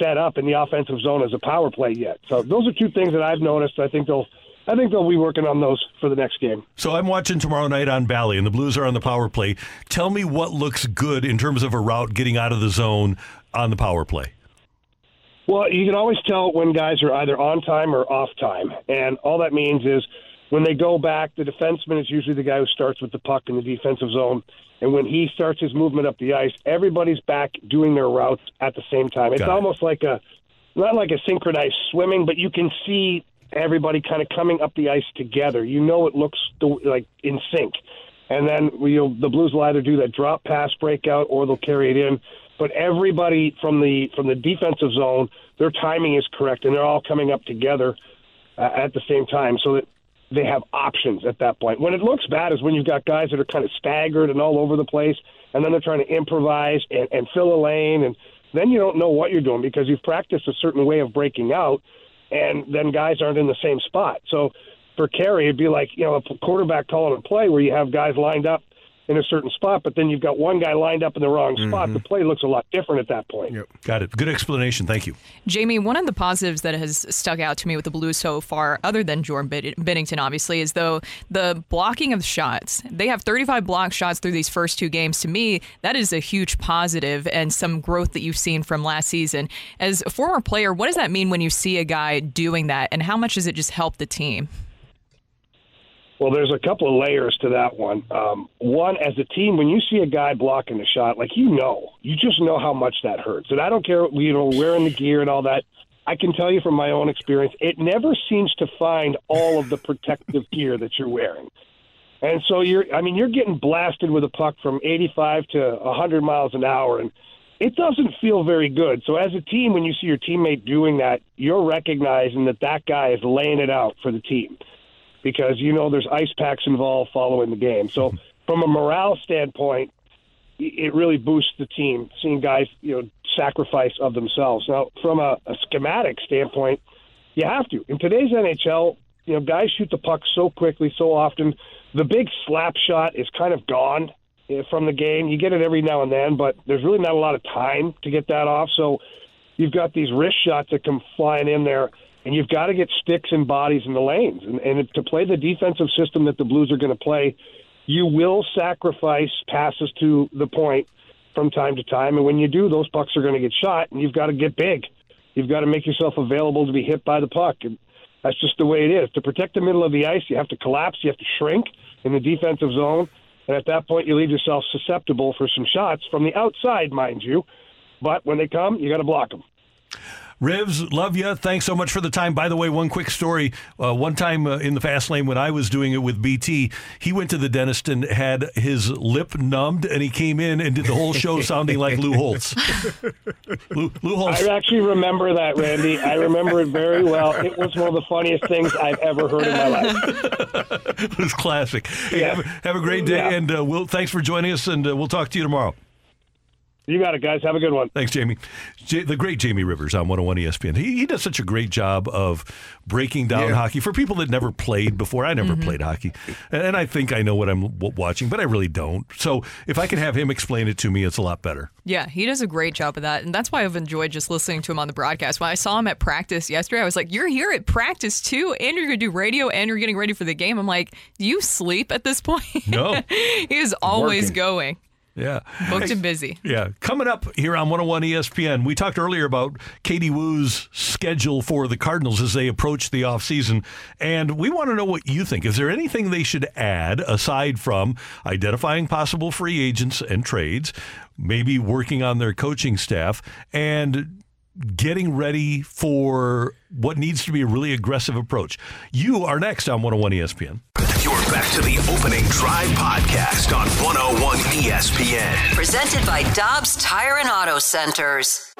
set up in the offensive zone as a power play yet. So those are two things that I've noticed. I think they'll I think they'll be working on those for the next game. So I'm watching tomorrow night on Bally, and the Blues are on the power play. Tell me what looks good in terms of a route getting out of the zone on the power play. Well, you can always tell when guys are either on time or off time. And all that means is when they go back, the defenseman is usually the guy who starts with the puck in the defensive zone. And when he starts his movement up the ice, everybody's back doing their routes at the same time. It's it. almost like a, not like a synchronized swimming, but you can see everybody kind of coming up the ice together. You know it looks like in sync. And then you know, the Blues will either do that drop pass breakout or they'll carry it in. But everybody from the from the defensive zone, their timing is correct, and they're all coming up together uh, at the same time, so that they have options at that point. When it looks bad is when you've got guys that are kind of staggered and all over the place, and then they're trying to improvise and, and fill a lane, and then you don't know what you're doing because you've practiced a certain way of breaking out, and then guys aren't in the same spot. So for Carey, it'd be like you know a quarterback calling a play where you have guys lined up in a certain spot, but then you've got one guy lined up in the wrong spot. Mm-hmm. The play looks a lot different at that point. Yep. Got it. Good explanation. Thank you. Jamie, one of the positives that has stuck out to me with the Blues so far, other than Jordan Binnington, obviously, is though the blocking of shots. They have 35 block shots through these first two games. To me, that is a huge positive and some growth that you've seen from last season. As a former player, what does that mean when you see a guy doing that, and how much does it just help the team? Well, there's a couple of layers to that one. Um, one, as a team, when you see a guy blocking a shot, like you know, you just know how much that hurts. And I don't care, you know, wearing the gear and all that. I can tell you from my own experience, it never seems to find all of the protective gear that you're wearing. And so you're, I mean, you're getting blasted with a puck from 85 to 100 miles an hour, and it doesn't feel very good. So as a team, when you see your teammate doing that, you're recognizing that that guy is laying it out for the team because you know there's ice packs involved following the game. So from a morale standpoint, it really boosts the team seeing guys you know sacrifice of themselves. Now from a, a schematic standpoint, you have to in today's NHL. You know, guys shoot the puck so quickly, so often. The big slap shot is kind of gone eh, from the game. You get it every now and then, but there's really not a lot of time to get that off. So you've got these wrist shots that come flying in there, and you've got to get sticks and bodies in the lanes. And, and to play the defensive system that the Blues are going to play, you will sacrifice passes to the point from time to time. And when you do, those pucks are going to get shot, and you've got to get big. You've got to make yourself available to be hit by the puck. And that's just the way it is. To protect the middle of the ice, you have to collapse, you have to shrink in the defensive zone. And at that point, you leave yourself susceptible for some shots from the outside, mind you. But when they come, you got to block them. Rivs, love you. Thanks so much for the time. By the way, one quick story. Uh, one time uh, in the fast lane when I was doing it with BT, he went to the dentist and had his lip numbed, and he came in and did the whole show sounding like Lou Holtz. Lou, Lou Holtz. I actually remember that, Randy. I remember it very well. It was one of the funniest things I've ever heard in my life. it was classic. Hey, Yeah. have, have a great day, Yeah. and uh, we'll thanks for joining us, and uh, we'll talk to you tomorrow. You got it, guys. Have a good one. Thanks, Jamie. J- the great Jamie Rivers on 101 ESPN. He, he does such a great job of breaking down Yeah. hockey for people that never played before. I never mm-hmm. played hockey, and, and I think I know what I'm w- watching, but I really don't. So if I can have him explain it to me, it's a lot better. Yeah, he does a great job of that. And that's why I've enjoyed just listening to him on the broadcast. When I saw him at practice yesterday, I was like, You're here at practice too, and you're going to do radio, and you're getting ready for the game. I'm like, Do you sleep at this point? No. he is always Working. going, Yeah. booked and busy. Yeah. Coming up here on 101 ESPN, we talked earlier about Katie Woo's schedule for the Cardinals as they approach the offseason. And we want to know what you think. Is there anything they should add aside from identifying possible free agents and trades, maybe working on their coaching staff, and getting ready for what needs to be a really aggressive approach? You are next on 101 ESPN. You're back to the opening drive podcast on 101 ESPN. Presented by Dobbs Tire and Auto Centers.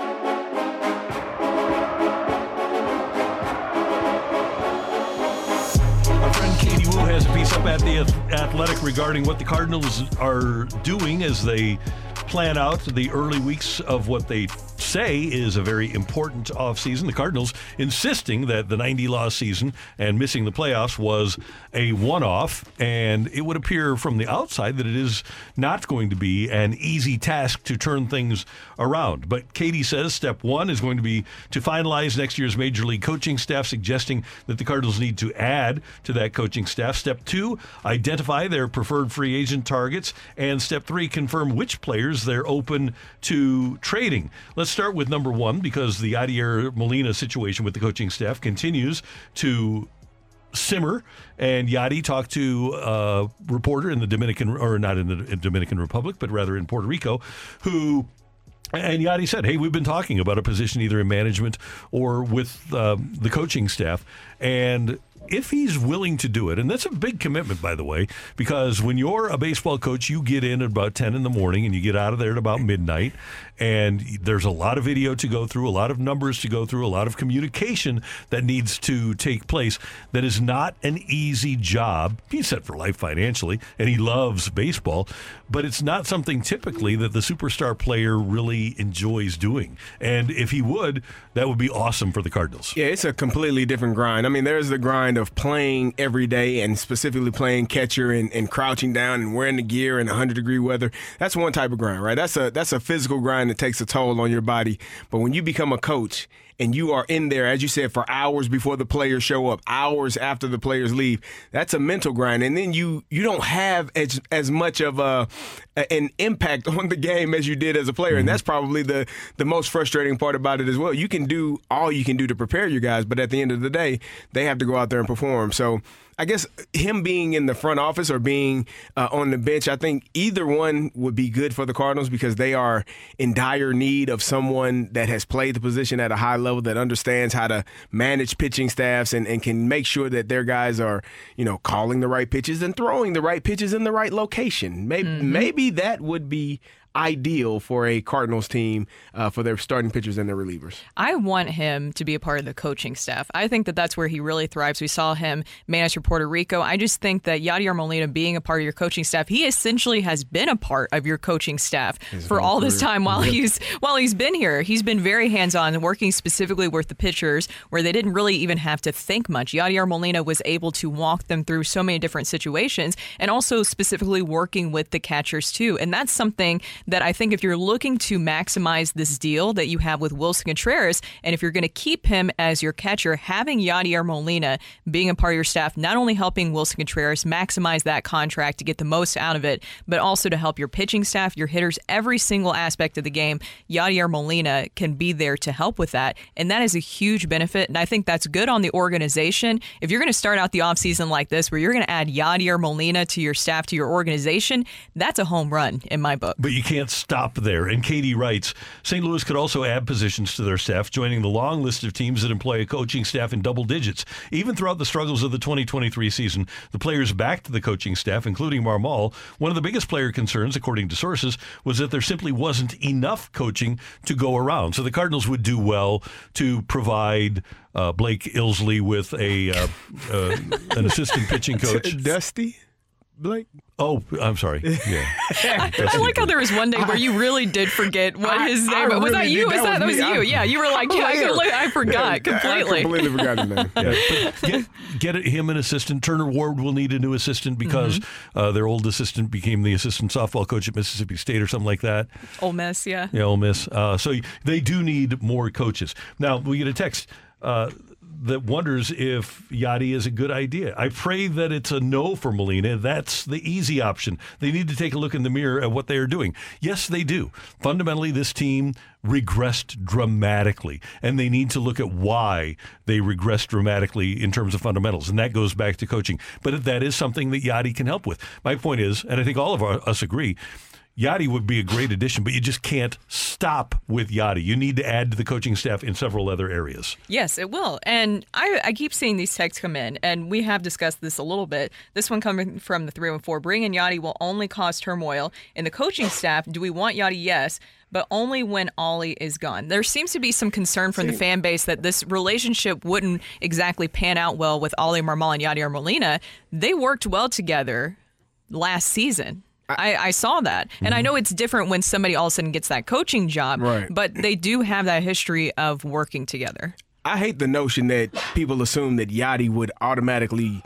Our friend Katie Woo has a piece up at the Athletic regarding what the Cardinals are doing as they plan out the early weeks of what they say is a very important offseason. The Cardinals insisting that the 90 loss season and missing the playoffs was a one off, and it would appear from the outside that it is not going to be an easy task to turn things around. But Katie says step one is going to be to finalize next year's Major League coaching staff, suggesting that the Cardinals need to add to that coaching staff. Step two, identify their preferred free agent targets. And step three, confirm which players they're open to trading. Let's start with number one because the Yadier Molina situation with the coaching staff continues to simmer. And Yadi talked to a reporter in the Dominican, or not in the Dominican Republic, but rather in Puerto Rico, who and Yadi said, "Hey, we've been talking about a position either in management or with uh, the coaching staff, and." If he's willing to do it, and that's a big commitment, by the way, because when you're a baseball coach, you get in at about 10 in the morning and you get out of there at about midnight. And there's a lot of video to go through, a lot of numbers to go through, a lot of communication that needs to take place. That is not an easy job. He's set for life financially, and he loves baseball, but it's not something typically that the superstar player really enjoys doing. And if he would, that would be awesome for the Cardinals. Yeah, it's a completely different grind. I mean, there's the grind of playing every day and specifically playing catcher and, and crouching down and wearing the gear in 100 degree weather. That's one type of grind, right? That's a that's a physical grind that takes a toll on your body. But when you become a coach and you are in there, as you said, for hours before the players show up, hours after the players leave, that's a mental grind. And then you you don't have as as much of a an impact on the game as you did as a player. And that's probably the the most frustrating part about it as well. You can do all you can do to prepare your guys, but at the end of the day, they have to go out there and perform. So I guess him being in the front office or being uh, on the bench, I think either one would be good for the Cardinals because they are in dire need of someone that has played the position at a high level, that understands how to manage pitching staffs and, and can make sure that their guys are, you know, calling the right pitches and throwing the right pitches in the right location. Maybe, maybe that would be ideal for a Cardinals team uh, for their starting pitchers and their relievers. I want him to be a part of the coaching staff. I think that that's where he really thrives. We saw him manage for Puerto Rico. I just think that Yadier Molina being a part of your coaching staff, he essentially has been a part of your coaching staff for whole all this time while Yep. he's while he's been here. He's been very hands-on, working specifically with the pitchers, where they didn't really even have to think much. Yadier Molina was able to walk them through so many different situations, and also specifically working with the catchers too. And that's something that I think if you're looking to maximize this deal that you have with Willson Contreras, and if you're going to keep him as your catcher, having Yadier Molina being a part of your staff, not only helping Willson Contreras maximize that contract to get the most out of it, but also to help your pitching staff, your hitters, every single aspect of the game. Yadier Molina can be there to help with that. And that is a huge benefit. And I think that's good on the organization. If you're going to start out the offseason like this, where you're going to add Yadier Molina to your staff, to your organization, that's a home run in my book. But you can't can't stop there. And Katie writes St. Louis could also add positions to their staff, joining the long list of teams that employ a coaching staff in double digits. Even throughout the struggles of the 2023 season, the players backed the coaching staff, including Marmol. One of the biggest player concerns, according to sources, was that there simply wasn't enough coaching to go around. So the Cardinals would do well to provide uh, Blake Ilsley with a uh, uh, an assistant pitching coach. Dusty Blake. Oh, I'm sorry. Yeah. I like how there was one day where you really did forget what I- his name was. really that you? did. Was That that, that was was you? I- yeah, you were like, yeah, I, completely- I forgot Yeah, I completely. completely forgot his name. Yeah, get, get him an assistant. Turner Ward will need a new assistant because Mm-hmm. uh, their old assistant became the assistant softball coach at Mississippi State or something like that. Ole Miss, yeah. Yeah, Ole Miss. Uh, so they do need more coaches. Now we get a text uh, that wonders if Yadi is a good idea. I pray that it's a no for Molina. That's the easy option. They need to take a look in the mirror at what they are doing. Yes, they do. Fundamentally, this team regressed dramatically, and they need to look at why they regressed dramatically in terms of fundamentals, and that goes back to coaching. But that is something that Yadi can help with. My point is, and I think all of us agree. Yadi would be a great addition, but you just can't stop with Yadi. You need to add to the coaching staff in several other areas. Yes, it will. And I, I keep seeing these texts come in, and we have discussed this a little bit. This one coming from the 314 Bringing Yadi will only cause turmoil. In the coaching staff, do we want Yadi? Yes. But only when Ollie is gone. There seems to be some concern from the fan base that this relationship wouldn't exactly pan out well with Ollie Marmol and Yadier Molina. They worked well together last season. I, I saw that. And I mm-hmm. know it's different when somebody all of a sudden gets that coaching job, Right. but they do have that history of working together. I hate the notion that people assume that Yadi would automatically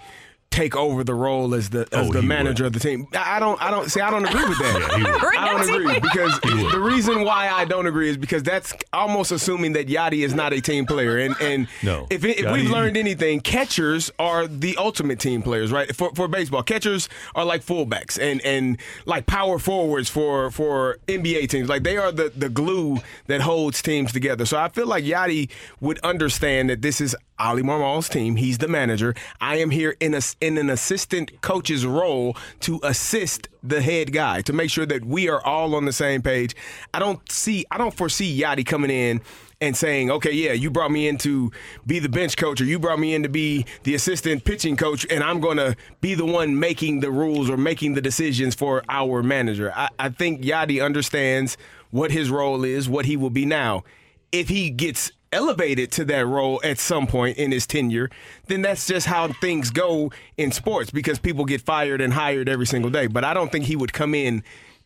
take over the role as the as Oh, the he manager of the team. I I don't I don't see I don't agree with that. Yeah. I don't agree because the reason why I don't agree is because that's almost assuming that Yadi is not a team player. And and No. if, it, if Yadi- we've learned anything, catchers are the ultimate team players, right? For for baseball, catchers are like fullbacks and and like power forwards for for NBA teams. Like they are the the glue that holds teams together. So I feel like Yadi would understand that this is Ollie Marmol's team. He's the manager. I am here in a in an assistant coach's role to assist the head guy to make sure that we are all on the same page. I don't see I don't foresee Yadi coming in and saying, "Okay, yeah, you brought me in to be the bench coach or you brought me in to be the assistant pitching coach and I'm going to be the one making the rules or making the decisions for our manager." I, I think Yadi understands what his role is, what he will be now. If he gets elevated to that role at some point in his tenure, then that's just how things go in sports because people get fired and hired every single day. But I don't think he would come in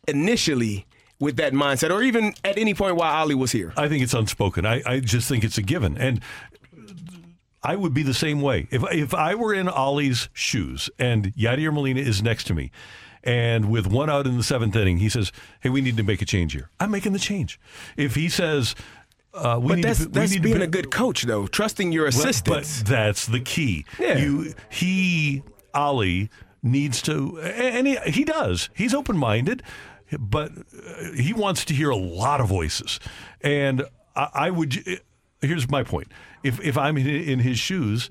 initially with that mindset or even at any point while Ollie was here. I think it's unspoken. I, I just think it's a given. And I would be the same way. If, if I were in Ollie's shoes and Yadier Molina is next to me, and with one out in the seventh inning, he says, Hey, we need to make a change here. I'm making the change. If he says, uh, we But need that's to, we that's need being a good coach though, trusting your assistants. But that's the key. Yeah. You he Ollie needs to and he, he does. He's open-minded, but uh, he wants to hear a lot of voices. And I, I would here's my point. If if I'm in his shoes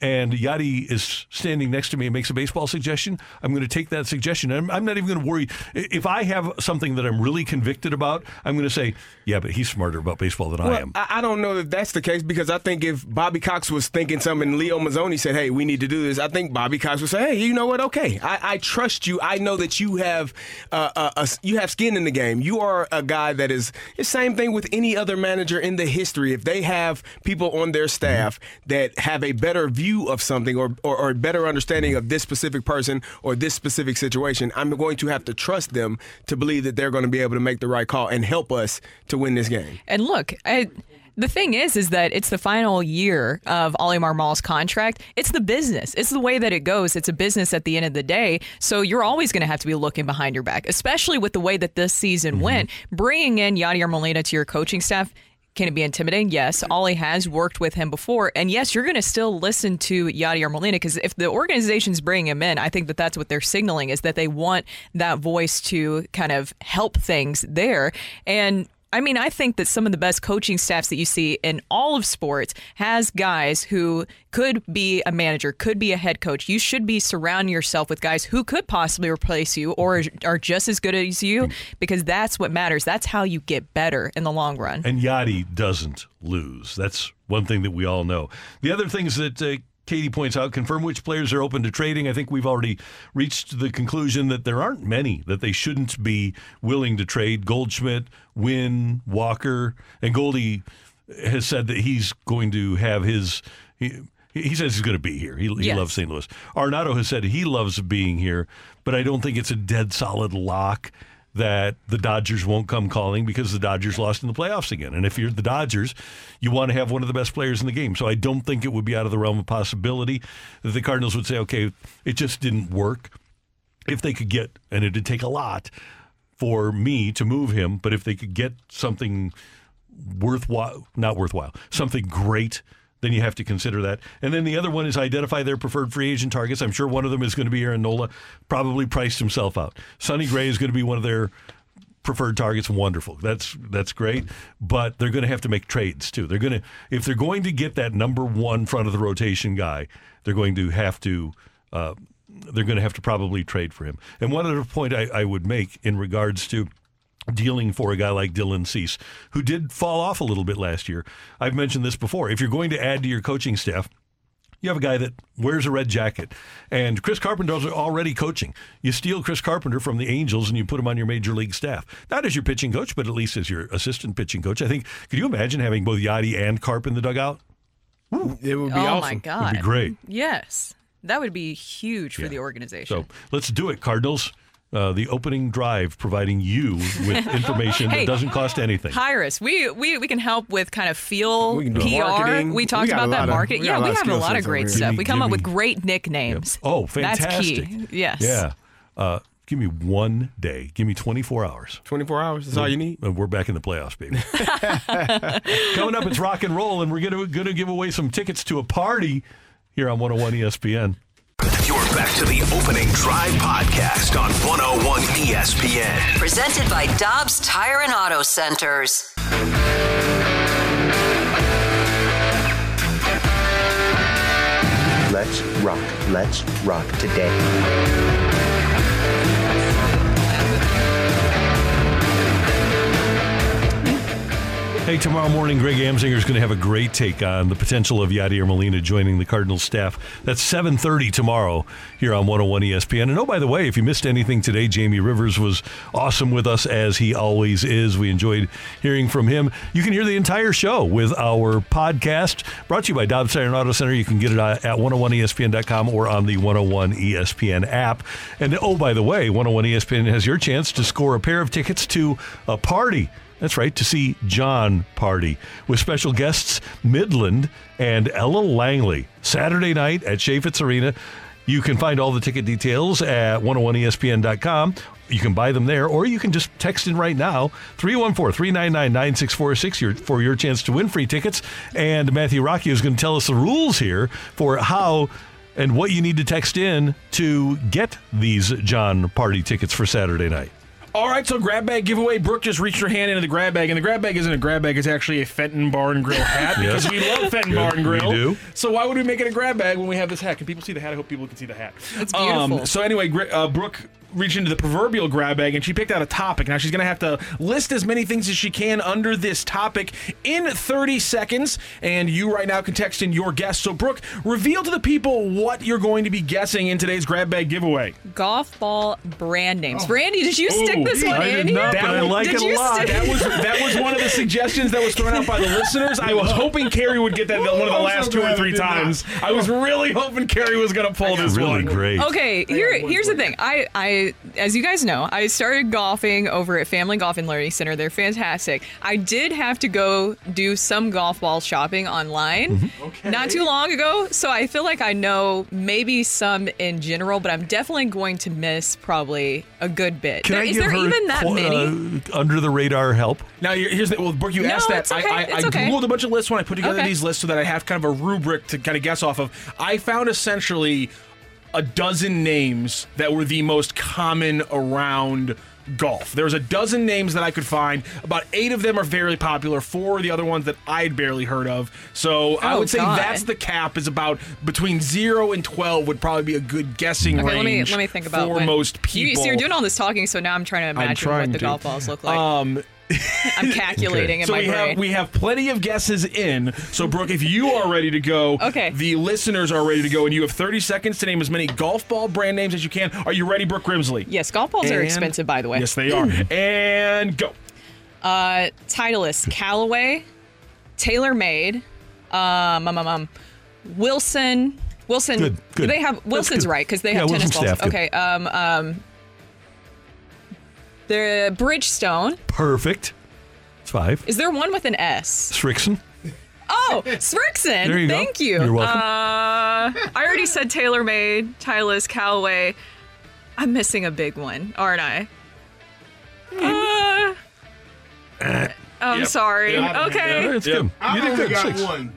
and Yadi is standing next to me and makes a baseball suggestion, I'm going to take that suggestion. I'm, I'm not even going to worry. If I have something that I'm really convicted about, I'm going to say, yeah, but he's smarter about baseball than I am. I, don't know if that's the case because I think if Bobby Cox was thinking something, and Leo Mazzone said, "Hey, we need to do this," I think Bobby Cox would say, "Hey, you know what? Okay, I, I trust you. I know that you have uh, uh, a, you have skin in the game. You are a guy that is the same thing with any other manager in the history. If they have people on their staff that have a better view of something or, or, or a better understanding of this specific person or this specific situation, I'm going to have to trust them to believe that they're going to be able to make the right call and help us to win this game." And look, I, the thing is, is that it's the final year of Ollie Marmol's contract. It's the business. It's the way that it goes. It's a business at the end of the day. So you're always going to have to be looking behind your back, especially with the way that this season mm-hmm. went. Bringing in Yadier Molina to your coaching staff. Can it be intimidating? Yes. Ollie has worked with him before. And yes, you're going to still listen to Yadier Molina because if the organization's bringing him in, I think that that's what they're signaling is that they want that voice to kind of help things there. And I mean, I think that some of the best coaching staffs that you see in all of sports has guys who could be a manager, could be a head coach. You should be surrounding yourself with guys who could possibly replace you or are just as good as you because that's what matters. That's how you get better in the long run. And Yadi doesn't lose. That's one thing that we all know. The other things that uh, Katie points out confirm which players are open to trading. I think we've already reached the conclusion that there aren't many that they shouldn't be willing to trade. Goldschmidt, Winn, Walker, and Goldie has said that he's going to have his. He, he says he's going to be here. He, he Yes. loves St. Louis. Arenado has said he loves being here, but I don't think it's a dead solid lock that the Dodgers won't come calling because the Dodgers lost in the playoffs again. And if you're the Dodgers, you want to have one of the best players in the game. So I don't think it would be out of the realm of possibility that the Cardinals would say, okay, it just didn't work. If they could get, and it'd take a lot for me to move him, but if they could get something worthwhile, not worthwhile, something great, then you have to consider that. And then the other one is identify their preferred free agent targets. I'm sure one of them is going to be Aaron Nola, probably priced himself out. Sonny Gray is going to be one of their preferred targets. Wonderful. That's that's great. But they're going to have to make trades too. They're going to if they're going to get that number one front of the rotation guy, they're going to have to. Uh, they're going to have to probably trade for him. And one other point I, I would make in regards to dealing for a guy like Dylan Cease, who did fall off a little bit last year. I've mentioned this before. If you're going to add to your coaching staff, you have a guy that wears a red jacket, and Chris Carpenter's already coaching. You steal Chris Carpenter from the Angels and you put him on your major league staff. Not as your pitching coach, but at least as your assistant pitching coach. I think. Could you imagine having both Yadi and Carp in the dugout? It would be awesome. oh my God. It'd be great. Yes. That would be huge for the organization. So let's do it, Cardinals. Uh, the opening drive providing you with information Hey. that doesn't cost anything. Hire us. We, we we can help with kind of feel We can do PR. marketing. We talked We about that lot of- market. we got yeah, a lot we of have a lot of great stuff. Me- we come up me- with great nicknames. Oh, fantastic. That's key. Yes. Yeah. Uh, give me one day. Give me 24 hours. 24 hours. is all you need. We're back in the playoffs, baby. Coming up, it's rock and roll, and we're going to give away some tickets to a party here on 101 ESPN. You're back to the opening drive podcast on 101 ESPN. Presented by Dobbs Tire and Auto Centers. Let's rock. Let's rock today. Hey, tomorrow morning, Greg Amsinger is going to have a great take on the potential of Yadier Molina joining the Cardinals staff. That's 7.30 tomorrow here on 101 ESPN. And oh, by the way, if you missed anything today, Jamie Rivers was awesome with us, as he always is. We enjoyed hearing from him. You can hear the entire show with our podcast, brought to you by Dobbs and Auto Center. You can get it at 101ESPN.com or on the 101 ESPN app. And oh, by the way, 101 ESPN has your chance to score a pair of tickets to a party. That's right, to see Jon Pardi with special guests Midland and Ella Langley Saturday night at Chaifetz Arena. You can find all the ticket details at 101ESPN.com. You can buy them there, or you can just text in right now 314 399 9646 for your chance to win free tickets. And Matthew Rocky is going to tell us the rules here for how and what you need to text in to get these Jon Pardi tickets for Saturday night. All right, so grab bag giveaway. Brooke just reached her hand into the grab bag, and the grab bag isn't a grab bag; it's actually a Fenton Bar and Grill hat because we love Fenton Good, Bar and we do. So why would we make it a grab bag when we have this hat? Can people see the hat? I hope people can see the hat. It's beautiful. Um, so anyway, Gr- uh, Brooke reached into the proverbial grab bag and she picked out a topic. Now she's going to have to list as many things as she can under this topic in 30 seconds. And you right now can text in your guess. So Brooke, reveal to the people what you're going to be guessing in today's grab bag giveaway. Golf ball brand names. Oh. Randy, did you stick Ooh, this one I in did here? not, but I like Did it a you lot. stick- That was that was one of the suggestions that was thrown out by the listeners. I was hoping Carey would get that one of the last so two or glad I three did not. times. I was really hoping Carey was going to pull this one. Really one. great. Okay, here here's the thing. I I as you guys know, I started golfing over at Family Golf and Learning Center. They're fantastic. I did have to go do some golf ball shopping online Mm-hmm. okay. not too long ago, so I feel like I know maybe some in general, but I'm definitely going to miss probably a good bit. Can There- I is give there her even that qu- many? uh, under the radar help? Now here's the well, Brooke. You No, asked that. it's okay, I, I, it's I okay. googled a bunch of lists when I put together Okay. these lists so that I have kind of a rubric to kind of guess off of. I found essentially a dozen names that were the most common around golf. There's a dozen names that I could find. About eight of them are very popular. Four are the other ones that I'd barely heard of. So I Oh, would say God. that's the cap. Is about between zero and twelve would probably be a good guessing Okay, range. let me let me think about for when- most You, people. so you're doing all this talking, so now I'm trying to imagine trying what the to. golf balls look like. Um, I'm calculating in so my we brain. have we have plenty of guesses in. So Brooke, if you are ready to go, Okay. The listeners are ready to go, and you have 30 seconds to name as many golf ball brand names as you can. Are you ready, Brooke Grimsley? yes, golf balls are expensive, by the way. Yes, they are. and go. Uh, Titleist, Callaway, TaylorMade, um, um, um, um, Wilson. Wilson. Good, good. They have Wilson's good. right because they Yeah, have tennis Wilson balls. staff. Okay. Um, um, the Bridgestone. Perfect. It's five. Is there one with an S? Strixon. Oh, Strixon. There you go. Thank you. You're welcome. Uh, I already said TaylorMade, Titleist, Callaway. I'm missing a big one, aren't I? Uh, I'm Yep. sorry. Yep. Okay. Yep. It's Yep. good. I've You did only got Six. one.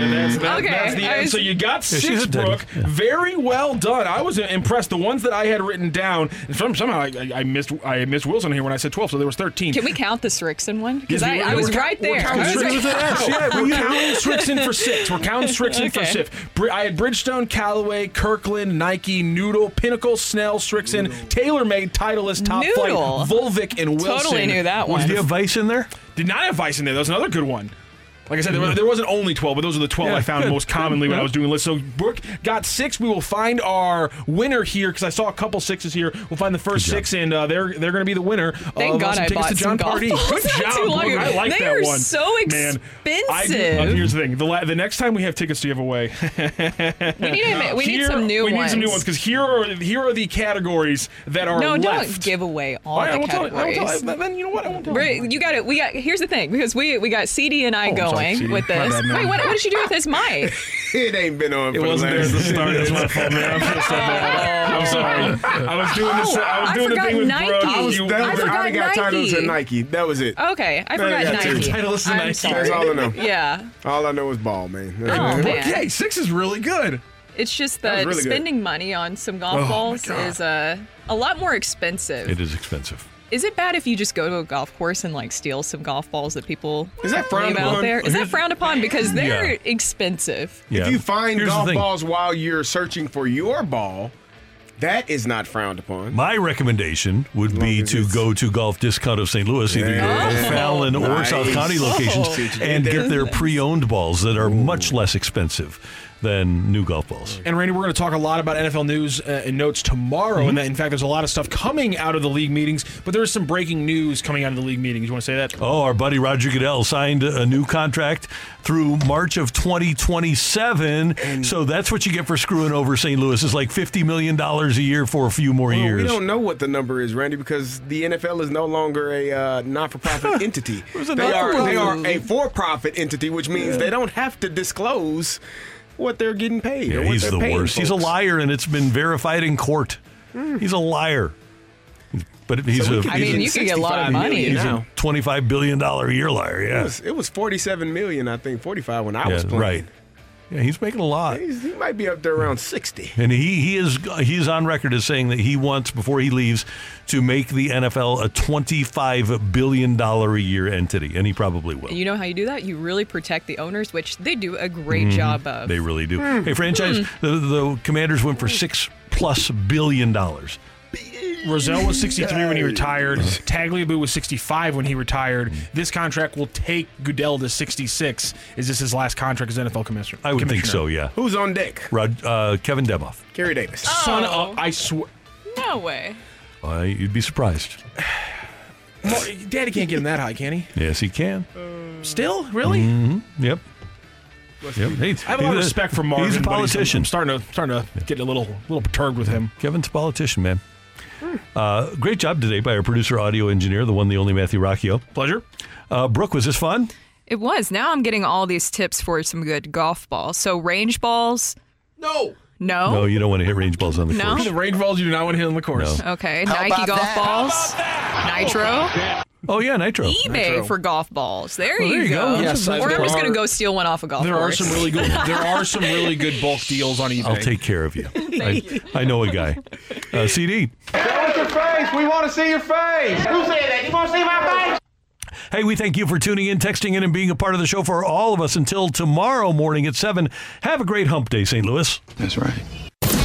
Yeah, that's, that, Okay, that's the end. was- So you got Yeah, six, a. Brooke. Yeah. Very well done. I was impressed. The ones that I had written down, and some, somehow I, I, I missed I missed Wilson here when I said 12, so there was 13. Can we count the Strixon one? Because Yes, I, we- I we're was count- right we're there. counting Strixon right- with an S. Yeah, we're counting Strixon for six. We're counting Strixon for Okay. six. Br- I had Bridgestone, Callaway, Kirkland, Nike, Noodle, Pinnacle, Snell, Strixon, TaylorMade, Titleist, Top Noodle. Flight, Volvic, and Wilson. Totally knew that one. Do you the have Vice in there? did not have Vice in there. That was another good one. Like I said, there, there wasn't only 12, but those are the 12 Yeah, I found good, most commonly good, when I was doing lists. So Brooke got six. We will find our winner here because I saw a couple sixes here. We'll find the first six, and uh, they're they're going to be the winner. Thank of, uh, God some I tickets bought to some Jon golf Pardi. balls Good not job, too long Brooke. I like They that are one. so Man, I expensive. uh, here's the thing: the la- the next time we have tickets to give away, We need, a, we need some new we ones. We need some new ones because here are here are the categories that are no, left. don't give away all All right, I the won't tell- I won't categories. tell- Then you know what? I won't tell We're- you got it. We got. Here's the thing, because we we got CD and I Oh, I'm sorry, going CD. with this. bad, man. Wait, what, what did you do with his mic? It ain't been on It wasn't there last at the start. That's my fault, man. I'm so bad. I'm sorry. I was doing this. I was I doing the thing with Nike. Brooke. I was- That I was, I, forgot only got titles Nike. to Nike. That was it. Okay, I I forgot got two. Nike. Titleist and Nike. sorry. That's all I know. Yeah, All I know is ball, man. That's Oh, it. man. Okay, six is really good. it's just That that really good. spending money on some golf Oh, balls God. is uh, a lot more expensive. It is expensive. Is it bad if you just go to a golf course and like steal some golf balls that people Is that frowned leave out upon? there? Is that frowned upon? Because they're Yeah. expensive. Yeah. If you find Here's golf balls while you're searching for your ball, that is not frowned upon. My recommendation would be to it's- go to Golf Discount of St. Louis, either your Yeah. O'Fallon or Nice. South County locations, Oh. and get their pre-owned balls that are much less expensive than new golf balls. And Randy, we're going to talk a lot about NFL news uh, and notes tomorrow. And that, in fact, there's a lot of stuff coming out of the league meetings, but there's some breaking news coming out of the league meetings. You want to say that? Oh, our buddy Roger Goodell signed a new contract through March of 2027. so that's what you get for screwing over St. Louis. Is like $50 million a year for a few more Well, years. we don't know what the number is, Randy, because the NFL is no longer a uh, not-for-profit entity. They are they are a for-profit entity, which means they don't have to disclose what they're getting paid. or Yeah, what he's the paying worst. He's a liar, and it's been verified in court. Hmm. He's a liar. But he's So we a could I mean, in you could get a lot of money. he's now. a twenty-five billion dollar a year liar. It Yeah, was, it was 47 million, I think, 45 when I yeah was playing. right. Yeah, he's making a lot. He's, he might be up there around 60. And he, he is he is on record as saying that he wants before he leaves to make the NFL a twenty five billion dollar a year entity, and he probably will. And you know how you do that? You really protect the owners, which they do a great job of. They really do. Hmm. Hey, franchise, the, the Commanders went for six plus billion dollars. Rozelle was 63 when he retired. Tagliabue was 65 when he retired. This contract will take Goodell to 66. Is this his last contract as NFL commissioner? I would think so. Yeah. Who's on deck? Rod, uh, Kevin Demoff. Carey Davis. Son Oh. of, I swear. No way. Uh, you'd be surprised. Well, Daddy can't get him that high, can he? Yes, he can. Still? Really? Mm-hmm. Yep. Yep. Hey, I have a lot of respect for Marvin. He's a politician. I'm starting to starting to get a little little perturbed with him. Kevin's a politician, man. Uh, great job today by our producer, audio engineer, the one, the only Matthew Rocchio. Pleasure. Uh, Brooke, was this fun? It was. Now I'm getting all these tips for some good golf balls. So range balls. No. No. No, you don't want to hit range balls on the No? course. The range balls you do not want to hit on the course. No. Okay. Nike golf balls. Nitro. Oh yeah, Nitro. eBay Nitro. for golf balls. There, Well, you, there you go. go. Yes, or I- I'm just gonna go steal one off a golf There are some really good. There are some really good bulk deals on eBay. I'll take care of you. I, I know a guy. Uh, CD. Show us your face. We want to see your face. Who said that? You want to see my face? Hey, we thank you for tuning in, texting in, and being a part of the show for all of us until tomorrow morning at 7. Have a great hump day, St. Louis. That's right.